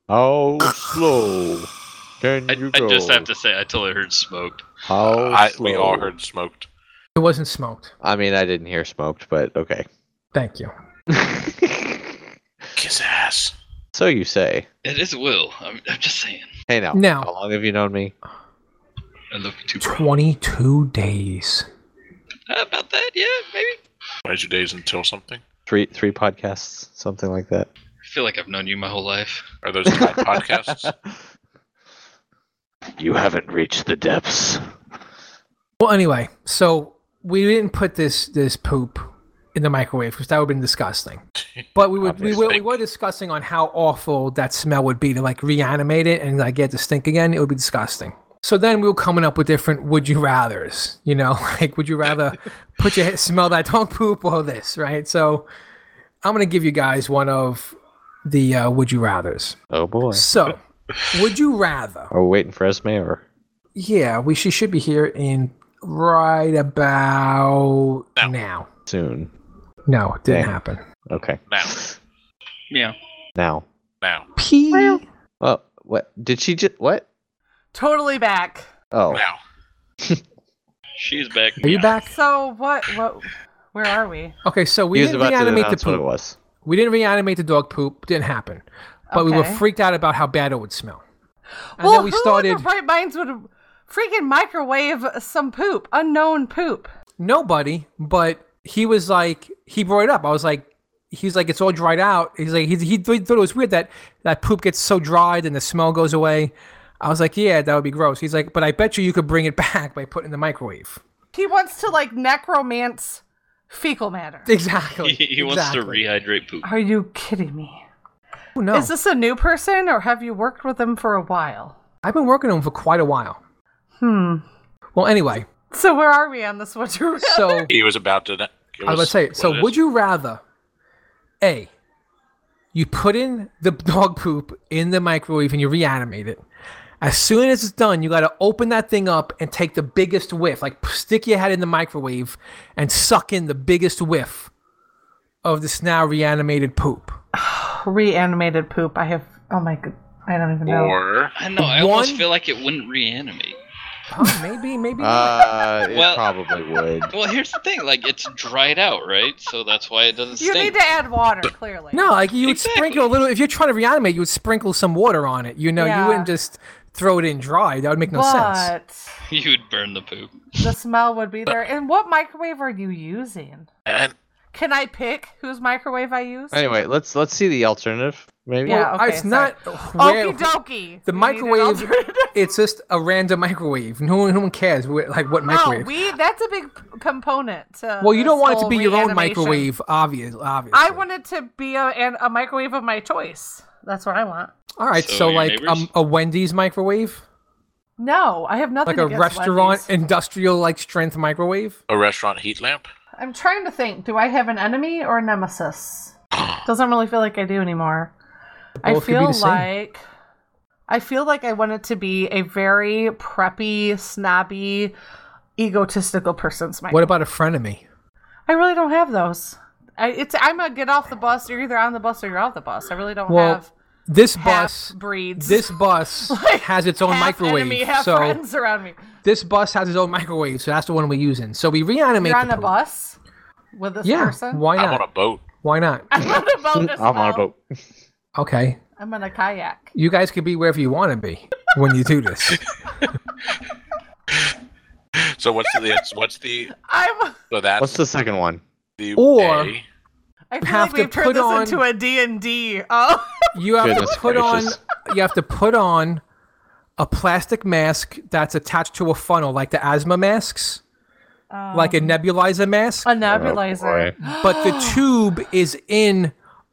How slow can I, you I go? just have to say, I totally heard smoked. How uh, I, slow? we all heard smoked. It wasn't smoked. I mean, I didn't hear smoked, but okay. Thank you. Kiss ass. so you say. It is Will. I'm, I'm just saying. Hey now. Now. How long have you known me? I love you too, bro. 22 days. How about that? Yeah, maybe. Twenty-two days until something. Three three podcasts, something like that. I feel like I've known you my whole life. Are those Tide podcasts? You haven't reached the depths. Well, anyway, so we didn't put this this poop in the microwave because that would have been disgusting. But we would we were, we were discussing on how awful that smell would be to like reanimate it and like get to stink again. It would be disgusting. So then we were coming up with different would you rather's. You know, like would you rather put your smell that dog poop or this, right? So I'm gonna give you guys one of the uh, would you rather's. Oh boy. So would you rather? Are we waiting for Esme or? Yeah, we she should be here in right about Now. now. soon. No, it didn't Dang. happen. Okay. Now, Yeah. Now. now, P. Oh, what? Did she just what? Totally back. Oh, now. She's back. Are you back? So what? What? Where are we? Okay, so we he didn't about to reanimate the announce what it poop. was. We didn't reanimate the dog poop. Didn't happen. But we were freaked out about how bad it would smell. And well, then we who started. in their right minds would freaking microwave some poop, unknown poop? Nobody, but he was like, he brought it up. I was like, he's like, it's all dried out. He's like, he, he thought it was weird that that poop gets so dried and the smell goes away. I was like, yeah, that would be gross. He's like, but I bet you you could bring it back by putting it in the microwave. He wants to like necromance fecal matter. Exactly. He, he wants to rehydrate poop. Are you kidding me? Oh, no. Is this a new person or have you worked with them for a while? I've been working on him for quite a while. Hmm. Well, anyway, So where are we on this? What you so He was about to. I was say, what so would you rather, A, you put in the dog poop in the microwave and you reanimate it. As soon as it's done, you got to open that thing up and take the biggest whiff. Like stick your head in the microwave and suck in the biggest whiff of this now reanimated poop. reanimated poop? I have. Oh my god. I don't even know. Or I know. I almost feel like it wouldn't reanimate. Oh, maybe, maybe. not. Uh, it Well- probably would. Well, here's the thing. Like, it's dried out, right? So that's why it doesn't You stink. need to add water, clearly. no, like you would Exactly. sprinkle a little. If you're trying to reanimate, you would sprinkle some water on it. You know, Yeah. you wouldn't just throw it in dry. That would make no sense. You'd burn the poop. the smell would be there. And what microwave are you using? and Can I pick whose microwave I use? Anyway, let's let's see the alternative. Maybe. Yeah, okay, it's sorry. not where, Okie dokie. the We microwave. It's just a random microwave. No one, no one cares wh- like what No, microwave. we that's a big component. To well, you don't want it to be your own microwave, obvious. Obviously. I want it to be a, an, a microwave of my choice. That's what I want. All right, So so, like neighbors? um, a Wendy's microwave, No, I have nothing like a restaurant Wendy's. industrial like strength microwave. a restaurant heat lamp. I'm trying to think. Do I have an enemy or a nemesis? Doesn't really feel like I do anymore. I Both could feel like I feel like I want it to be a very preppy, snobby, egotistical person's microwave. What about a frenemy? I really don't have those. I, it's I'm a get off the bus. You're either on the bus or you're off the bus. I really don't Well, have This bus, breeds. this bus has its own half microwave. enemy, half so friends around me. this bus has its own microwave. So that's the one we're using. So we reanimate. You're on the a poop. bus with this Yeah. person. Why I'm on not? a boat. Why not? I'm on a boat. as I'm on a boat. Okay. I'm on a kayak. You guys can be wherever you want to be when you do this. So what's the what's the I'm. so that's What's the second one? the Or- A. I feel Have like we've to turned put this on- into a D and D. Oh, You have Goodness to put gracious. on. You have to put on a plastic mask that's attached to a funnel, like the asthma masks, like a um, nebulizer mask. a nebulizer. Oh, boy. but the tube is in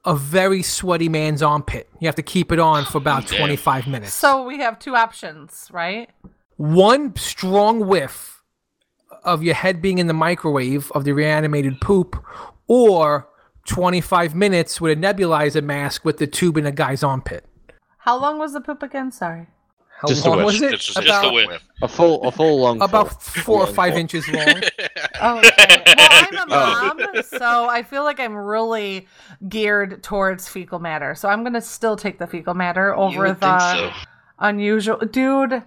a very sweaty man's armpit. You have to keep it on for about 25 minutes. so we have two options, right? one strong whiff of your head being in the microwave of the reanimated poop, or 25 minutes with a nebulizer mask with the tube in a guy's armpit. How long was the poop again? Sorry. How Just a long whiff. was it? It's just, Just about a whiff. A full a full long. about four or five inches long. Oh, okay. well, I'm a mom, so I feel like I'm really geared towards fecal matter. So I'm gonna still take the fecal matter over would the think so. unusual. Dude,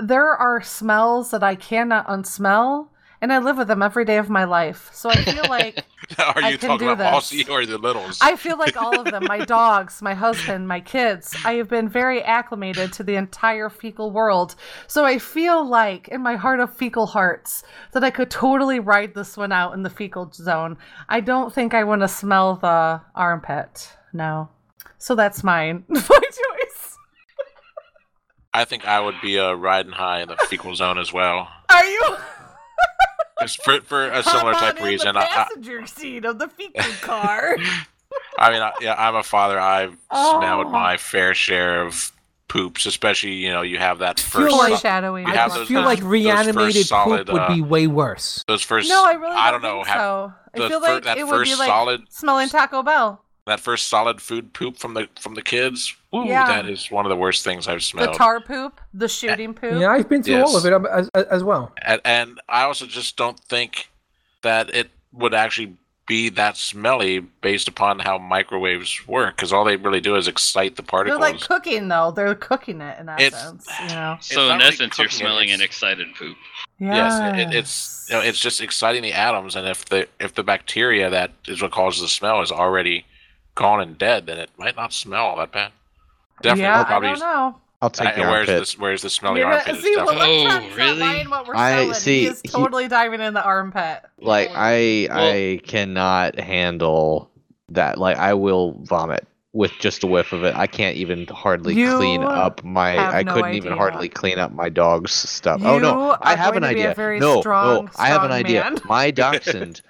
there are smells that I cannot unsmell, and I live with them every day of my life. So I feel like Are I you can talking do about this. Aussie or the littles? I feel like all of them, my dogs, my husband, my kids, I have been very acclimated to the entire fecal world. So I feel like in my heart of fecal hearts that I could totally ride this one out in the fecal zone. I don't think I want to smell the armpit. No. So that's mine. my choice. I think I would be uh, riding high in the fecal zone as well. Are you Just for, for a similar type in reason. The I, I, passenger seat of the fecal car. I mean, I, yeah, I'm a father. I've Oh. smelled my fair share of poops, especially you know you have that feel first like- so- Foreshadowing. You I have just those- feel those- like reanimated solid, poop would uh, be way worse. those first. no, I really I don't, don't know. think have so. I feel fir- like that it would be first like solid- smelling Taco Bell. That first solid food poop from the from the kids. Woo, Yeah. that is one of the worst things I've smelled. The smelled. tar poop, the shooting poop. Yeah, I've been through all of it um, as, as, as well. and, and I also just don't think that it would actually be that smelly based upon how microwaves work, because all they really do is excite the particles. They're like cooking though. They're cooking it in It's- essence. You know. So not in really essence, you're cooking it, smelling an excited poop. Yes, it, it- it's you know, it's just exciting the atoms, and if the if the bacteria that is what causes the smell is already gone and dead, then it might not smell all that bad. Definitely, yeah, I probably. don't know. I'll take the and where's armpit. this? Where's the smelly You're armpit? see, well, Oh, really? what we're I- selling. see, he is he- totally diving in the armpit. like I Well- I cannot handle that. Like I will vomit with just a whiff of it. I can't even hardly You clean up my. I no couldn't even hardly clean up my dog's stuff. oh no, I have an going to be a idea. no, strong, no, I have an idea. man. My dachshund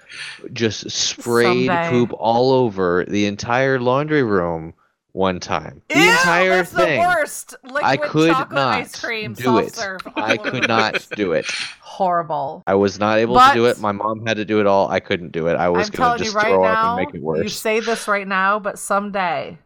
just sprayed Someday. poop all over the entire laundry room one time. The Ew, entire that's thing. The worst. I could not ice cream, do it. I could not do it. Horrible. I was not able to do it. My mom had to do it all. I couldn't do it. I was gonna just right throw up and make it worse. You say this right now, but someday,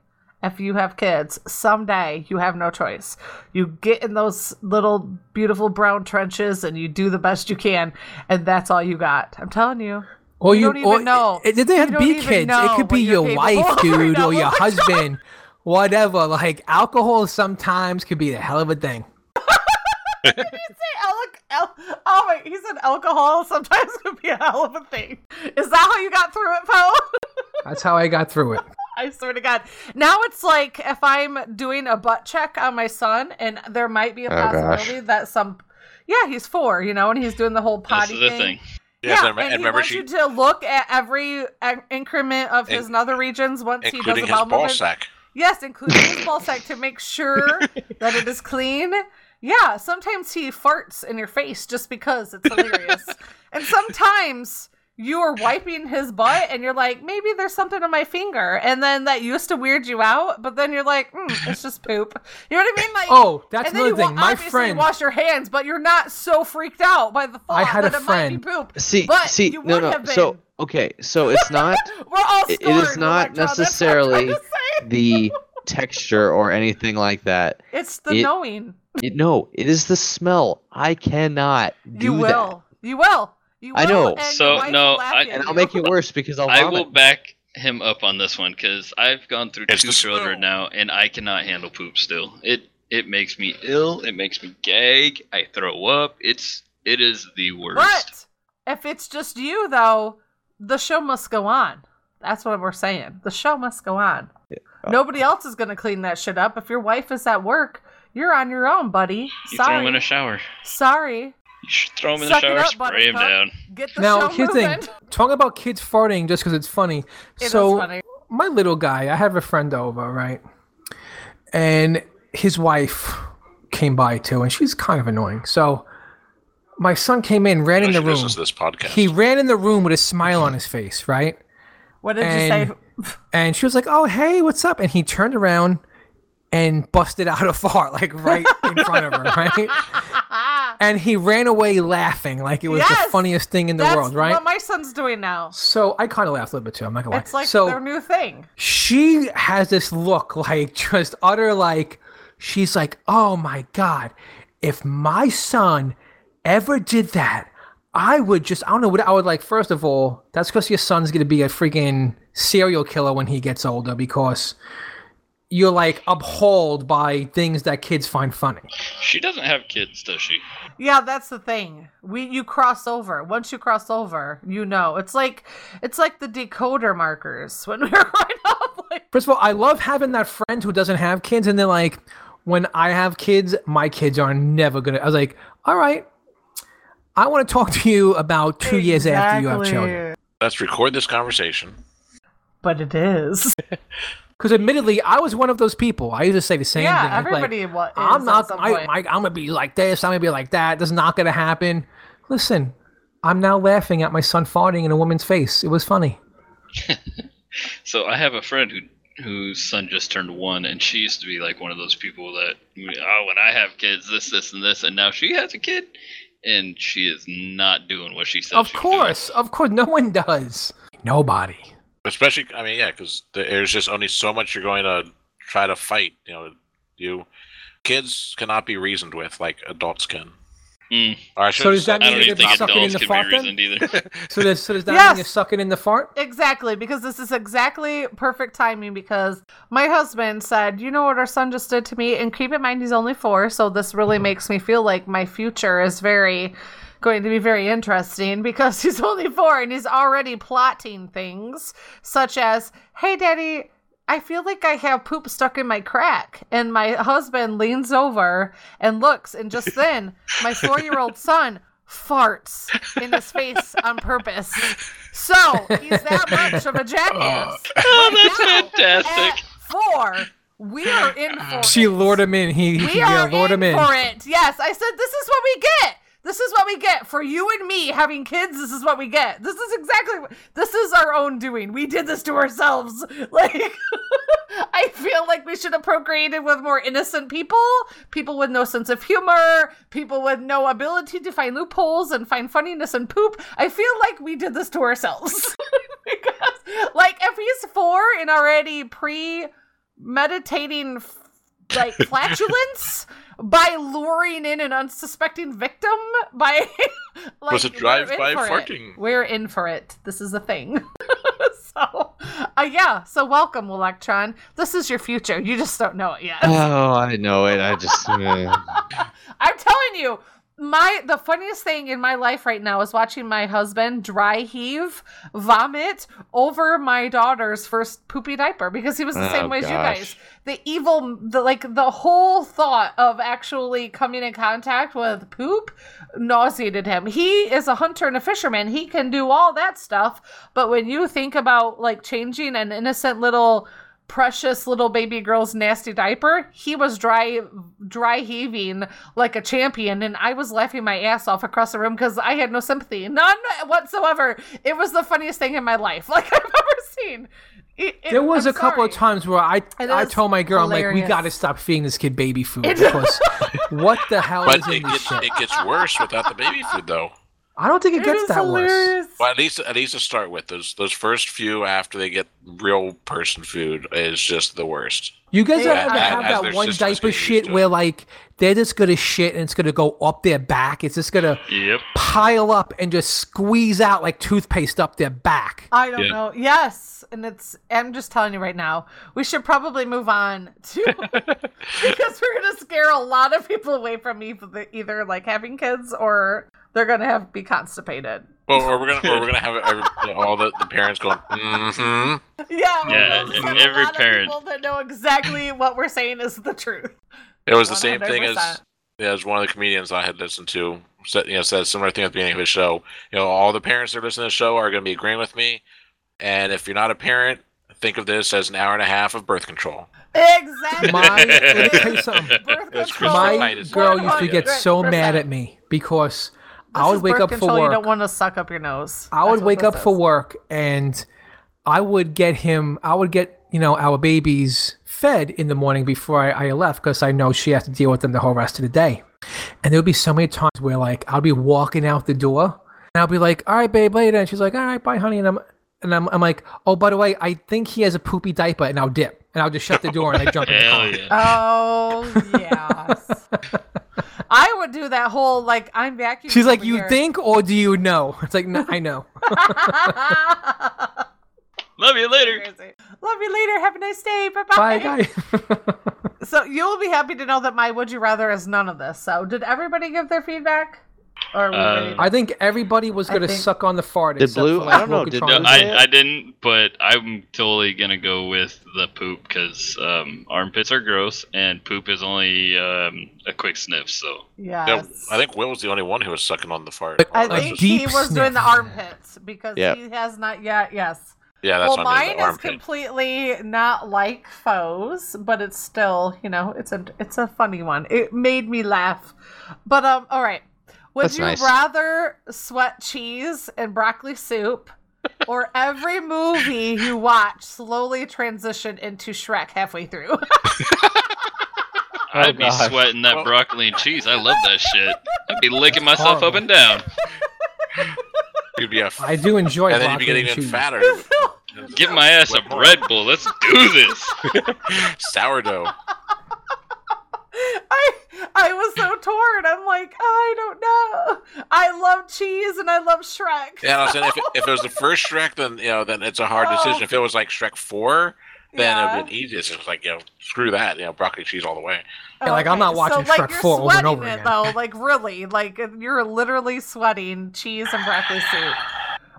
if you have kids, someday you have no choice. You get in those little beautiful brown trenches and you do the best you can, and that's all you got. I'm telling you. Or You you, don't even or, know. It, it doesn't have to be kids. It could be your wife, dude, or your my God. husband, whatever. Like alcohol sometimes could be a hell of a thing. Did he say al- al- oh my, he said alcohol sometimes could be a hell of a thing. Is that how you got through it, Foe? That's how I got through it. I swear to God. Now it's like if I'm doing a butt check on my son, and there might be a Oh, gosh. possibility that some, yeah, he's four, you know, and he's doing the whole This potty is thing. thing. Yes, yeah, and, and, and he remember wants she, you to look at every increment of his In- nether regions once he does including a his bowel ball movement. sack. Yes, including his ball sack to make sure that it is clean. Yeah, sometimes he farts in your face just because it's hilarious. and sometimes you are wiping his butt and you're like, maybe there's something on my finger. And then that used to weird you out, but then you're like, mm, it's just poop. You know what I mean? Like, Oh, that's and then another you thing. My obviously friend, wash your hands, but you're not so freaked out by the thought I had that a it might be poop. See, But see, you no, would no. have So okay, so it's not We're all it scarred, is not Electron, that's what I'm trying necessarily to say. The texture or anything like that. It's the it- knowing. It, no, it is the smell. I cannot do You will. You will. You will. I know. And So, no, I, and I'll make it worse because I'll I vomit. will back him up on this one because I've gone through It's two the children smell. now, and I cannot handle poop. Still, it it makes me ill. It makes me gag. I throw up. It's it is the worst. But if it's just you, though, the show must go on. That's what we're saying. The show must go on. Uh, Nobody else is going to clean that shit up. If your wife is at work, you're on your own, buddy. You throw him in Sorry. a shower. Sorry. You should throw him in Suck the shower. up, spray him down. Get the now show here's the thing. Talking about kids farting just because it's funny. It is so funny. my little guy, I have a friend over, right? And his wife came by too, and she's kind of annoying. So my son came in, ran in the room. this podcast. He ran in the room with a smile on his face, right? What did and- you say? And she was like, "Oh, hey, what's up?" And he turned around and busted out a fart, like right in front of her, right? And he ran away laughing, like it was Yes! the funniest thing in the world, right? what my son's doing now. so I kind of laughed a little bit too. I'm not gonna lie. It's like so their new thing. she has this look like just utter like she's like oh my god if my son ever did that i would just i don't know what i would like first of all that's because your son's gonna be a freaking serial killer when he gets older because you're like appalled by things that kids find funny She doesn't have kids, does she? Yeah, that's the thing. We you cross over. Once you cross over, you know. It's like it's like the decoder markers when we were growing up. Like, first of all i love having that friend who doesn't have kids and they're like when i have kids my kids are never gonna i was like all right i want to talk to you about two years after you have children Let's record this conversation. But it is. Because admittedly, I was one of those people. I used to say the same yeah, thing. I'd be like, everybody wa- is I'm not. I, I, I'm gonna be like this. I'm gonna be like that. This is not gonna happen. Listen, I'm now laughing at my son farting in a woman's face. It was funny. So I have a friend who whose son just turned one, and she used to be like one of those people that oh, when I have kids, this, this, and this, and now she has a kid, and she is not doing what she said. Of she was doing. course, of course, no one does. Nobody. Especially, I mean, yeah, because there's just only so much you're going to try to fight. You know, you kids cannot be reasoned with like adults can. Mm, Or I So does that mean don't you're sucking in the fart then? So does so does that Yes. mean you're sucking in the fart? Exactly, because this is exactly perfect timing because my husband said, You know what our son just did to me? And keep in mind, he's only four, so this really makes me feel like my future is very going to be very interesting because he's only four and he's already plotting things such as, Hey, daddy. I feel like I have poop stuck in my crack. And my husband leans over and looks, and just then, my four year old son farts in his face on purpose. So he's that much of a jackass. Oh, Right that's now, fantastic. At four, we are in for She it. lured him in. He, We he yeah, are lured in him in. for it. Yes, I said this is what we get. This is what we get for you and me having kids. This is what we get. This is exactly what, this is our own doing. We did this to ourselves. Like I feel like we should have procreated with more innocent people, people with no sense of humor, people with no ability to find loopholes and find funniness and poop. I feel like we did this to ourselves. because like if he's 4 and already pre meditating like flatulence by luring in an unsuspecting victim by like Was it we're drive-by in for it. farting? We're in for it. This is a thing. so, uh, yeah. So welcome, Electron. This is your future. You just don't know it yet. Oh, I know it. I just. eh. I'm telling you, my the funniest thing in my life right now is watching my husband dry heave vomit over my daughter's first poopy diaper because he was the Oh, same way as you guys. The evil, the like the whole thought of actually coming in contact with poop nauseated him. He is a hunter and a fisherman. He can do all that stuff, but when you think about like changing an innocent little precious little baby girl's nasty diaper, he was dry dry heaving like a champion and I was laughing my ass off across the room because I had no sympathy. None whatsoever. It was the funniest thing in my life like I've ever seen. It- it- There was I'm a couple of times where I I told my girl, I'm like, we got to stop feeding this kid baby food because what the hell But is it in this gets, shit? it gets worse without the baby food, though. I don't think it It gets is that worse. Well, at least at least to start with, those those first few after they get real person food is just the worst. You guys Yeah, ever have as that their one systems diaper shit where like they're just gonna shit and it's gonna go up their back? It's just gonna Yep. pile up and just squeeze out like toothpaste up their back. I don't Yeah. know. Yes, and it's. I'm just telling you right now. We should probably move on to because we're gonna scare a lot of people away from either, either like having kids or they're gonna have be constipated. Well, or we're gonna or we're gonna have every, all the, the parents going, mm-hmm. Yeah, Yeah, we'll and every a lot parent- of people that know exactly what we're saying is the truth. It was the same thing as yeah, as one of the comedians I had listened to said, you know, said a similar thing at the beginning of his show. You know, all the parents that are listening to the show are going to be agreeing with me. And if you're not a parent, think of this as an hour and a half of birth control. Exactly. My- let me tell you something. Birth It's control. crystal My girl used to get so mad at me because I would is wake up control, for You work. don't want to suck up your nose. I would wake up for work and I would get him, I would get, you know, our babies fed in the morning before I, I left because I know she has to deal with them the whole rest of the day. And there would be so many times where, like, I'll be walking out the door and I'll be like, all right, babe, later. And she's like, all right, bye, honey. And I'm, and I'm, I'm like, oh, by the way, I think he has a poopy diaper. And I'll dip and I'll just shut the door and I jump in the car. yeah. Oh yes. I would do that whole like I'm vacuuming. She's like, over you here." think or do you know? It's like, no, I know. Love you later. Love you later. Have a nice day. Bye bye. Bye, guy. So you'll be happy to know that my would you rather is none of this. So did everybody give their feedback? Or Uh, I think everybody was going to suck on the fart. Did except Blue- for, I don't know, Did, no, I, I didn't, but I'm totally gonna go with the poop because um, armpits are gross and poop is only um, a quick sniff. So yes. Yeah, I think Will was the only one who was sucking on the fart. But- I a think he deep was doing the armpits because Yep. he has not yet. Yes. yeah, that's well, on mine the is completely not like foes, but it's still, you know, it's a it's a funny one. It made me laugh. But um, all right. Would That's you nice. rather sweat cheese and broccoli soup, or every movie you watch slowly transition into Shrek halfway through? I'd be oh, gosh. sweating that Well- broccoli and cheese. I love that shit. I'd be licking myself up and down. You'd be a I do enjoy and then you'd be getting and even cheese. fatter. Give my ass a Red Bull. Let's do this. Sourdough. I I was so torn. I'm like, I don't know. I love cheese and I love Shrek. Yeah, I was saying if it, if it was the first Shrek, then you know, then it's a hard Oh. decision. If it was like Shrek four, then Yeah. it would be been easiest. It's like you know, screw that. You know, broccoli cheese all the way. Yeah, like, I'm not watching so, like, Shrek you're 4 over and sweating over it, again. Though, like really, like you're literally sweating cheese and broccoli soup,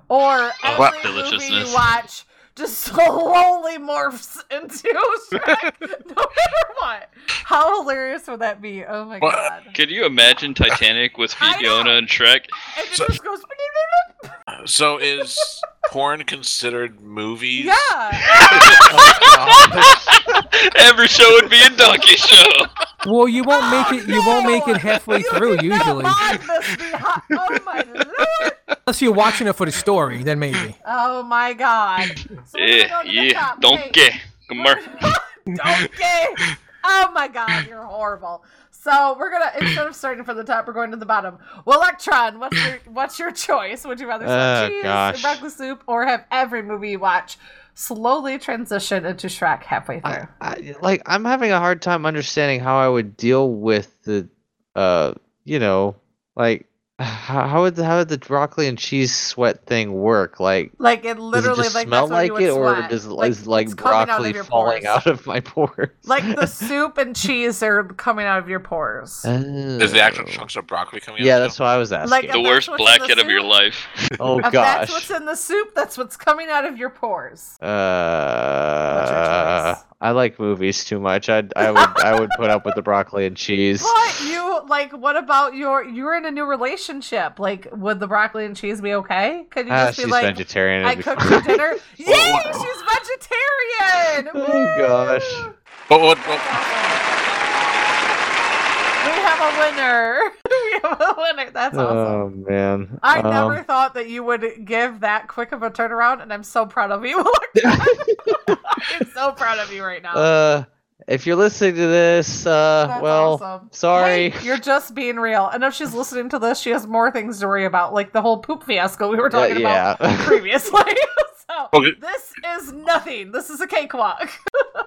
or every What? movie Deliciousness. you watch just slowly morphs into Shrek, no matter what. How hilarious would that be? Oh my Well, god! Could you imagine Titanic with Fiona and Shrek? And it so- just goes. So is porn considered movies? Yeah. Every show would be a donkey show. Well, you won't oh, make it. You won't make it halfway You through did not usually, this Oh my lord! unless you're watching it for the story. Then maybe. Oh my god! So we're eh, Yeah, go yeah, donkey. Hey, Come on. donkey! Oh my god, you're horrible. So we're gonna instead of starting from the top, we're going to the bottom. Well, Electron, what's your what's your choice? Would you rather Oh, cheese gosh. broccoli soup, or have every movie you watch slowly transition into Shrek halfway through? I, I, like I'm having a hard time understanding how I would deal with the, uh, you know, like how, how would the, how would the broccoli and cheese sweat thing work? Like, like it does literally it just like smell that's what like you would it, or sweat. does like, is like it's coming out broccoli falling pores. out of my pores? Like the soup and cheese are coming out of your pores. Is the actual Oh. chunks of broccoli coming Yeah, out? Yeah, that's what I was asking. Like, The worst what's in blackhead of your life. oh if gosh. that's what's in the soup, that's what's coming out of your pores. Uh, choice? I like movies too much. I I would I would put up with the broccoli and cheese. But you like, what about your? You're in a new relationship. Like, would the broccoli and cheese be okay? Could you Ah, just she's be like, vegetarian. I it'd cooked fine. you dinner? Yay, she's vegetarian. Oh, gosh. Woo! But what, what, We have a winner. we have a winner. That's awesome. Oh man. I Um, never thought that you would give that quick of a turnaround, and I'm so proud of you. I'm so proud of you right now. uh, if you're listening to this, uh, That's well, awesome. sorry. Hey, you're just being real. And if she's listening to this, she has more things to worry about, like the whole poop fiasco we were Uh, talking about previously. so Okay. this is nothing. This is a cakewalk.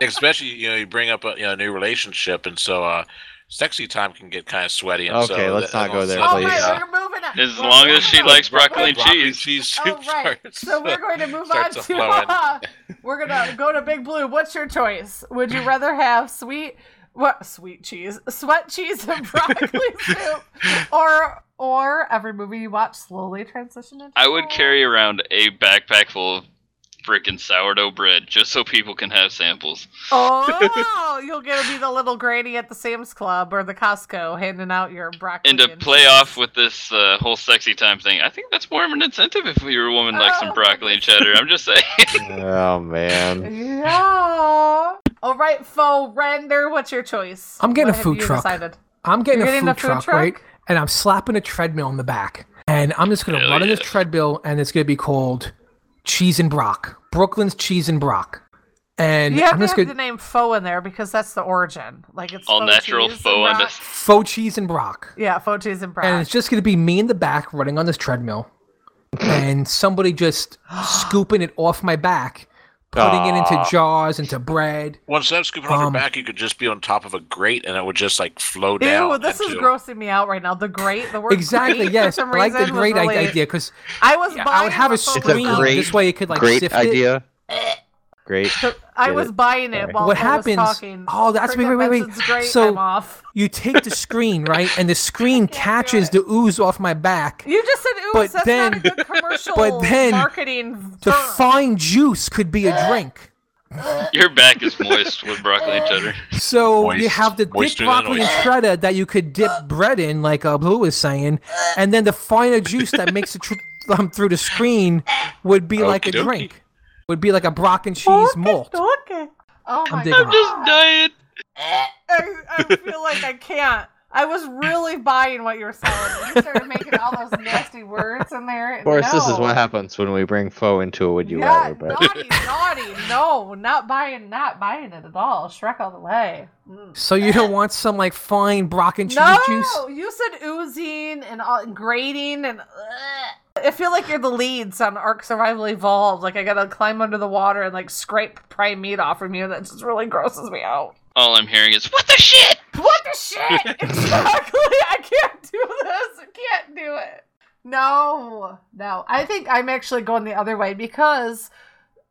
especially you know you bring up a you know, new relationship, and so uh, sexy time can get kind of sweaty. And so Okay, let's that- not go there, all of a All please. right, uh, we're moving on. As We're long as she on. likes broccoli and broccoli cheese. cheese soup All right, starts- so we're going to move on to. to flow in. we're gonna go to Big Blue. What's your choice? Would you rather have sweet, what sweet cheese, sweat cheese and broccoli soup, or or every movie you watch slowly transition into? I would carry around a backpack full of freaking sourdough bread just so people can have samples. Oh, you'll get to be the little granny at the Sam's Club or the Costco handing out your broccoli. And to play cheese. off with this uh, whole sexy time thing, I think that's more of an incentive if you're a woman like Oh. some broccoli and cheddar. I'm just saying. oh man. Yeah. All right, faux render. What's your choice? I'm getting What a have food you truck. Decided? I'm getting, a, getting food a food truck, truck? right? And I'm slapping a treadmill in the back. And I'm just gonna Hell run on this treadmill, and it's gonna be called Cheese and Brock, Brooklyn's Cheese and Brock. And You have I'm to just have gonna the name faux in there because that's the origin. Like it's All faux natural cheese and faux brock. under- faux cheese and Brock. Yeah, faux cheese and brock. And it's just gonna be me in the back running on this treadmill, and somebody just scooping it off my back, putting it into Aw. jars, into bread. Once instead of scooping off Um, your back, you could just be on top of a grate, and it would just like flow Ew, down. this is grossing me out right now. The grate, the word Exactly. great, Yes, I like the reason was great really- idea because I was Yeah, I would have a the faux It's a screen. great- this way you could like Great sift it. Idea. Great. I Get was it. buying it Sorry. while What I happens- was talking. oh, that's- wait, Cricket wait, wait, wait. Great, So- I'm off. You take the screen, right, and the screen catches the ooze off my back. You just said ooze. But that's then- not a good commercial but then marketing The term. fine juice could be a drink. Your back is moist with broccoli and cheddar. So you have the dipped Moister than broccoli and cheddar that you could dip bread in, like uh, Blue was saying, and then the finer juice that makes it tr- um, through the screen would be like a dokey. drink. Would be like a Brock and cheese malt. Okay. Oh I'm my digging god. it. Just dying. I, I feel like I can't. I was really buying what you were selling. You started making all those nasty words in there. Of course, this is what happens when we bring foe into a would you yeah, rather. But naughty, naughty. No, not buying, not buying it at all. Shrek all the way. Mm. So you don't want some like fine Brock and cheese No, juice? you said oozing and all, grating and. ugh. I feel like you're the leads on Ark Survival Evolved. Like I gotta climb under the water and like scrape prime meat off from you. That just really grosses me out. All I'm hearing is "What the shit." What the shit? exactly. I can't do this. I can't do it. No, no. I think I'm actually going the other way because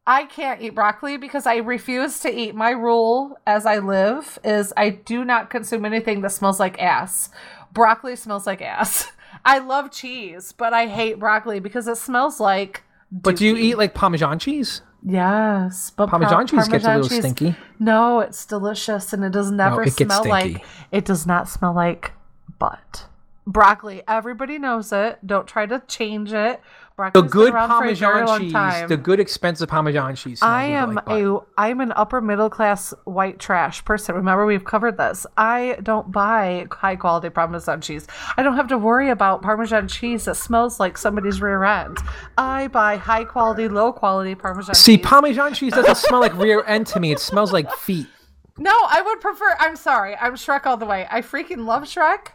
I can't eat broccoli because I refuse to eat. My rule as I live is I do not consume anything that smells like ass. Broccoli smells like ass. I love cheese, but I hate broccoli because it smells like. But do you eat like Parmesan cheese? Yes, but par- Parmesan cheese gets a Parmesan little cheese- stinky. No, it's delicious and it does never it smell like it does not smell like butt. Broccoli, everybody knows it. Don't try to change it. The good been for a very Parmesan cheese, time. the good expensive Parmesan cheese. I am like a I'm an upper middle class white trash person. Remember we've covered this. I don't buy high quality Parmesan cheese. I don't have to worry about Parmesan cheese that smells like somebody's rear end. I buy high quality, low quality Parmesan See, cheese. Parmesan cheese doesn't smell like rear end to me. It smells like feet. No, I would prefer. I'm sorry. I'm Shrek all the way. I freaking love Shrek.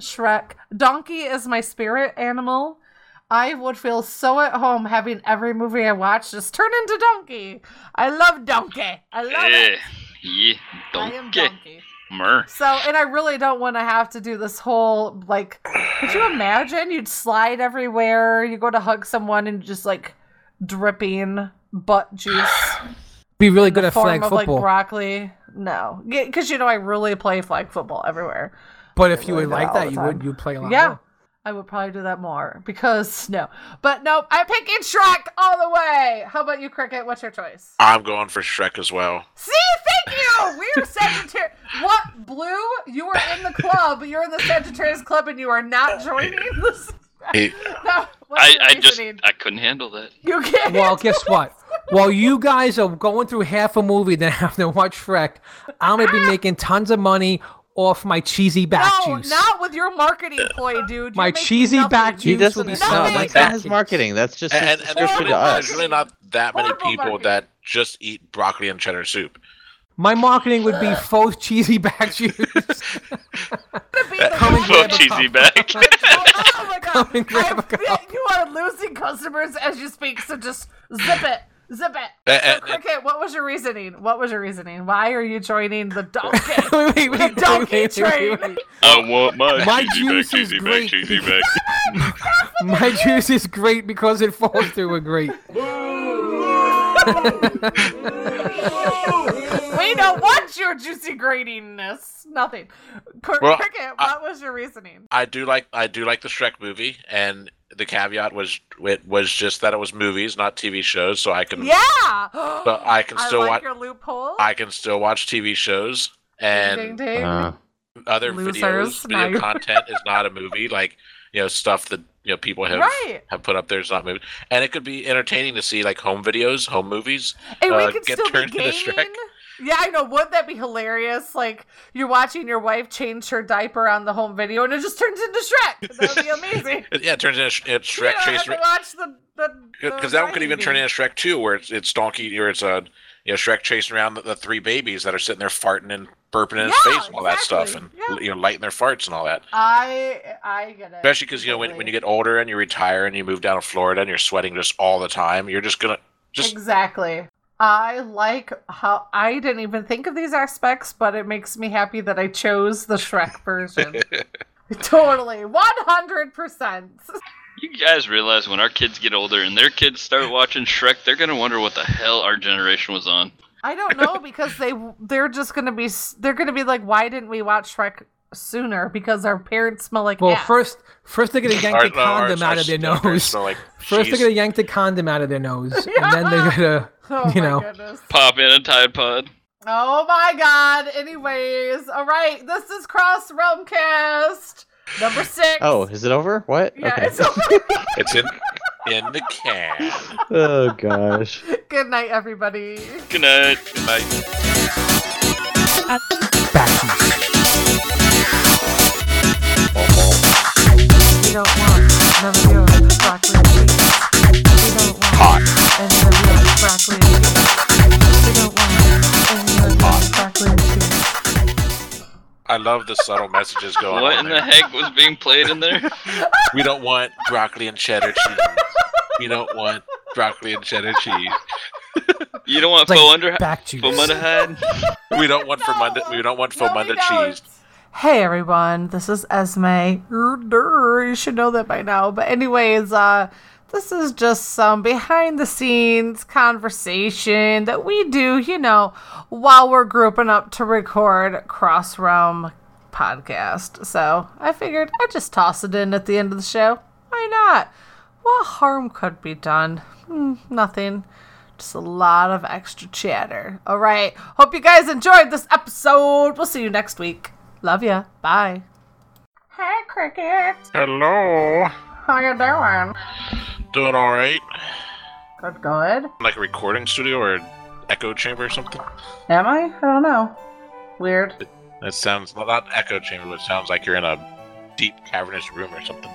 Shrek. Donkey is my spirit animal. I would feel so at home having every movie I watch just turn into Donkey. I love Donkey. I love Yeah, it. Eh, yeah, I am donkey. Donkey. Mer. So, and I really don't want to have to do this whole like. Could you imagine? You'd slide everywhere. You go to hug someone and just like dripping butt juice. Be really in good the at form flag of football. like broccoli. No, because you know I really play flag football everywhere. but if you would like that, you would you'd play a lot Yeah, more. I would probably do that more because no, but nope. I'm picking Shrek all the way. How about you, Cricket? What's your choice? I'm going for Shrek as well. See, thank you. We're Sagittarius. What blue? You were in the club. You're in the Sagittarius club, and you are not joining this. He- No, I, I just? I couldn't handle that. you can't. Well, guess what? While you guys are going through half a movie, then have to watch Shrek, I'm gonna be making tons of money off my cheesy back no, juice. not with your marketing ploy, dude. You're My cheesy nothing. back He juice will doesn't be know. selling Nothing. That's not his marketing. That's just and, his and, and there's, really, there's really not that many people marketing. that just eat broccoli and cheddar soup. My marketing would be faux cheesy back juice. Be the oh, oh Come and one- grab a cheesy back. oh my Come god! and grab a I feel cup. you are losing customers as you speak, so just zip it. Zip it. Uh, So, uh, Cricket, what was your reasoning? What was your reasoning? Why are you joining the donkey? wait, wait, wait, The donkey wait, wait, train. wait, wait. I want my, My cheesy juice back, is cheesy great. back, cheesy back. My juice is great because it falls through a grate. we don't want your juicy gratiness. Nothing. Cr- Well, Cricket, I- what was your reasoning? I do like I do like the Shrek movie, and the caveat was it was just that it was movies, not TV shows. So I can Yeah. But I can still I like watch- your loophole. I can still watch TV shows and ding, ding. Uh, other Losers. videos. Video content is not a movie. Like you know stuff that you know people have Right. have put up there is not movie, and it could be entertaining to see like home videos, home movies. And we uh, could get still be turned into gaming. Shrek. Yeah, I know. Wouldn't that be hilarious? Like you're watching your wife change her diaper on the home video, and it just turns into Shrek. That would be amazing. Yeah, it turns into Sh- it's you Shrek chasing to watch the the because that one could even turn into Shrek 2, where it's it's Donkey or it's a you know Shrek chasing around the, the three babies that are sitting there farting and burping in his Yeah, face and all that stuff, and. Yeah. you know lighting their farts and all that. I I get it. Especially because you know when, when you get older and you retire and you move down to Florida and you're sweating just all the time, you're just gonna just exactly. I like how I didn't even think of these aspects, but it makes me happy that I chose the Shrek version. totally, one hundred percent. You guys realize when our kids get older and their kids start watching Shrek, they're gonna wonder what the hell our generation was on. I don't know because they they're just gonna be they're gonna be like, why didn't we watch Shrek sooner? Because our parents smell like Well, ass. first, first they're gonna yank Our- the our- condom our- out of their nose. like First, they're gonna yank the condom out of their nose, and then they're gonna, oh you my know. goodness. Pop in a Tide Pod. Oh my god. Anyways, all right. This is Cross Realm Cast number six. oh, is it over? What? yeah. okay. It's over. It's in in the can. oh gosh. Good night, everybody. Good night. Like, back juice. We don't want none of your broccoli cheese. We don't want Hot. any of your broccoli and cheese. We don't want any of your broccoli and cheese. I love the subtle messages going on. What on in the heck was being played in there? We don't want broccoli and cheddar cheese. We don't want broccoli and cheddar cheese. You don't want Like faux under back juice. faux head? We don't want No. Fomunda. We don't want No, Fomunda cheese. Hey everyone, this is Esme. Durr, You should know that by now. But anyways, uh this is just some behind the scenes conversation that we do, you know, while we're grouping up to record Cross Realm podcast. So I figured I'd just toss it in at the end of the show. Why not? What harm could be done? Hmm, nothing. Just a lot of extra chatter. All right. Hope you guys enjoyed this episode. We'll see you next week. Love ya. Bye. Hey, Cricket. Hello. How you doing? Doing all right. Good, good. Like a recording studio or an echo chamber or something. Am I? I don't know. Weird. That sounds well, not echo chamber, but it sounds like you're in a deep cavernous room or something.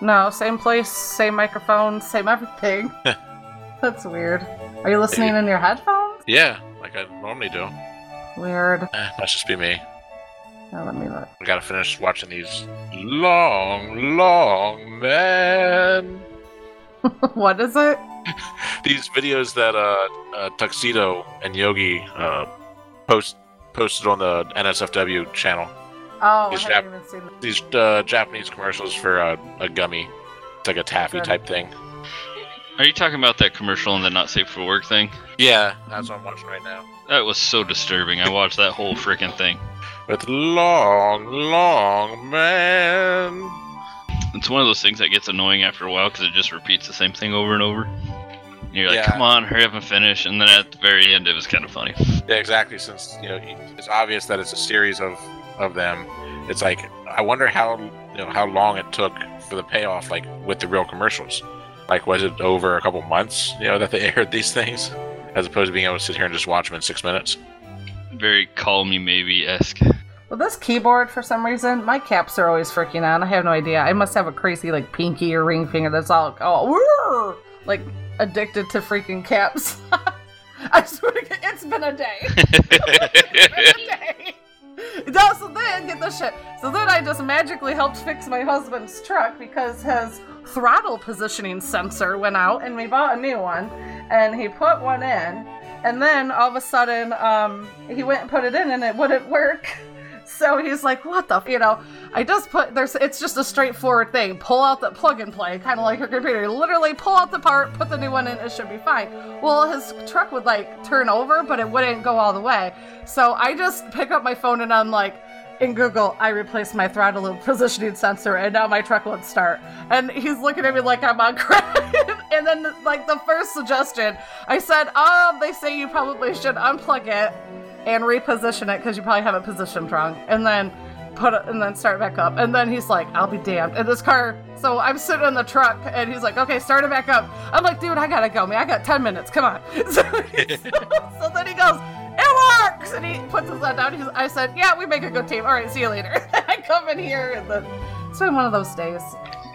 No, same place, same microphone, same everything. That's weird. Are you listening in your headphones? Yeah, like I normally do. Weird. Eh, must just be me. Now let me look. I gotta finish watching these long, long man. what is it? These videos that uh, uh Tuxedo and Yogi uh post posted on the NSFW channel. Oh, Is I haven't even seen it. These uh, Japanese commercials for uh, a gummy. It's like a taffy Good. type thing. Are you talking about that commercial and the not safe for work thing? Yeah, that's what I'm watching right now. That was so disturbing. I watched that whole freaking thing. With long, long man. It's one of those things that gets annoying after a while because it just repeats the same thing over and over. And you're like, Yeah. come on, hurry up and finish. And then at the very end, it was kind of funny. Yeah, exactly. Since you know it's obvious that it's a series of of them, it's like I wonder how you know how long it took for the payoff, like with the real commercials. Like, was it over a couple months? You know that they aired these things, as opposed to being able to sit here and just watch them in six minutes. Very call me maybe esque. Well, this keyboard, for some reason, my caps are always freaking on. I have no idea. I must have a crazy, like, pinky or ring finger that's all, oh, like, addicted to freaking caps. I swear to God, it's been a day. day. No, so then get this shit. So then I just magically helped fix my husband's truck because his throttle positioning sensor went out, and we bought a new one. And he put one in, and then all of a sudden, um, he went and put it in, and it wouldn't work. So he's like, "What the?" f-" You know, I just put there's. It's just a straightforward thing. Pull out the plug and play, kind of like your computer. You literally pull out the part, put the new one in, it should be fine. Well, his truck would like turn over, but it wouldn't go all the way. So I just pick up my phone and I'm like, in Google, I replaced my throttle positioning sensor, and now my truck won't start. And he's looking at me like I'm on crack. and then, like the first suggestion, I said, Oh, they say you probably should unplug it and reposition it because you probably have it positioned wrong, and then." Put it and then start back up. And then he's like, I'll be damned. And this car, so I'm sitting in the truck and he's like, okay, start it back up. I'm like, dude, I gotta go, man. I got 10 minutes. Come on. So, so then he goes, it works! And he puts his head down. He's, I said, yeah, we make a good team. All right, see you later. I come in here and then it's been one of those days.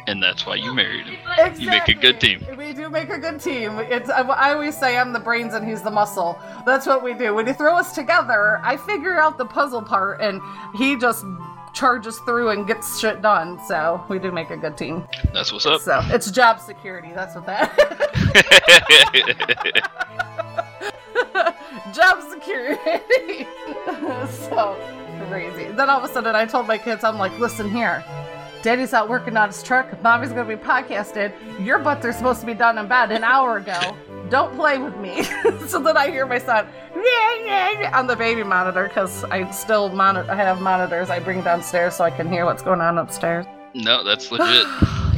And that's why you married him. You make a good team. We do make a good team. It's I, I always say I'm the brains and he's the muscle. That's what we do. When you throw us together, I figure out the puzzle part and he just charges through and gets shit done. So we do make a good team. That's what's up. So it's job security. That's what that. job security. so crazy. Then all of a sudden, I told my kids, I'm like, listen here. Daddy's out working on his truck. Mommy's gonna be podcasted. Your butts are supposed to be done in bed an hour ago. Don't play with me. so then I hear my son "Yeah, yeah, yeah," on the baby monitor because I still monitor. I have monitors I bring downstairs so I can hear what's going on upstairs. no, that's legit.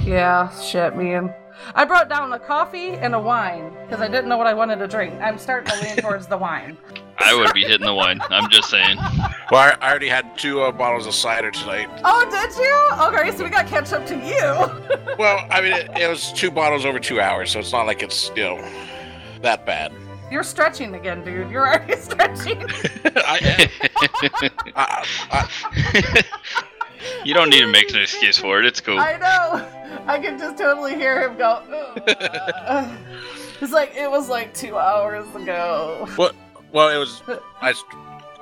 Yeah, shit, man. I brought down a coffee and a wine because I didn't know what I wanted to drink. I'm starting to lean towards the wine. I would be hitting the wine. I'm just saying. Well, I, I already had two uh, bottles of cider tonight. Oh, did you? Okay, so we got to catch up to you. Well, I mean, it, it was two bottles over two hours, so it's not like it's you know that bad. You're stretching again, dude. You're already stretching. I am. I, I, you don't need to make an excuse for it. It's cool. I know. I can just totally hear him go. "Ugh." It's like it was like two hours ago. Well, it was. I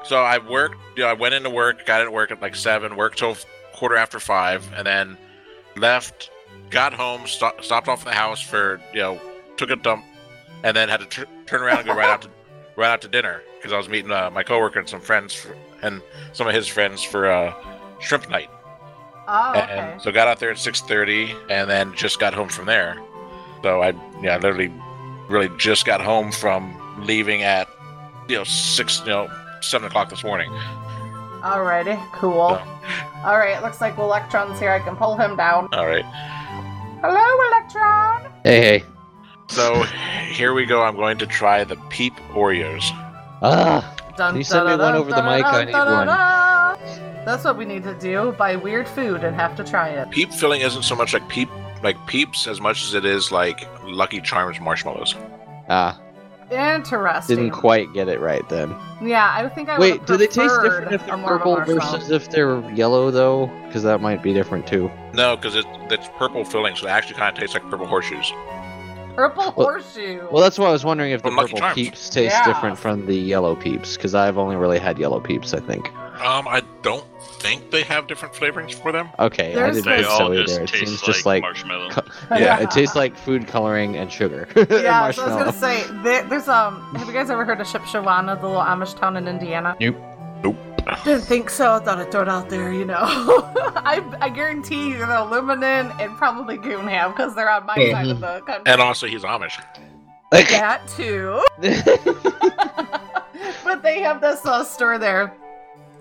so I worked. You know, I went into work, got into work at like seven, worked till quarter after five, and then left. Got home, sto- stopped off at the house for you know, took a dump, and then had to tur turn around and go right out to right out to dinner because I was meeting uh, my coworker and some friends for, and some of his friends for uh, shrimp night. Oh, okay. And so got out there at six thirty, and then just got home from there. So I yeah, literally, really just got home from leaving at you know six you know seven o'clock this morning. Alrighty, cool. So, All right, looks like Electron's here. I can pull him down. all right. Hello, Electron. Hey, hey. So here we go. I'm going to try the Peep Oreos. Ah, Dun, Can you send me dun, one dun, over the dun, mic? I need dun, one. dun. That's what we need to do. Buy weird food and have to try it. Peep filling isn't so much like Peep like Peeps as much as it is like Lucky Charms marshmallows. ah, Interesting. didn't quite get it right then. Yeah, I think I Wait, would've do they taste different if they're more of a purple versus if they're yellow though? Because that might be different too. No, because it, it's purple filling, so it actually kind of tastes like purple horseshoes. purple Well- horseshoe. Well, that's why I was wondering if the From purple Charms. peeps taste Yeah. different from the yellow peeps. Because I've only really had yellow peeps, I think. Um, I don't think they have different flavorings for them. Okay, There's I didn't They this- all just either. It taste seems like, just like marshmallow. co- yeah, it tastes like food coloring and sugar. and yeah, so I was gonna say there, there's um. Have you guys ever heard of Shipshewana, the little Amish town in Indiana? Nope. Nope. Didn't think so. I thought I'd throw it out there. You know, I I guarantee you know Luminen and probably Goon have because they're on my side of the country. And also, he's Amish. Like, that too. but they have this uh, store there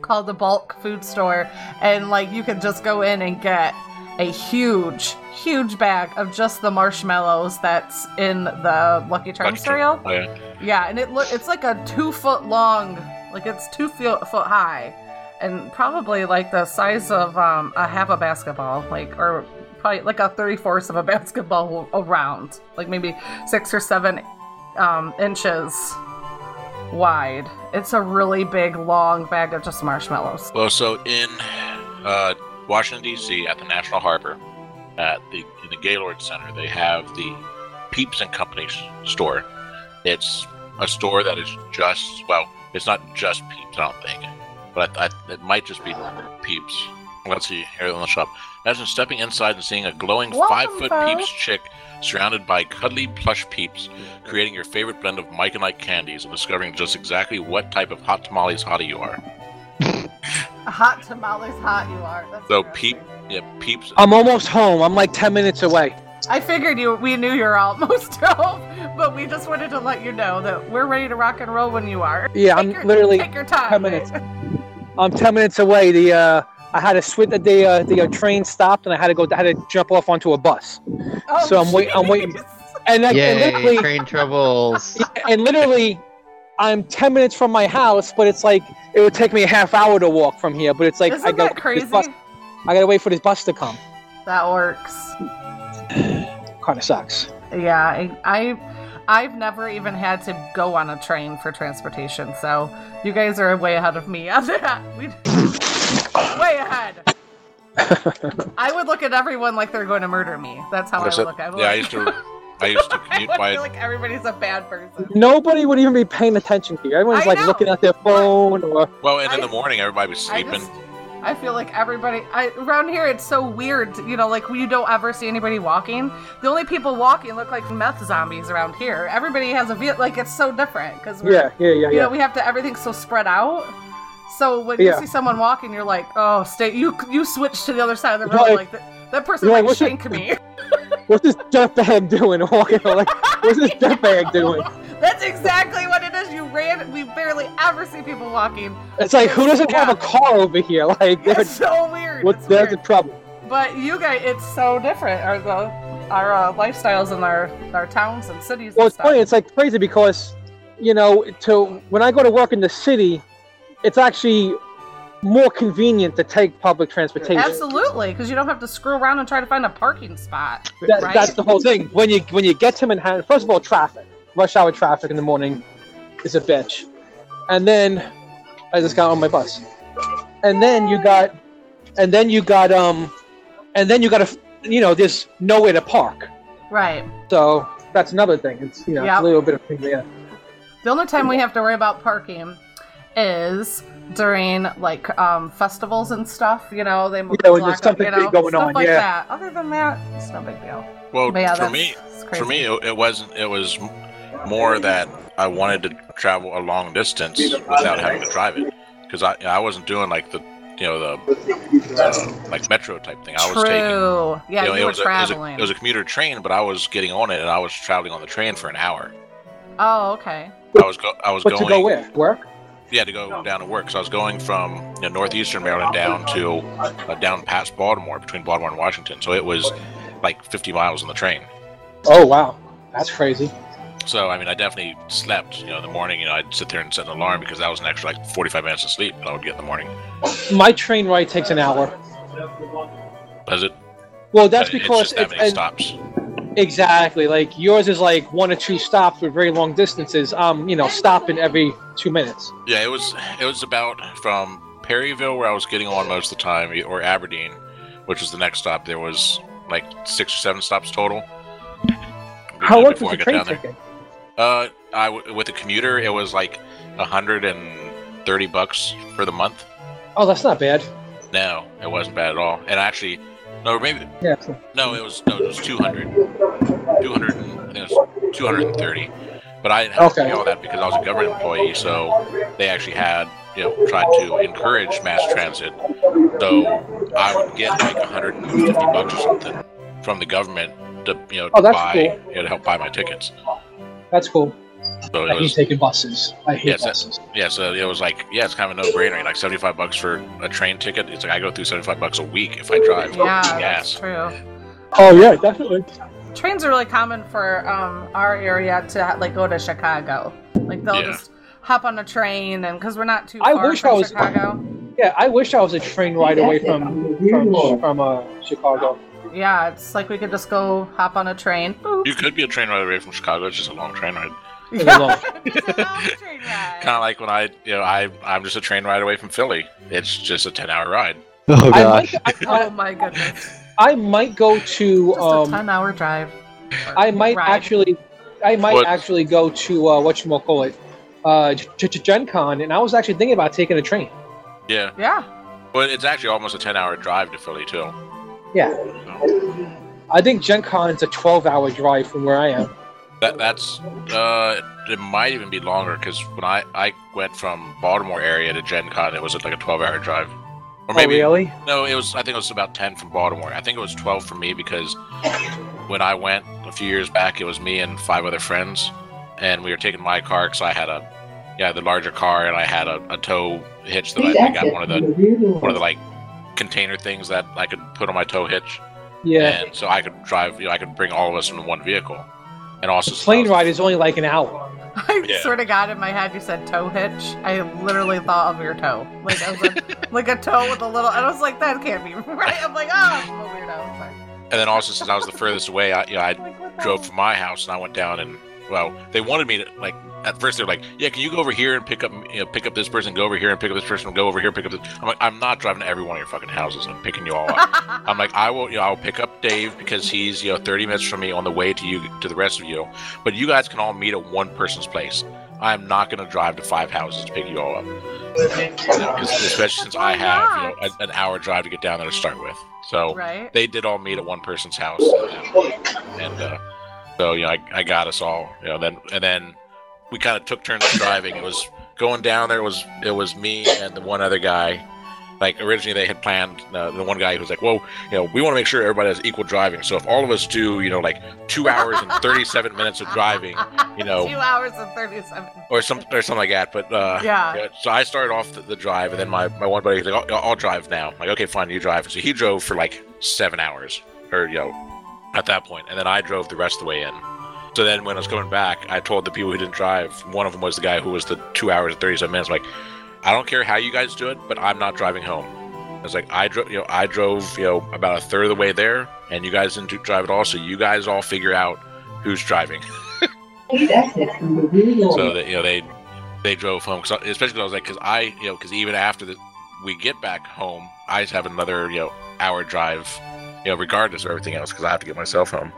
called the bulk food store and like you can just go in and get a huge huge bag of just the marshmallows that's in the lucky charms cereal Oh, yeah. yeah and it look it's like a two foot long like it's two foot foot high and probably like the size of um a half a basketball like or probably like a 34th of a basketball around like maybe six or seven um inches wide it's a really big long bag of just marshmallows Well, so in uh, Washington D.C. at the National Harbor, at the in the Gaylord Center, they have the Peeps and Company store. It's a store that is just well, it's not just Peeps, I don't think, but I, I, it might just be Peeps. Let's see here in the shop. Imagine stepping inside and seeing a glowing Welcome, five foot. Peeps chick surrounded by cuddly plush Peeps, creating your favorite blend of Mike and Ike candies and discovering just exactly what type of hot tamales hottie you are. hot tamales hot you are That's So. Peep, yeah, Peeps. I'm almost home. I'm like 10 minutes away. I figured you we knew you were almost home, but we just wanted to let you know that we're ready to rock and roll when you are. Yeah, Take I'm your- literally take your time. 10 minutes. I'm 10 minutes away. The uh, I had to switch. The uh, the uh, train stopped, and I had to go. I had to jump off onto a bus. Oh, So I'm wait- I'm waiting. And, I, and Yay, literally, train troubles. and literally, I'm 10 minutes from my house, but it's like it would take me a half hour to walk from here. But it's like Isn't I got crazy. Bus, I gotta wait for this bus to come. That works. Kind of sucks. Yeah, I, I I've never even had to go on a train for transportation, so you guys are way ahead of me on that. We way ahead. I would look at everyone like they're going to murder me. That's how I would it. look at Yeah, I used to. I used to I commute would by. feel like everybody's a bad person. Nobody would even be paying attention to you. Everyone's I like know. looking at their phone or Well, and in I- the morning, everybody was I sleeping. just, I feel like everybody I, around here. It's so weird, you know. Like you don't ever see anybody walking. The only people walking look like meth zombies around here. Everybody has a ve- like it's so different because we're yeah, yeah, yeah, you yeah. know we have to everything's so spread out. So when you see someone walking, you're like, oh, stay. You you switch to the other side of the road. like- Like, that, that person like, might what's it- shank me. What's this dirtbag doing? Walking like, what's this dirtbag doing? That's exactly what it is. You ran. We barely ever see people walking. It's like who doesn't have a car over here? Like, It's so weird. what, It's there's the weird. trouble. But you guys, it's so different. Our the our uh, lifestyles and our our towns and cities. Well, and it's stuff. funny. It's like crazy because, you know, to when I go to work in the city, it's actually more convenient to take public transportation. Absolutely, because you don't have to screw around and try to find a parking spot. That, right? That's the whole thing. When you when you get to Manhattan, first of all, traffic, rush hour traffic in the morning, is a bitch, and then I just got on my bus, and then you got, and then you got um, and then you got a, you know, there's nowhere to park. right. So that's another thing. It's you know, Yep. it's a little bit of there. The only time we have to worry about parking is during like um festivals and stuff. You know, they move Yeah, when block there's up, something you know, big going stuff on, like yeah. that. Other than that, it's no big deal. Well, yeah, for me, for me, it, it wasn't. It was more that I wanted to travel a long distance without having to drive it because I I wasn't doing like the you know the, the like metro type thing. I was taking True. Yeah, you know, you it were was a, it was a traveling. it was a commuter train, but I was getting on it and I was traveling on the train for an hour. oh, okay. I was go I was But going to go where? Work? Yeah to go down to work. So I was going from you know, northeastern Maryland down to uh, down past Baltimore between Baltimore and Washington. So it was like 50 miles on the train. Oh wow, that's crazy. So I mean, I definitely slept. You know, in the morning, you know, I'd sit there and set an alarm because that was an extra like 45 minutes of sleep that I would get in the morning. My train ride takes an hour. Does it? Well, that's It's because that it's, many stops. Exactly like yours is like one or two stops with very long distances. Um, you know, stopping every two minutes. Yeah, it was. It was about from Perryville, where I was getting on most of the time, or Aberdeen, which was the next stop. There was like six or seven stops total. How much was the train ticket? Uh, I w- with the commuter, it was like a hundred and thirty bucks for the month. Oh, that's not bad. No, it wasn't bad at all. And actually, no, maybe Yeah. no, it was no, it was 200. 200 I think it was 230. But I didn't have to Okay. pay all that because I was a government employee, so they actually had, you know, tried to encourage mass transit. So I would get like 150 bucks or something from the government to, you know, to Oh, that's buy, cool. you know, to help buy my tickets. That's cool. So I it hate taking buses. I hate Yes, buses. yeah, so it was like, yeah, it's kind of a no-brainer. Like 75 bucks for a train ticket. It's like I go through 75 bucks a week if I drive Yeah, that's gas. true. Oh yeah, definitely. Trains are really common for um our area to like go to Chicago. Like they'll Yeah. just hop on a train and because we're not too I far wish from I was- Chicago. Yeah, I wish I was a train ride away from from, from uh, Chicago. Yeah, it's like we could just go hop on a train. Boop. You could be a train ride away from Chicago. It's just a long train ride. It's a long- It's a long train ride. Kind of like when I, you know, I I'm just a train ride away from Philly. It's just a 10-hour ride. Oh I gosh. might, I, Oh my goodness. I might go to Just a um, 10 hour drive. I might ride. actually, I might What? actually go to uh, what you call it, uh, G- G- Gen Con, and I was actually thinking about taking a train. Yeah, Yeah. but it's actually almost a 10-hour drive to Philly too. Yeah, I think Gen is a 12-hour drive from where I am. That that's uh, it might even be longer because when I I went from Baltimore area to Gen Con, it was like a 12-hour drive. Or maybe oh, really? no, it was I think it was about 10 from Baltimore. I think it was 12 for me because when I went a few years back, it was me and five other friends, and we were taking my car because I had a yeah the larger car and I had a, a tow hitch that I, I got one of the one of the like container things that I could put on my tow hitch, Yeah. and so I could drive. You know, I could bring all of us in one vehicle, and also since I Plane ride is only like an hour. I Yeah. swear to God, in my head, you said toe hitch. I literally thought of your toe. Like, I was like, like a toe with a little. And I was like, that can't be right. I'm like, oh, I'm a weirdo. Sorry. And then also since I was the furthest away, I you know, I Like, drove from my house and I went down and well, they wanted me to like at first they're like, yeah, can you go over here and pick up you know pick up this person, go over here and pick up this person, go over here, pick up this. I'm like, I'm not driving to every one of your fucking houses I'm picking you all up. I'm like, I will, you know, I'll pick up Dave because he's, you know, 30 minutes from me on the way to you, to the rest of you. But you guys can all meet at one person's place. I'm not going to drive to five houses to pick you all up. Especially since I have, you know, an hour drive to get down there to start with. So Right? they did all meet at one person's house, and, and uh, so you know, I, I got us all, you know, then and then we kind of took turns driving. It was going down there. It was it was me and the one other guy. Like originally they had planned uh, the one guy who was like, "Well, you know, we want to make sure everybody has equal driving. So if all of us do, you know, like two hours and thirty-seven minutes of driving, you know, Two hours and 37. or some or something like that. But uh, Yeah. yeah, so I started off the, the drive, and then my, my one buddy was like, I'll, I'll drive now. I'm like, okay, fine, you drive. So he drove for like seven hours, or you know, at that point, and then I drove the rest of the way in. So then when I was coming back, I told the people who didn't drive. One of them was the guy who was the two hours and thirty-seven minutes. I'm like, I don't care how you guys do it, but I'm not driving home. I was like, I drove, you know, I drove, you know, about a third of the way there, and you guys didn't drive at all. So you guys all figure out who's driving. so that you know they they drove home, 'Cause I- especially 'cause I was like, because I you know, because even after the, we get back home, I just have another you know hour drive, you know, regardless of everything else, because I have to get myself home.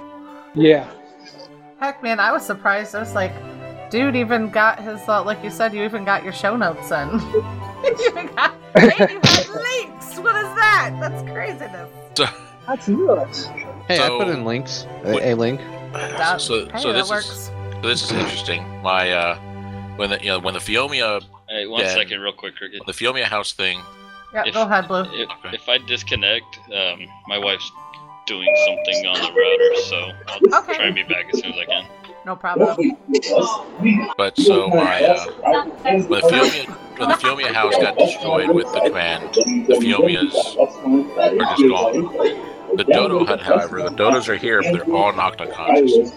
Yeah. Heck, man, I was surprised. I was like, dude even got his, uh, like you said, you even got your show notes in. you even got, and you had links. What is that? That's craziness. So That's nuts. Hey, I put in links. A, What- a link. That, so hey, so that this works. is So this is interesting. My uh, when the you know when the Phiomia Hey, one Yeah. second, real quick, Cricket. the Phiomia house thing. Yeah, If- go ahead, Blue. If, Okay. if I disconnect, um, my wife's doing something on the router, so I'll Okay. try and be back as soon as I can. No problem. But so my uh, when the Phiomia when the Phiomia house got destroyed with the command, the Phiomias are just gone. The Dodo hut, however, the Dodos are here, but they're all knocked unconscious.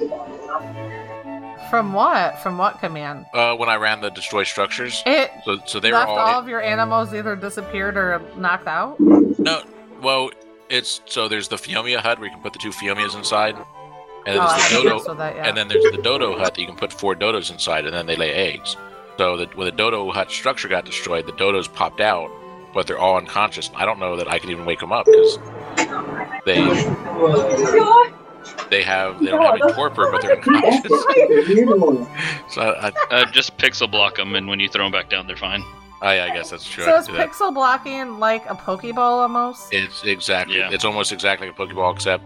From what? From what command? Uh, when I ran the destroy structures, It so so they were left all, all of your animals either disappeared or knocked out. no. Well, it's so there's the Phiomia hut where you can put the two Phiomias inside, and then oh, I there's the Dodo, that, yeah. and then there's the Dodo hut that you can put four Dodos inside, and then they lay eggs. So the, when the Dodo hut structure got destroyed, the Dodos popped out, but they're all unconscious. I don't know that I can even wake them up because they they have they don't have any torpor, but they're unconscious. so I, Uh, just pixel block them, and when you throw them back down, they're fine. I, I guess that's true. so I is can that. pixel blocking like a Pokeball almost? It's exactly. Yeah. It's almost exactly like a Pokeball, except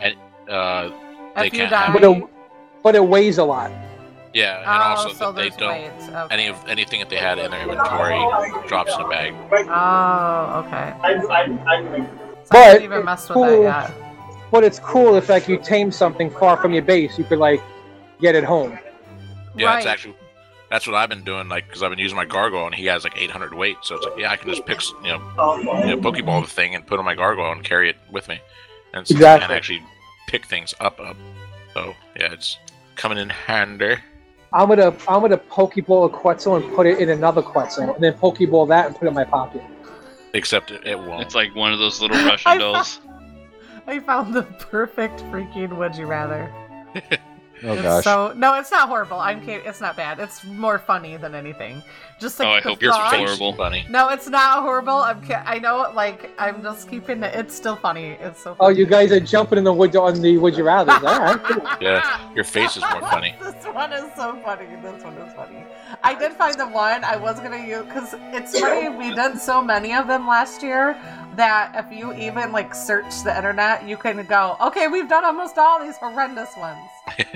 and uh, they can't die, But it, but it weighs a lot. yeah, and oh, also so that they don't. weights. Okay. Any of anything that they had in their inventory drops in a bag. Oh, okay. So I But haven't even messed with that yet. But it's cool if like you tame something far from your base, you could like get it home. Yeah, right. it's actually that's what I've been doing. Like, because I've been using my gargoyle and he has like 800 weight, so it's like, yeah, I can just pick, you know, you know Pokeball the thing and put on my gargoyle and carry it with me, and, so Exactly. and actually pick things up up. So yeah, it's coming in handy. I'm gonna I'm gonna Pokeball a Quetzal and put it in another Quetzal, and then Pokeball that and put it in my pocket. Except it, it won't. It's like one of those little Russian dolls. I found the perfect freaking would you rather. Oh it's gosh. so no, it's not horrible. I'm kidding. It's not bad. It's more funny than anything. Just like Oh, I the hope yours thought- was is horrible. Funny. No, it's not horrible. I'm. ki- I know. Like I'm just keeping it. It's still funny. It's so. Oh, funny. Oh, you guys are jumping in the wood on the Would You Rather. All right. cool. Yeah, your face is more funny. this one is so funny. This one is funny. I did find the one I was gonna use because it's funny. We did so many of them last year that if you even like search the internet, you can go, okay, we've done almost all these horrendous ones.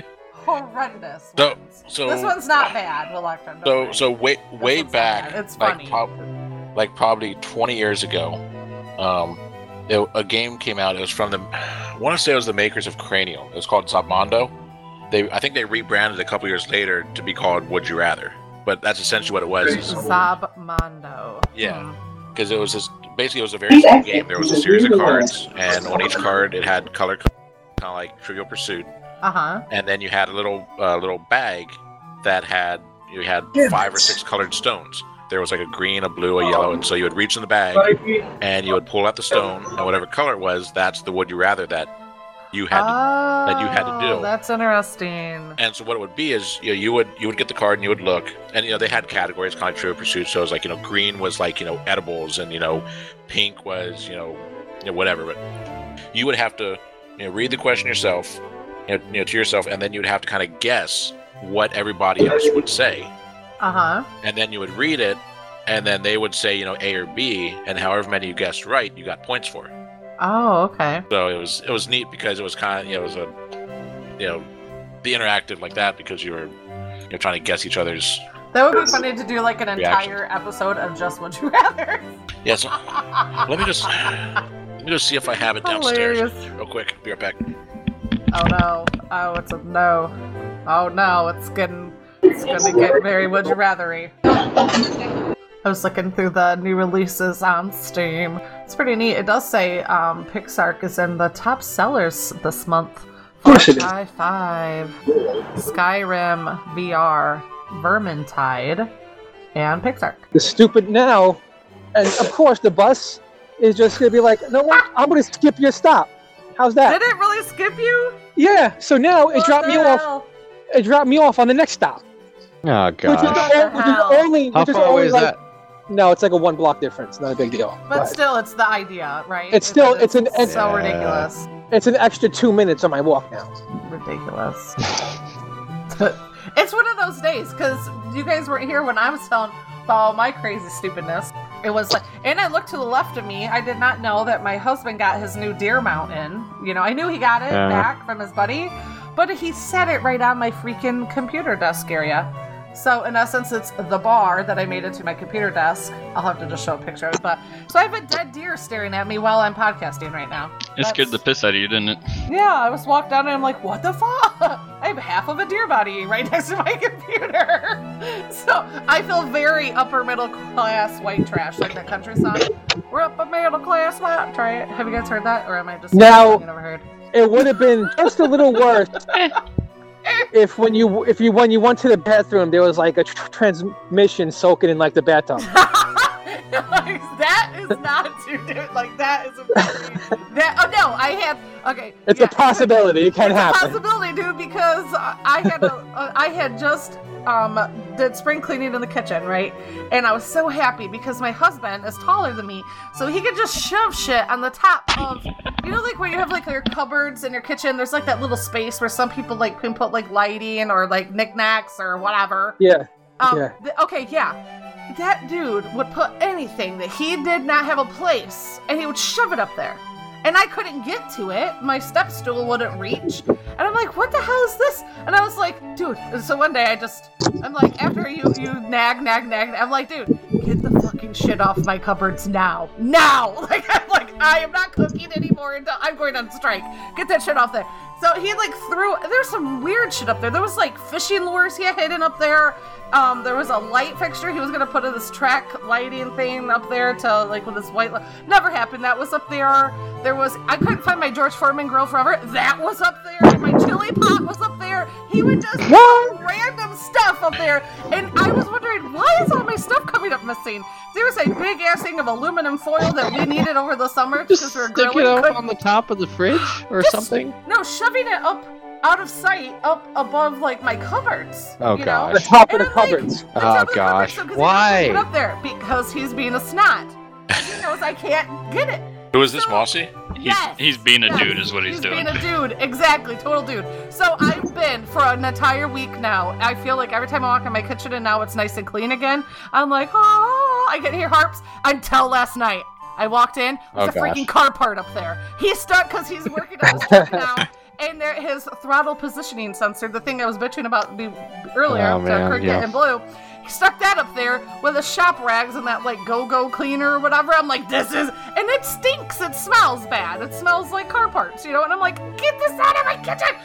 horrendous. So- ones. so- this one's not bad, Electron. don't So worry. so way way back, bad. It's like funny. prob- like probably 20 years ago, um, it- a game came out. It was from the, I want to say it was the makers of Cranium. It was called Zobmondo. They I think they rebranded a couple years later to be called Would You Rather. But that's essentially what it was. is- Zobmondo. Yeah. Hmm. because it was this basically it was a very simple game. There was a series of cards, and on each card it had color, kind of like Trivial Pursuit, Uh huh. and then you had a little uh, little bag that had you had five or six colored stones. There was like a green, a blue, a yellow, and so you would reach in the bag and you would pull out the stone, and whatever color it was, that's the would you rather that you had. to, oh, you had to do. That's interesting. and so what it would be is you know, you would you would get the card and you would look, and you know they had categories kind of like Trivial Pursuit. So it was like you know green was like you know edibles, and you know pink was you know you know whatever. But you would have to you know read the question yourself, you know, you know to yourself, and then you'd have to kind of guess what everybody else would say, Uh huh. and then you would read it, and then they would say you know A or B, and however many you guessed right, you got points for. Oh, okay. So it was it was neat because it was kind of you know it was a you know the interactive like that because you were you know trying to guess each other's That would be funny to do like an Reaction. entire episode of just Would You Rather. yeah. So let me just let me just see if I have it downstairs Hilarious. real quick. Be right back. Oh no. Oh, it's a no. Oh no, it's getting it's gonna get very would you rathery. I was looking through the new releases on Steam. It's pretty neat. It does say um, Pixark is in the top sellers this month. Of course it is. Five five, Skyrim VR, Vermintide, and Pixark. The stupid now, and of course the bus is just gonna be like, no, what? I'm gonna skip your stop. How's that? Did it really skip you? Yeah. So now it dropped the me off. It dropped me off on the next stop, Oh which is, the, which is hell? only. How which is far away is like, that? No, it's like a one block difference. Not a big deal. But But still, it's the idea, right? It's still- It- it's an- so Yeah. ridiculous. it's an extra two minutes on my walk now. ridiculous. it's one of those days because you guys weren't here when I was telling all my crazy stupidness. It was like, and I looked to the left of me. I did not know that my husband got his new deer mount in. You know, I knew he got it Yeah. back from his buddy, but he set it right on my freaking computer desk area. So in essence, it's the bar that I made into my computer desk. I'll have to just show a picture of it. But so I have a dead deer staring at me while I'm podcasting right now. It scared the piss out of you, didn't it? Yeah, I was walked down and I'm like, what the fuck? I have half of a deer body right next to my computer. So I feel very upper middle class white trash, like that country song. We're upper middle class white trash. Have you guys heard that, or am I just Now- never heard? It would have been just a little worse if when you if you when you went to the bathroom there was like a tr- transmission soaking in like the bathtub. like, that is not to do like that is a that oh no I have. okay It's yeah. a possibility. It can It's a happen. possibility, dude, because I had a, I had just um did spring cleaning in the kitchen, right? And I was so happy because my husband is taller than me, so he could just shove shit on the top of you know like where you have like your cupboards in your kitchen. There's like that little space where some people like can put like lighting or like knickknacks or whatever. Yeah. Um, Yeah. th- okay, yeah. That dude would put anything that he did not have a place, and he would shove it up there. And I couldn't get to it. My step stool wouldn't reach. And I'm like, what the hell is this? And I was like, dude. and So one day I just, I'm like, after you you nag, nag, nag, I'm like, dude, get the fucking shit off my cupboards now, now. Like I'm like, I am not cooking anymore until I'm going on strike. Get that shit off there. So he like threw. There's some weird shit up there. There was like fishing lures he had hidden up there. Um, there was a light fixture he was gonna put in this track lighting thing up there to like with this white. Li- Never happened. That was up there. There was I couldn't find my George Foreman grill forever. That was up there. My chili pot was up there. He would just put random stuff up there, and I was wondering why is all my stuff coming up missing. There was a big ass thing of aluminum foil that we needed over the summer Just because we were stick it up on the top of the fridge or Just- something. no, shoving it up out of sight, up above like my cupboards. Oh, you gosh. Know? The top of the I'm like, cupboards. the Oh, top the cupboards, gosh. so 'cause he Why? doesn't put it up there because he's being a snot. He knows I can't get it. Who is this, Mossy? He's Yes, he's being a yes, dude, is what he's, doing. he's being a dude, exactly, total dude. So I've been for an entire week now. I feel like every time I walk in my kitchen and now it's nice and clean again, I'm like, oh, I can hear harps. Until last night, I walked in, there's Oh, a freaking car part up there. He's stuck because he's working on his truck now. And there, his throttle positioning sensor, the thing I was bitching about earlier, oh, man, Cricket yeah. and Blue, he stuck that up there with the shop rags and that like go-go cleaner or whatever. I'm like, this is, and it stinks. It smells bad. It smells like car parts, you know. And I'm like, get this out of my kitchen.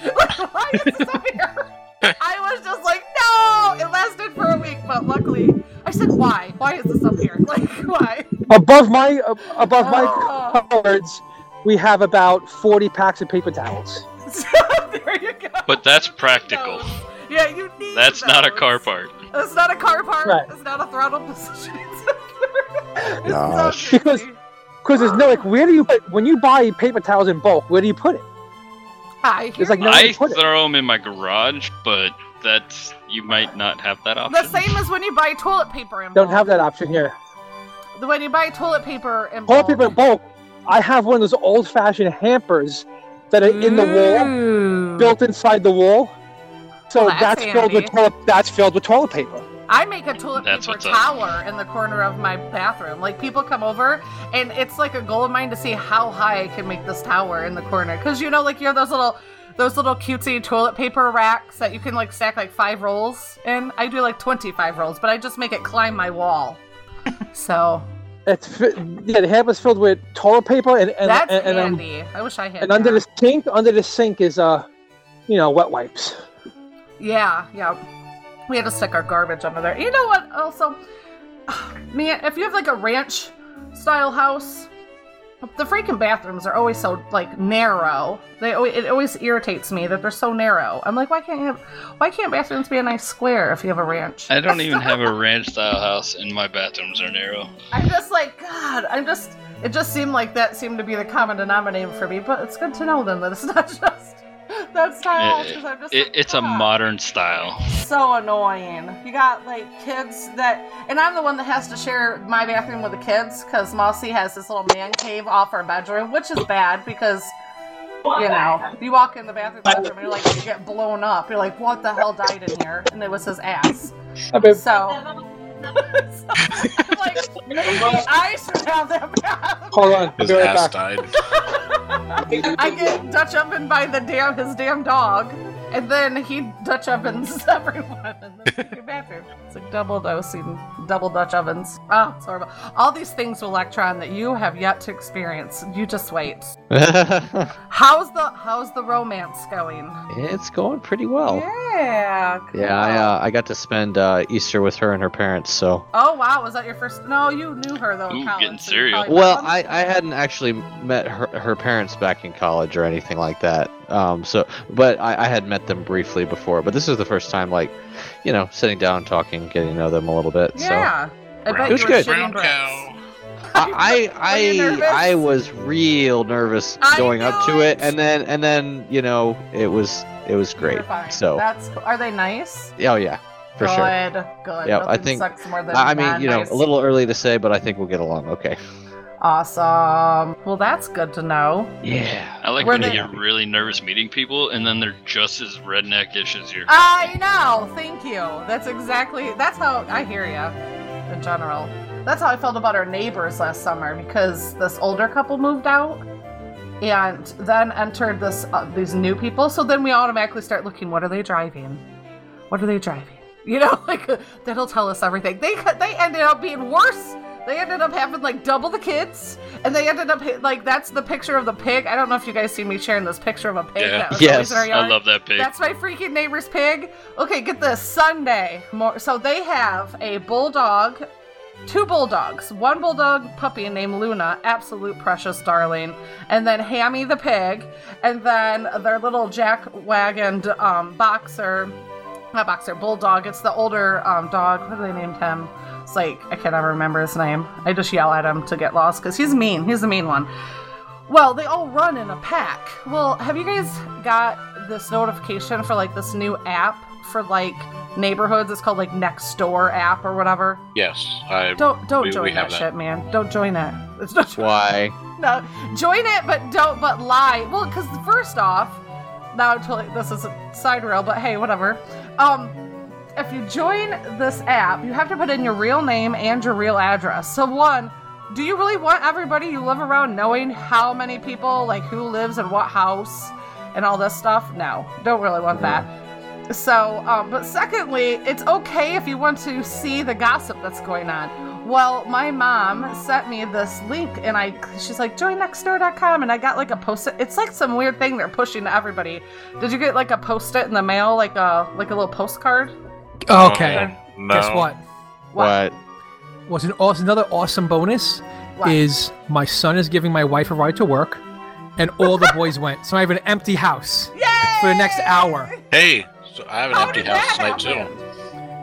Why is this up here? I was just like, no. It lasted for a week, but luckily, I said, why? Why is this up here? Like, why? Above my uh, above my Oh. cupboards, we have about forty packs of paper towels. there you go. But that's practical. Those. Yeah, you need. That's not a car part. It's not a car part. Right. It's not a throttle positioning sensor. It's Gosh. so Because- Because there's no like, where do you put when you buy paper towels in bulk? Where do you put it? I hear It's like no- I you put it? throw them in my garage, but that's you might not have that option. The same as when you buy toilet paper in Don't have that option here. When you buy toilet paper in Toilet bulk. paper in bulk. I have one of those old-fashioned hampers that are in the wall, mm. built inside the wall. So Well, that's that's, filled with toilet. That's filled with toilet paper. I make a toilet That's paper what's up. tower in the corner of my bathroom. Like people come over, and it's like a goal of mine to see how high I can make this tower in the corner. Because you know, like you have those little, those little cutesy toilet paper racks that you can like stack like five rolls in. I do like twenty-five rolls, but I just make it climb my wall. so It's yeah, the hamper's filled with toilet paper and and that's and, and, um. I wish I had. and under the sink, under the sink is uh, you know, wet wipes. Yeah, yeah. We had to stick our garbage under there. You know what? Also, man, if you have like a ranch style house, the freaking bathrooms are always so like narrow. They always, it always irritates me that they're so narrow. I'm like, why can't you have? Why can't bathrooms be a nice square if you have a ranch? I don't even have a ranch style house, and my bathrooms are narrow. I'm just like, God, I'm just. It just seemed like that seemed to be the common denominator for me, but it's good to know then that it's not just that style. 'cause I'm just It, like, it's a modern style. so annoying. You got like kids that, and I'm the one that has to share my bathroom with the kids because Mossy has this little man cave off our bedroom, which is bad because. You know, you walk in the bathroom, bathroom and you're like, you get blown up. You're like, what the hell died in here? And it was his ass. So, so I'm like, maybe I should have that bathroom. hold on, His right ass back. died. I get Dutch oven by the damn his damn dog. And then he Dutch ovens everyone in the freaking bathroom. It's like double dosing, double Dutch ovens. Oh, it's horrible. All these things, Electron, that you have yet to experience. You just wait. How's the How's the romance going? it's going pretty well. Yeah. Yeah, I, uh, I got to spend uh, Easter with her and her parents. So, Oh wow, was that your first? No, you knew her though. in Ooh, college, getting so you serious. well. I, I hadn't actually met her, her parents back in college or anything like that. Um, so, but I, I had met them briefly before. But this is the first time, like, you know, sitting down, talking, getting to know them a little bit. So, Yeah. I bet It was good. shitting Brown I I? I, I was real nervous going up to it, it. and then and then you know it was it was great. So, that's. Are they nice? oh yeah, for good, sure. Good. Yep, I think- sucks more than I I mean, you know, non-nice. a little early to say, but I think we'll get along. Okay. Awesome. Well, that's good to know. Yeah. I like Were when you they- get really nervous meeting people, and then they're just as redneckish as you. I know. Thank you. That's exactly. That's how I hear you. In general, that's how I felt about our neighbors last summer because this older couple moved out, and then entered this uh, these new people. So then we automatically start looking. What are they driving? What are they driving? You know, like that'll tell us everything. They they ended up being worse. They ended up having like double the kids, and they ended up like that's the picture of the pig. I don't know if you guys see me sharing this picture of a pig. Yeah. that was Yes. in our I love that pig. That's my freaking neighbor's pig. Okay, get this. Sunday. More so they have a bulldog, two bulldogs, one bulldog puppy named Luna, absolute precious darling, and then Hammy the pig, and then their little jack wagoned um, boxer, not boxer, bulldog. It's the older um, dog. What do they named him? It's like I can never remember his name. I just yell at him to get lost because he's mean. He's the mean one. Well, they all run in a pack. Well, have you guys got this notification for like this new app for like neighborhoods? It's called like Next Door app or whatever. Yes, I. Don't don't We- we join have that, that. shit, man. Don't join it. It's not Why? no, join it, but don't but lie. Well, because first off, now totally this is a side rail, but hey, whatever. Um, if you join this app, you have to put in your real name and your real address. So one, do you really want everybody you live around knowing how many people, like who lives in what house, and all this stuff? No, don't really want that. So, um, but secondly, it's okay if you want to see the gossip that's going on. Well, my mom sent me this link, and I she's like, join nextdoor.com, and I got like a post it. It's like some weird thing they're pushing to everybody. Did you get like a post it in the mail, like a like a little postcard? Okay. No. Guess what? What? Was an awesome, another awesome bonus What? is my son is giving my wife a ride to work, and all the boys went. So I have an empty house for the next hour. Hey, so I have an How empty did house that tonight happen? too.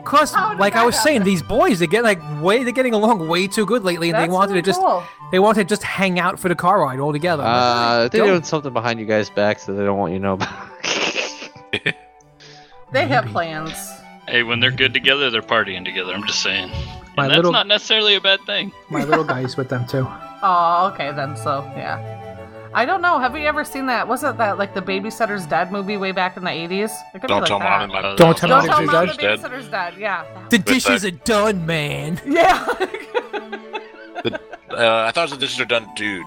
Cause, How did like I that was saying, happen? these boys they get like way they're getting along way too good lately, and That's they wanted really to just cool. they wanted to just hang out for the car ride all together. Uh, like, they're go. doing something behind you guys' backs that they don't want you to know about. They have plans. Hey, when they're good together, they're partying together. I'm just saying. My And that's little- not necessarily a bad thing. my little guy's with them too. Oh, okay then. So yeah. I don't know. Have you ever seen that? Wasn't that like the Babysitter's Dead movie way back in the eighties? Don't be tell like mom that. and my. Uh, Don't tell Don't Mom tell and mom the Dad's dead. Babysitter's Dead. Yeah. The With dishes the- are done, man. Yeah. Uh, I thought the dishes are done, dude.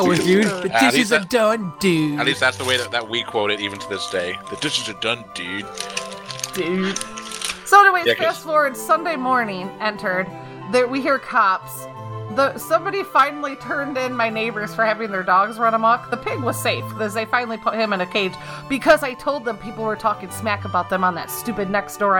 Oh, dude, the At dishes least are that- done, dude. At least that's the way that, that we quote it even to this day. The dishes are done, dude. Dude. So anyways, Yeah, fast forward Sunday morning entered. There we hear cops. The somebody finally turned in my neighbors for having their dogs run amok. The pig was safe because they finally put him in a cage because I told them people were talking smack about them on that stupid next door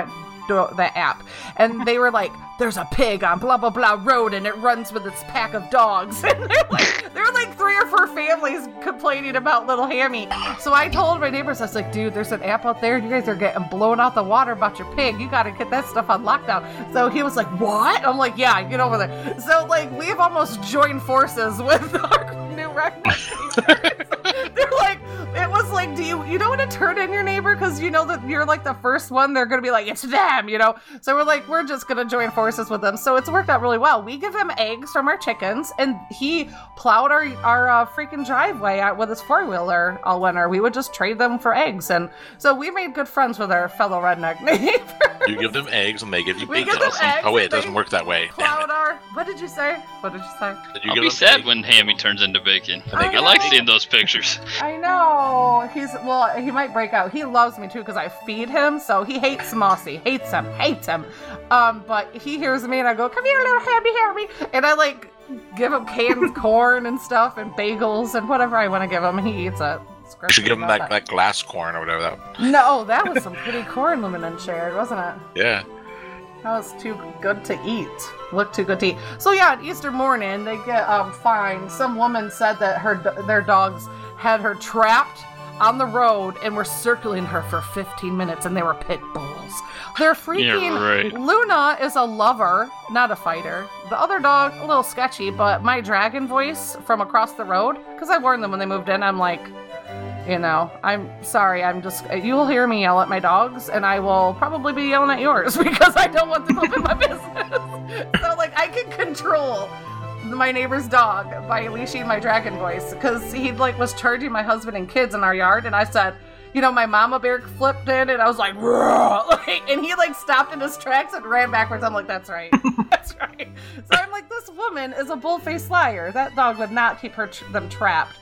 that app. And they were like, there's a pig on blah blah blah road and it runs with its pack of dogs. And they're like there were like three or four families complaining about little Hammy. So I told my neighbors, I was like, dude, there's an app out there. And you guys are getting blown out the water about your pig. You gotta get that stuff on lockdown. So he was like, What? I'm like, Yeah, get over there. So like we've almost joined forces with our new redneck. They're like, it was like, do you you don't want to turn in your neighbor because you know that you're like the first one. They're gonna be like, it's them, you know. So we're like, we're just gonna join forces with them. So it's worked out really well. We give him eggs from our chickens, and he plowed our our uh, freaking driveway out with his four wheeler all winter. We would just trade them for eggs, and so we made good friends with our fellow redneck neighbor. You give them eggs and they give you We bacon. give them eggs oh wait, it doesn't work that way. Damn plowed it. our. What did you say? What did you say? Did you I'll be sad eggs? when Hammy turns into bacon. I I like seeing those pictures. I know. No, he's well. He might break out. He loves me too because I feed him, so he hates Mossy, hates him, hates him. Um, but he hears me and I go, "Come here, little happy Harry," and I like give him canned corn and stuff and bagels and whatever I want to give him. He eats it. You should give him Love that, it. that glass corn or whatever that. No, that was some pretty corn Luminen shared, wasn't it? Yeah. That was too good to eat. Looked too good to eat. So yeah, on Easter morning they get um fined. Some woman said that her their dogs had her trapped on the road and were circling her for 15 minutes, and they were pit bulls. They're freaking. right. Luna is a lover, not a fighter. The other dog, a little sketchy, but my dragon voice from across the road, because I warned them when they moved in, I'm like, you know, I'm sorry, I'm just, you will hear me yell at my dogs, and I will probably be yelling at yours because I don't want them up in my business. so, like, I can control my neighbor's dog by leashing my dragon voice because he, like, was charging my husband and kids in our yard, and I said, you know, my mama bear flipped in, and I was like, like, and he like stopped in his tracks and ran backwards. I'm like, that's right, that's right. So I'm like, this woman is a bull-faced liar. That dog would not keep her them trapped.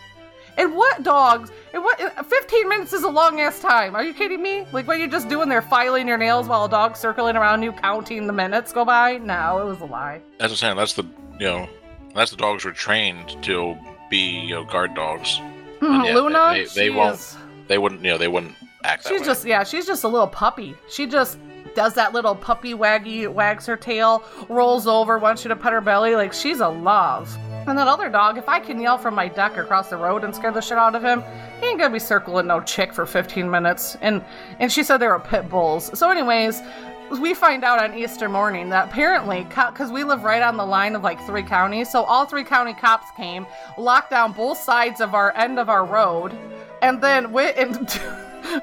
And what dogs? And what? Uh, 15 minutes is a long ass time. Are you kidding me? Like, what are you just doing there, filing your nails while a dog's circling around you, counting the minutes go by? No, it was a lie. That's what I'm saying. That's the you know, that's the dogs were trained to be you know guard dogs. Hmm, yeah, Luna, they- they she won't is- They wouldn't you know they wouldn't act that She's just yeah, she's just a little puppy. She just does that little puppy waggy, wags her tail, rolls over, wants you to pet her belly, like she's a love. And that other dog, if I can yell from my deck across the road and scare the shit out of him, he ain't gonna be circling no chick for 15 minutes. And and she said they were pit bulls. So, anyways, we find out on Easter morning that apparently, because we live right on the line of like three counties, so all three county cops came, locked down both sides of our end of our road, and then went and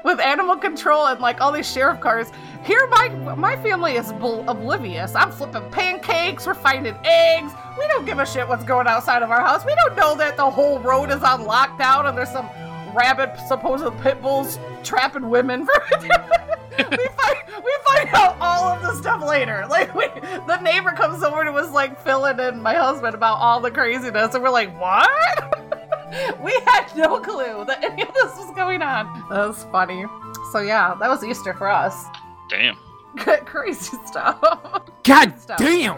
with animal control and like all these sheriff cars. Here, my my family is bl- oblivious. I'm flipping pancakes. We're finding eggs. We don't give a shit what's going outside of our house. We don't know that the whole road is on lockdown and there's some rabid supposed pit bulls trapping women. For we find we find out all of the stuff later. Like we, the neighbor comes over and was like filling in my husband about all the craziness, and we're like, what? we had no clue that any of this was going on. That was funny. So yeah, that was Easter for us. Damn. Crazy stuff. God Stuff. damn!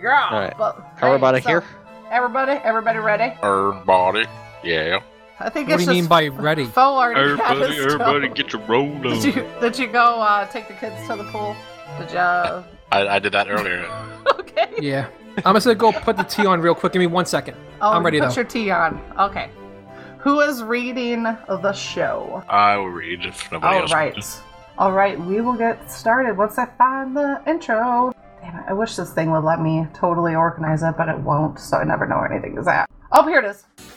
Yeah. All right. But, Everybody hey, so- here? Everybody, everybody ready? Everybody. Yeah. I think What do it's you mean by ready? Foe already Everybody, his everybody, get your roll on. Did you did you go uh, take the kids to the pool? Did you? I, I did that earlier. okay. Yeah. I'm just gonna go put the tea on real quick. Give me one second. Oh, I'm ready put though. your tea on. Okay. Who is reading the show? I will read if nobody All else. right. wants All right, we will get started once I find the intro. Damn it, I wish this thing would let me totally organize it, but it won't, so I never know where anything is at. Oh, here it is.